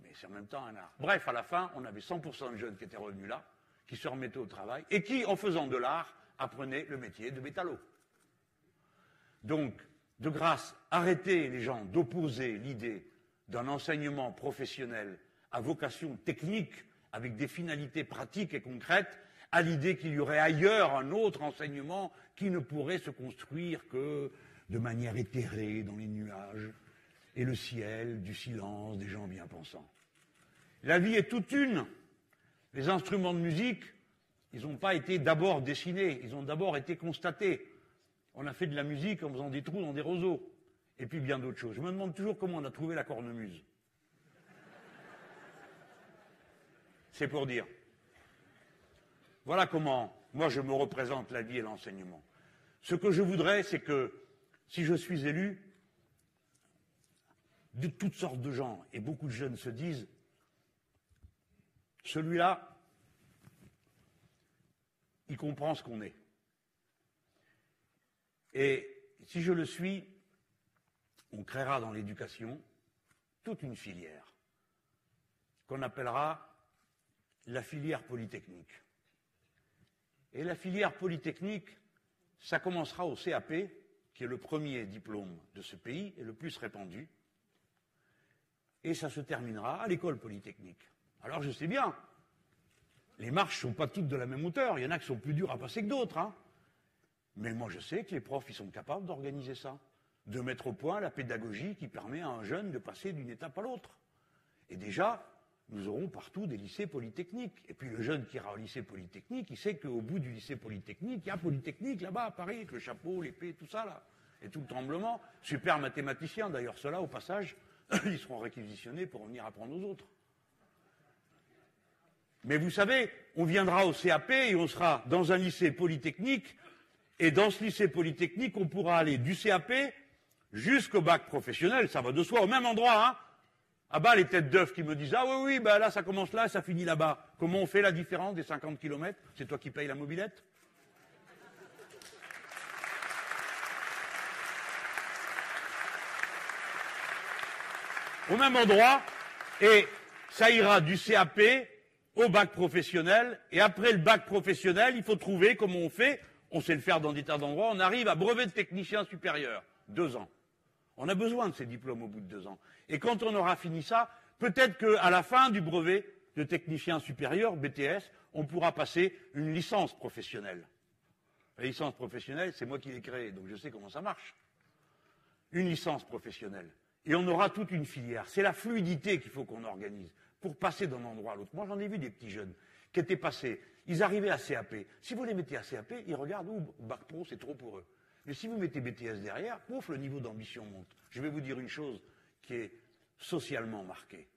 Mais c'est en même temps un art. Bref, à la fin, on avait 100% de jeunes qui étaient revenus là, qui se remettaient au travail, et qui, en faisant de l'art, apprenaient le métier de métallo. Donc, de grâce, arrêtez les gens d'opposer l'idée d'un enseignement professionnel à vocation technique, avec des finalités pratiques et concrètes, à l'idée qu'il y aurait ailleurs un autre enseignement qui ne pourrait se construire que de manière éthérée dans les nuages, et le ciel, du silence, des gens bien pensants. La vie est toute une. Les instruments de musique, ils n'ont pas été d'abord dessinés, ils ont d'abord été constatés. On a fait de la musique en faisant des trous dans des roseaux, et puis bien d'autres choses. Je me demande toujours comment on a trouvé la cornemuse. C'est pour dire. Voilà comment moi je me représente la vie et l'enseignement. Ce que je voudrais, c'est que si je suis élu, de toutes sortes de gens, et beaucoup de jeunes se disent, celui-là, il comprend ce qu'on est. Et si je le suis, on créera dans l'éducation toute une filière qu'on appellera la filière polytechnique. Et la filière polytechnique, ça commencera au CAP, qui est le premier diplôme de ce pays et le plus répandu, et ça se terminera à l'école polytechnique. Alors je sais bien, les marches ne sont pas toutes de la même hauteur, il y en a qui sont plus dures à passer que d'autres. Hein. Mais moi je sais que les profs, ils sont capables d'organiser ça, de mettre au point la pédagogie qui permet à un jeune de passer d'une étape à l'autre. Et déjà, nous aurons partout des lycées polytechniques. Et puis le jeune qui ira au lycée polytechnique, il sait qu'au bout du lycée polytechnique, il y a Polytechnique là-bas à Paris, avec le chapeau, l'épée, tout ça là. Et tout le tremblement. Super mathématicien, d'ailleurs, ceux-là, au passage, [clears throat] ils seront réquisitionnés pour venir apprendre aux autres. Mais vous savez, on viendra au CAP et on sera dans un lycée polytechnique, et dans ce lycée polytechnique, on pourra aller du CAP jusqu'au bac professionnel, ça va de soi, au même endroit, hein. Ah bah les têtes d'œufs qui me disent Ah oui, oui, bah là ça commence là et ça finit là-bas. Comment on fait la différence des 50 km C'est toi qui payes la mobilette? Au même endroit, et ça ira du CAP au bac professionnel, et après le bac professionnel, il faut trouver comment on fait, on sait le faire dans des tas d'endroits, on arrive à brevet de technicien supérieur, deux ans. On a besoin de ces diplômes au bout de deux ans. Et quand on aura fini ça, peut-être qu'à la fin du brevet de technicien supérieur, BTS, on pourra passer une licence professionnelle. La licence professionnelle, c'est moi qui l'ai créée, donc je sais comment ça marche. Une licence professionnelle. Et on aura toute une filière. C'est la fluidité qu'il faut qu'on organise pour passer d'un endroit à l'autre. Moi, j'en ai vu des petits jeunes qui étaient passés. Ils arrivaient à CAP. Si vous les mettez à CAP, ils regardent où Bac Pro, c'est trop pour eux. Mais si vous mettez BTS derrière, pouf, le niveau d'ambition monte. Je vais vous dire une chose qui est socialement marquée.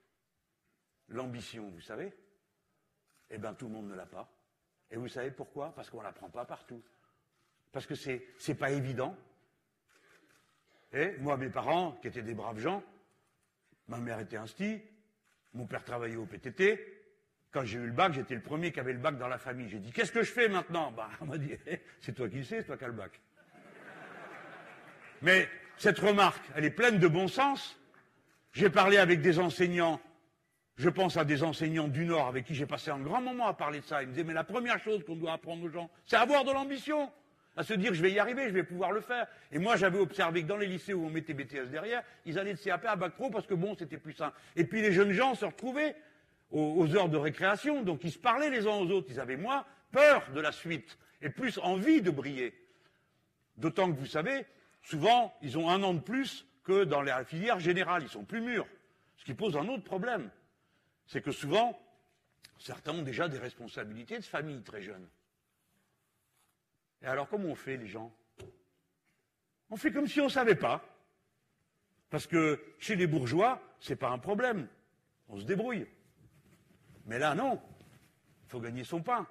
L'ambition, vous savez Eh bien, tout le monde ne l'a pas. Et vous savez pourquoi? Parce qu'on ne la prend pas partout. Parce que c'est n'est pas évident. Et moi, mes parents, qui étaient des braves gens, ma mère était insti, mon père travaillait au PTT. Quand j'ai eu le bac, j'étais le premier qui avait le bac dans la famille. J'ai dit, qu'est-ce que je fais maintenant? Bah, On m'a dit, [laughs] c'est toi qui le sais, c'est toi qui as le bac. Mais cette remarque, elle est pleine de bon sens. J'ai parlé avec des enseignants, je pense à des enseignants du Nord avec qui j'ai passé un grand moment à parler de ça. Ils me disaient, mais la première chose qu'on doit apprendre aux gens, c'est avoir de l'ambition, à se dire, je vais y arriver, je vais pouvoir le faire. Et moi, j'avais observé que dans les lycées où on mettait BTS derrière, ils allaient de CAP à Bac Pro parce que bon, c'était plus simple. Et puis les jeunes gens se retrouvaient aux, aux heures de récréation, donc ils se parlaient les uns aux autres. Ils avaient moins peur de la suite et plus envie de briller. D'autant que vous savez, Souvent, ils ont un an de plus que dans la filière générale. Ils sont plus mûrs. Ce qui pose un autre problème. C'est que souvent, certains ont déjà des responsabilités de famille très jeunes. Et alors, comment on fait, les gens? On fait comme si on ne savait pas. Parce que chez les bourgeois, ce n'est pas un problème. On se débrouille. Mais là, non. Il faut gagner son pain.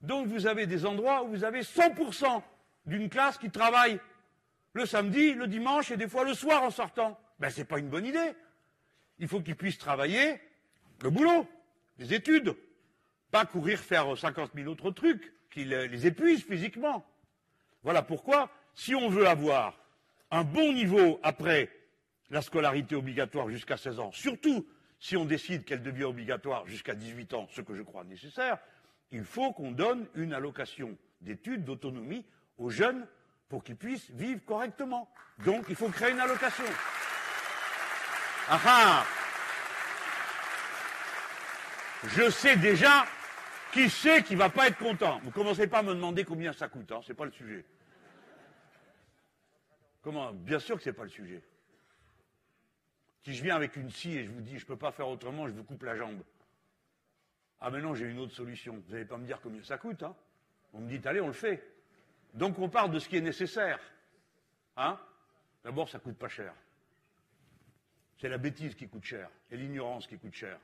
Donc, vous avez des endroits où vous avez 100% d'une classe qui travaille le samedi, le dimanche et des fois le soir en sortant. Ben, c'est pas une bonne idée. Il faut qu'ils puissent travailler le boulot, les études. Pas courir faire 50 000 autres trucs qui les épuisent physiquement. Voilà pourquoi, si on veut avoir un bon niveau après la scolarité obligatoire jusqu'à 16 ans, surtout si on décide qu'elle devient obligatoire jusqu'à 18 ans, ce que je crois nécessaire, il faut qu'on donne une allocation d'études, d'autonomie aux jeunes pour qu'ils puissent vivre correctement. Donc, il faut créer une allocation. Ah ah Je sais déjà qui sait qui ne va pas être content. Vous ne commencez pas à me demander combien ça coûte, hein, ce n'est pas le sujet. Comment? Bien sûr que ce n'est pas le sujet. Si je viens avec une scie et je vous dis je ne peux pas faire autrement, je vous coupe la jambe. Ah mais non, j'ai une autre solution. Vous n'allez pas me dire combien ça coûte, hein On me dit allez, on le fait. Donc on parle de ce qui est nécessaire. Hein D'abord, ça coûte pas cher. C'est la bêtise qui coûte cher et l'ignorance qui coûte cher.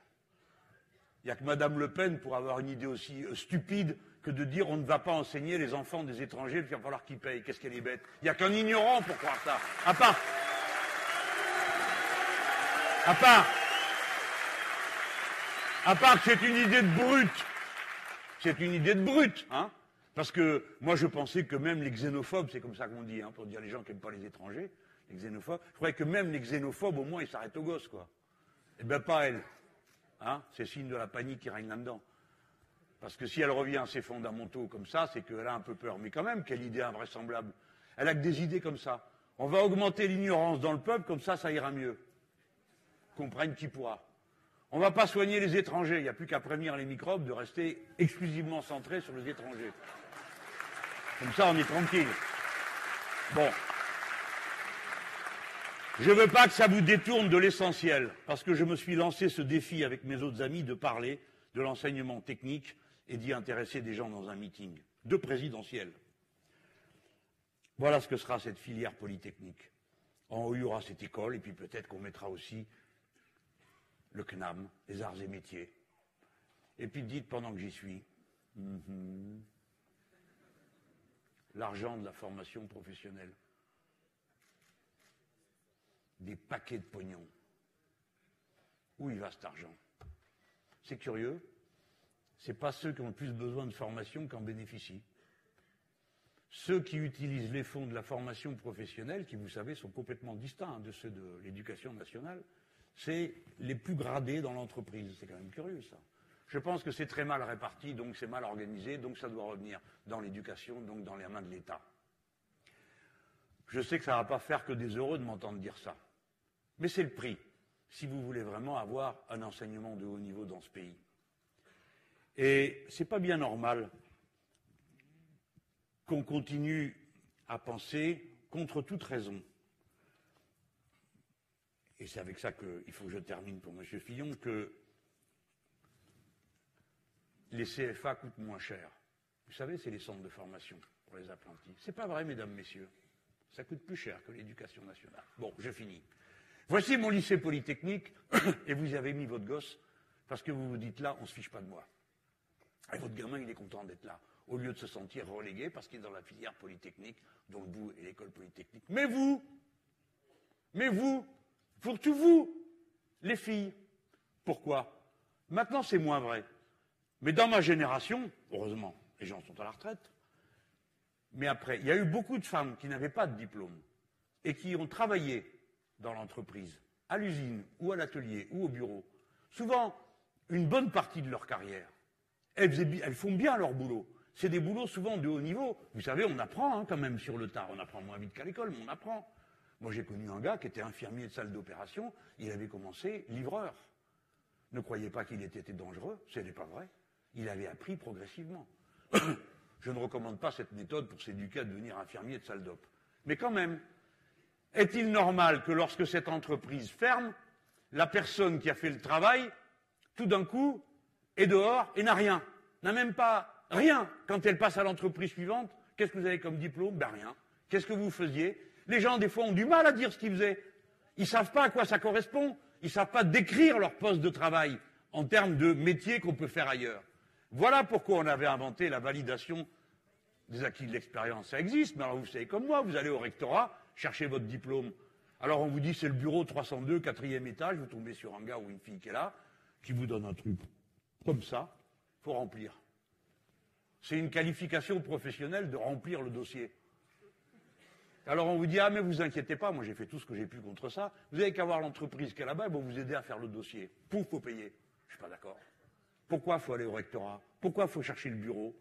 Il n'y a que Madame Le Pen pour avoir une idée aussi euh, stupide que de dire on ne va pas enseigner les enfants des étrangers, il va falloir qu'ils payent. Qu'est-ce qu'elle est bête. Il n'y a qu'un ignorant pour croire ça. À part. À part. À part que c'est une idée de brute. C'est une idée de brute, hein Parce que moi, je pensais que même les xénophobes, c'est comme ça qu'on dit, hein, pour dire les gens qui n'aiment pas les étrangers, les xénophobes, je croyais que même les xénophobes, au moins, ils s'arrêtent aux gosses, quoi. Eh bien, pas elle. Hein c'est signe de la panique qui règne là-dedans. Parce que si elle revient à ses fondamentaux comme ça, c'est qu'elle a un peu peur. Mais quand même, quelle idée invraisemblable. Elle a que des idées comme ça. On va augmenter l'ignorance dans le peuple, comme ça, ça ira mieux. Comprenne qui pourra. On ne va pas soigner les étrangers. Il n'y a plus qu'à prévenir les microbes de rester exclusivement centrés sur les étrangers. Comme ça, on est tranquille. Bon. Je ne veux pas que ça vous détourne de l'essentiel, parce que je me suis lancé ce défi avec mes autres amis de parler de l'enseignement technique et d'y intéresser des gens dans un meeting, de présidentiel. Voilà ce que sera cette filière polytechnique. En haut, il y aura cette école, et puis peut-être qu'on mettra aussi le CNAM, les arts et métiers. Et puis dites pendant que j'y suis, mm-hmm, l'argent de la formation professionnelle. Des paquets de pognon. Où il va cet argent? C'est curieux. Ce n'est pas ceux qui ont le plus besoin de formation qui en bénéficient. Ceux qui utilisent les fonds de la formation professionnelle, qui vous savez sont complètement distincts de ceux de l'éducation nationale, c'est les plus gradés dans l'entreprise. C'est quand même curieux ça. Je pense que c'est très mal réparti, donc c'est mal organisé, donc ça doit revenir dans l'éducation, donc dans les mains de l'État. Je sais que ça ne va pas faire que des heureux de m'entendre dire ça. Mais c'est le prix, si vous voulez vraiment avoir un enseignement de haut niveau dans ce pays. Et ce n'est pas bien normal qu'on continue à penser, contre toute raison, et c'est avec ça qu'il faut que je termine pour M. Fillon, que les CFA coûtent moins cher. Vous savez, c'est les centres de formation pour les apprentis. C'est pas vrai, mesdames, messieurs. Ça coûte plus cher que l'éducation nationale. Bon, je finis. Voici mon lycée polytechnique, [coughs] et vous avez mis votre gosse, parce que vous vous dites là, on ne se fiche pas de moi. Et votre gamin, il est content d'être là, au lieu de se sentir relégué parce qu'il est dans la filière polytechnique, dont le bout est l'école polytechnique. Mais vous, mais vous, pour tous vous, les filles. Pourquoi? Maintenant, c'est moins vrai. Mais dans ma génération, heureusement, les gens sont à la retraite, mais après, il y a eu beaucoup de femmes qui n'avaient pas de diplôme et qui ont travaillé dans l'entreprise, à l'usine ou à l'atelier ou au bureau, souvent une bonne partie de leur carrière. Elles, font bien leur boulot. C'est des boulots souvent de haut niveau. Vous savez, on apprend hein, quand même sur le tard. On apprend moins vite qu'à l'école, mais on apprend. Moi, j'ai connu un gars qui était infirmier de salle d'opération. Il avait commencé livreur. Ne croyez pas qu'il était dangereux, ce n'est pas vrai. Il avait appris progressivement. [coughs] Je ne recommande pas cette méthode pour s'éduquer à devenir infirmier de salle d'op. Mais quand même, est-il normal que lorsque cette entreprise ferme, la personne qui a fait le travail, tout d'un coup, est dehors et n'a rien, n'a même pas rien? Quand elle passe à l'entreprise suivante Qu'est-ce que vous avez comme diplôme? Ben rien. Qu'est-ce que vous faisiez? Les gens, des fois, ont du mal à dire ce qu'ils faisaient. Ils ne savent pas à quoi ça correspond. Ils ne savent pas décrire leur poste de travail en termes de métier qu'on peut faire ailleurs. Voilà pourquoi on avait inventé la validation des acquis de l'expérience. Ça existe, mais alors vous savez comme moi, vous allez au rectorat, chercher votre diplôme. Alors on vous dit c'est le bureau 302, quatrième étage, vous tombez sur un gars ou une fille qui est là, qui vous donne un truc comme ça, il faut remplir. C'est une qualification professionnelle de remplir le dossier. Alors on vous dit, ah mais vous inquiétez pas, moi j'ai fait tout ce que j'ai pu contre ça. Vous avez qu'à voir l'entreprise qui est là-bas, elle va vous aider à faire le dossier. Pouf, faut payer. Je suis pas d'accord. Pourquoi faut aller au rectorat? Pourquoi faut chercher le bureau?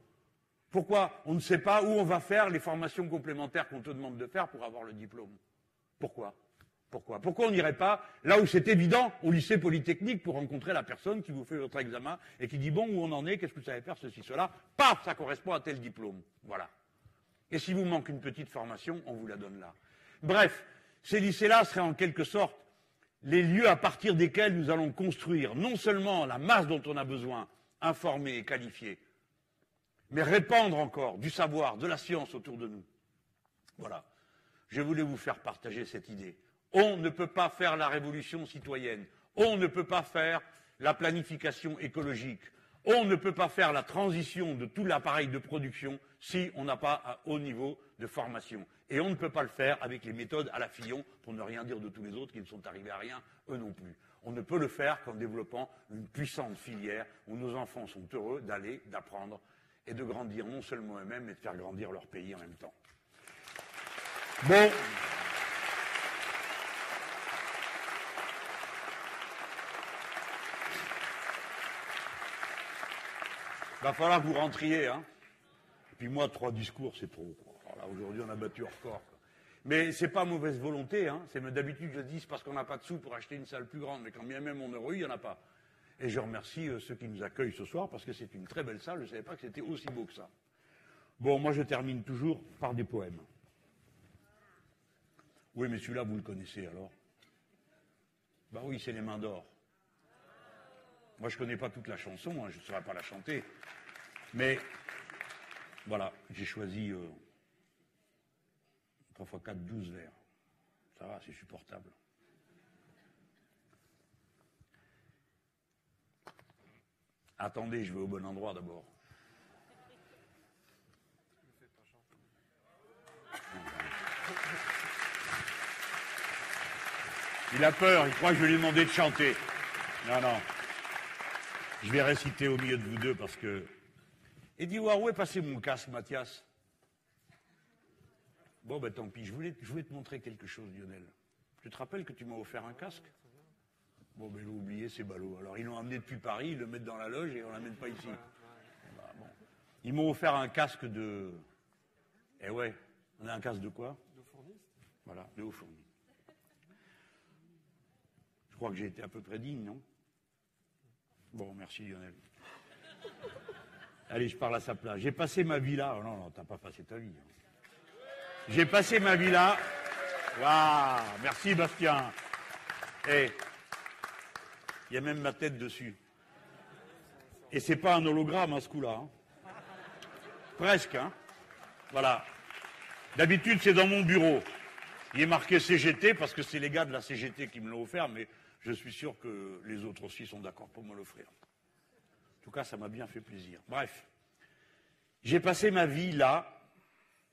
Pourquoi on ne sait pas où on va faire les formations complémentaires qu'on te demande de faire pour avoir le diplôme? Pourquoi? Pourquoi? Pourquoi on n'irait pas là où c'est évident, au lycée polytechnique, pour rencontrer la personne qui vous fait votre examen et qui dit bon où on en est, qu'est-ce que vous savez faire, ceci, cela? Paf, ça correspond à tel diplôme. Voilà. Et si vous manque une petite formation, on vous la donne là. Bref, ces lycées-là seraient en quelque sorte les lieux à partir desquels nous allons construire non seulement la masse dont on a besoin, informée et qualifiée, mais répandre encore du savoir, de la science autour de nous. Voilà. Je voulais vous faire partager cette idée. On ne peut pas faire la révolution citoyenne. On ne peut pas faire la planification écologique. On ne peut pas faire la transition de tout l'appareil de production si on n'a pas un haut niveau de formation. Et on ne peut pas le faire avec les méthodes à la Fillon, pour ne rien dire de tous les autres qui ne sont arrivés à rien, eux non plus. On ne peut le faire qu'en développant une puissante filière où nos enfants sont heureux d'aller, d'apprendre et de grandir non seulement eux-mêmes, mais de faire grandir leur pays en même temps. Bon. Va falloir que vous rentriez, hein. Et puis moi, trois discours, c'est trop. Alors là, aujourd'hui, on a battu corps. quoi. Mais c'est pas mauvaise volonté, hein. C'est d'habitude je dis parce qu'on n'a pas de sous pour acheter une salle plus grande, mais quand bien même on aurait eu, il n'y en a pas. Et je remercie euh, ceux qui nous accueillent ce soir parce que c'est une très belle salle. Je ne savais pas que c'était aussi beau que ça. Bon, moi je termine toujours par des poèmes. Oui, mais celui-là, vous le connaissez alors Bah oui, c'est les mains d'or. Moi, je connais pas toute la chanson, hein, je ne saurais pas la chanter. Mais voilà, j'ai choisi euh, 3 x 4, 12 vers. Ça va, c'est supportable. Attendez, je vais au bon endroit d'abord. Il a peur, il croit que je vais lui demander de chanter. Non, non. Je vais réciter au milieu de vous deux parce que. Et dis, où est passé mon casque, Mathias Bon, ben tant pis, je voulais, je voulais te montrer quelque chose, Lionel. Tu te rappelles que tu m'as offert un casque? Bon, ben, l'ont oublié, c'est ballot. Alors, ils l'ont amené depuis Paris, ils le mettent dans la loge et on ne l'amène pas ici. Bah, bon. Ils m'ont offert un casque de. Eh ouais, on a un casque de quoi? Voilà, de haut fourni. Je crois que j'ai été à peu près digne, non? Bon, merci Lionel. Allez, je parle à sa place. J'ai passé ma vie là. Oh, non, non, t'as pas passé ta vie. hein. J'ai passé ma vie là. Waouh, merci Bastien. Et il y a même ma tête dessus. Et c'est pas un hologramme, hein, ce coup-là. hein. Presque, hein. Voilà. D'habitude, c'est dans mon bureau. Il est marqué CGT parce que c'est les gars de la CGT qui me l'ont offert, mais je suis sûr que les autres aussi sont d'accord pour me l'offrir. En tout cas, ça m'a bien fait plaisir. Bref. J'ai passé ma vie là,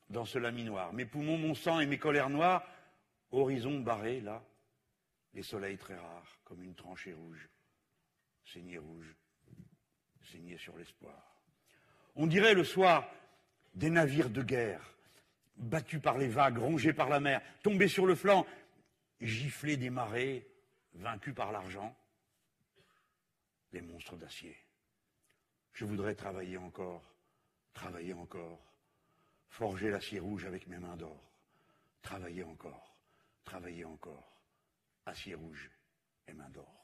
dans ce laminoir. Mes poumons, mon sang et mes colères noires, horizon barré là, les soleils très rares, comme une tranchée rouge, saignée rouge, saignée sur l'espoir. On dirait le soir des navires de guerre, battus par les vagues, rongés par la mer, tombés sur le flanc, giflés des marées, vaincus par l'argent, les monstres d'acier. Je voudrais travailler encore, travailler encore, forger l'acier rouge avec mes mains d'or, travailler encore, travailler encore, acier rouge et mains d'or.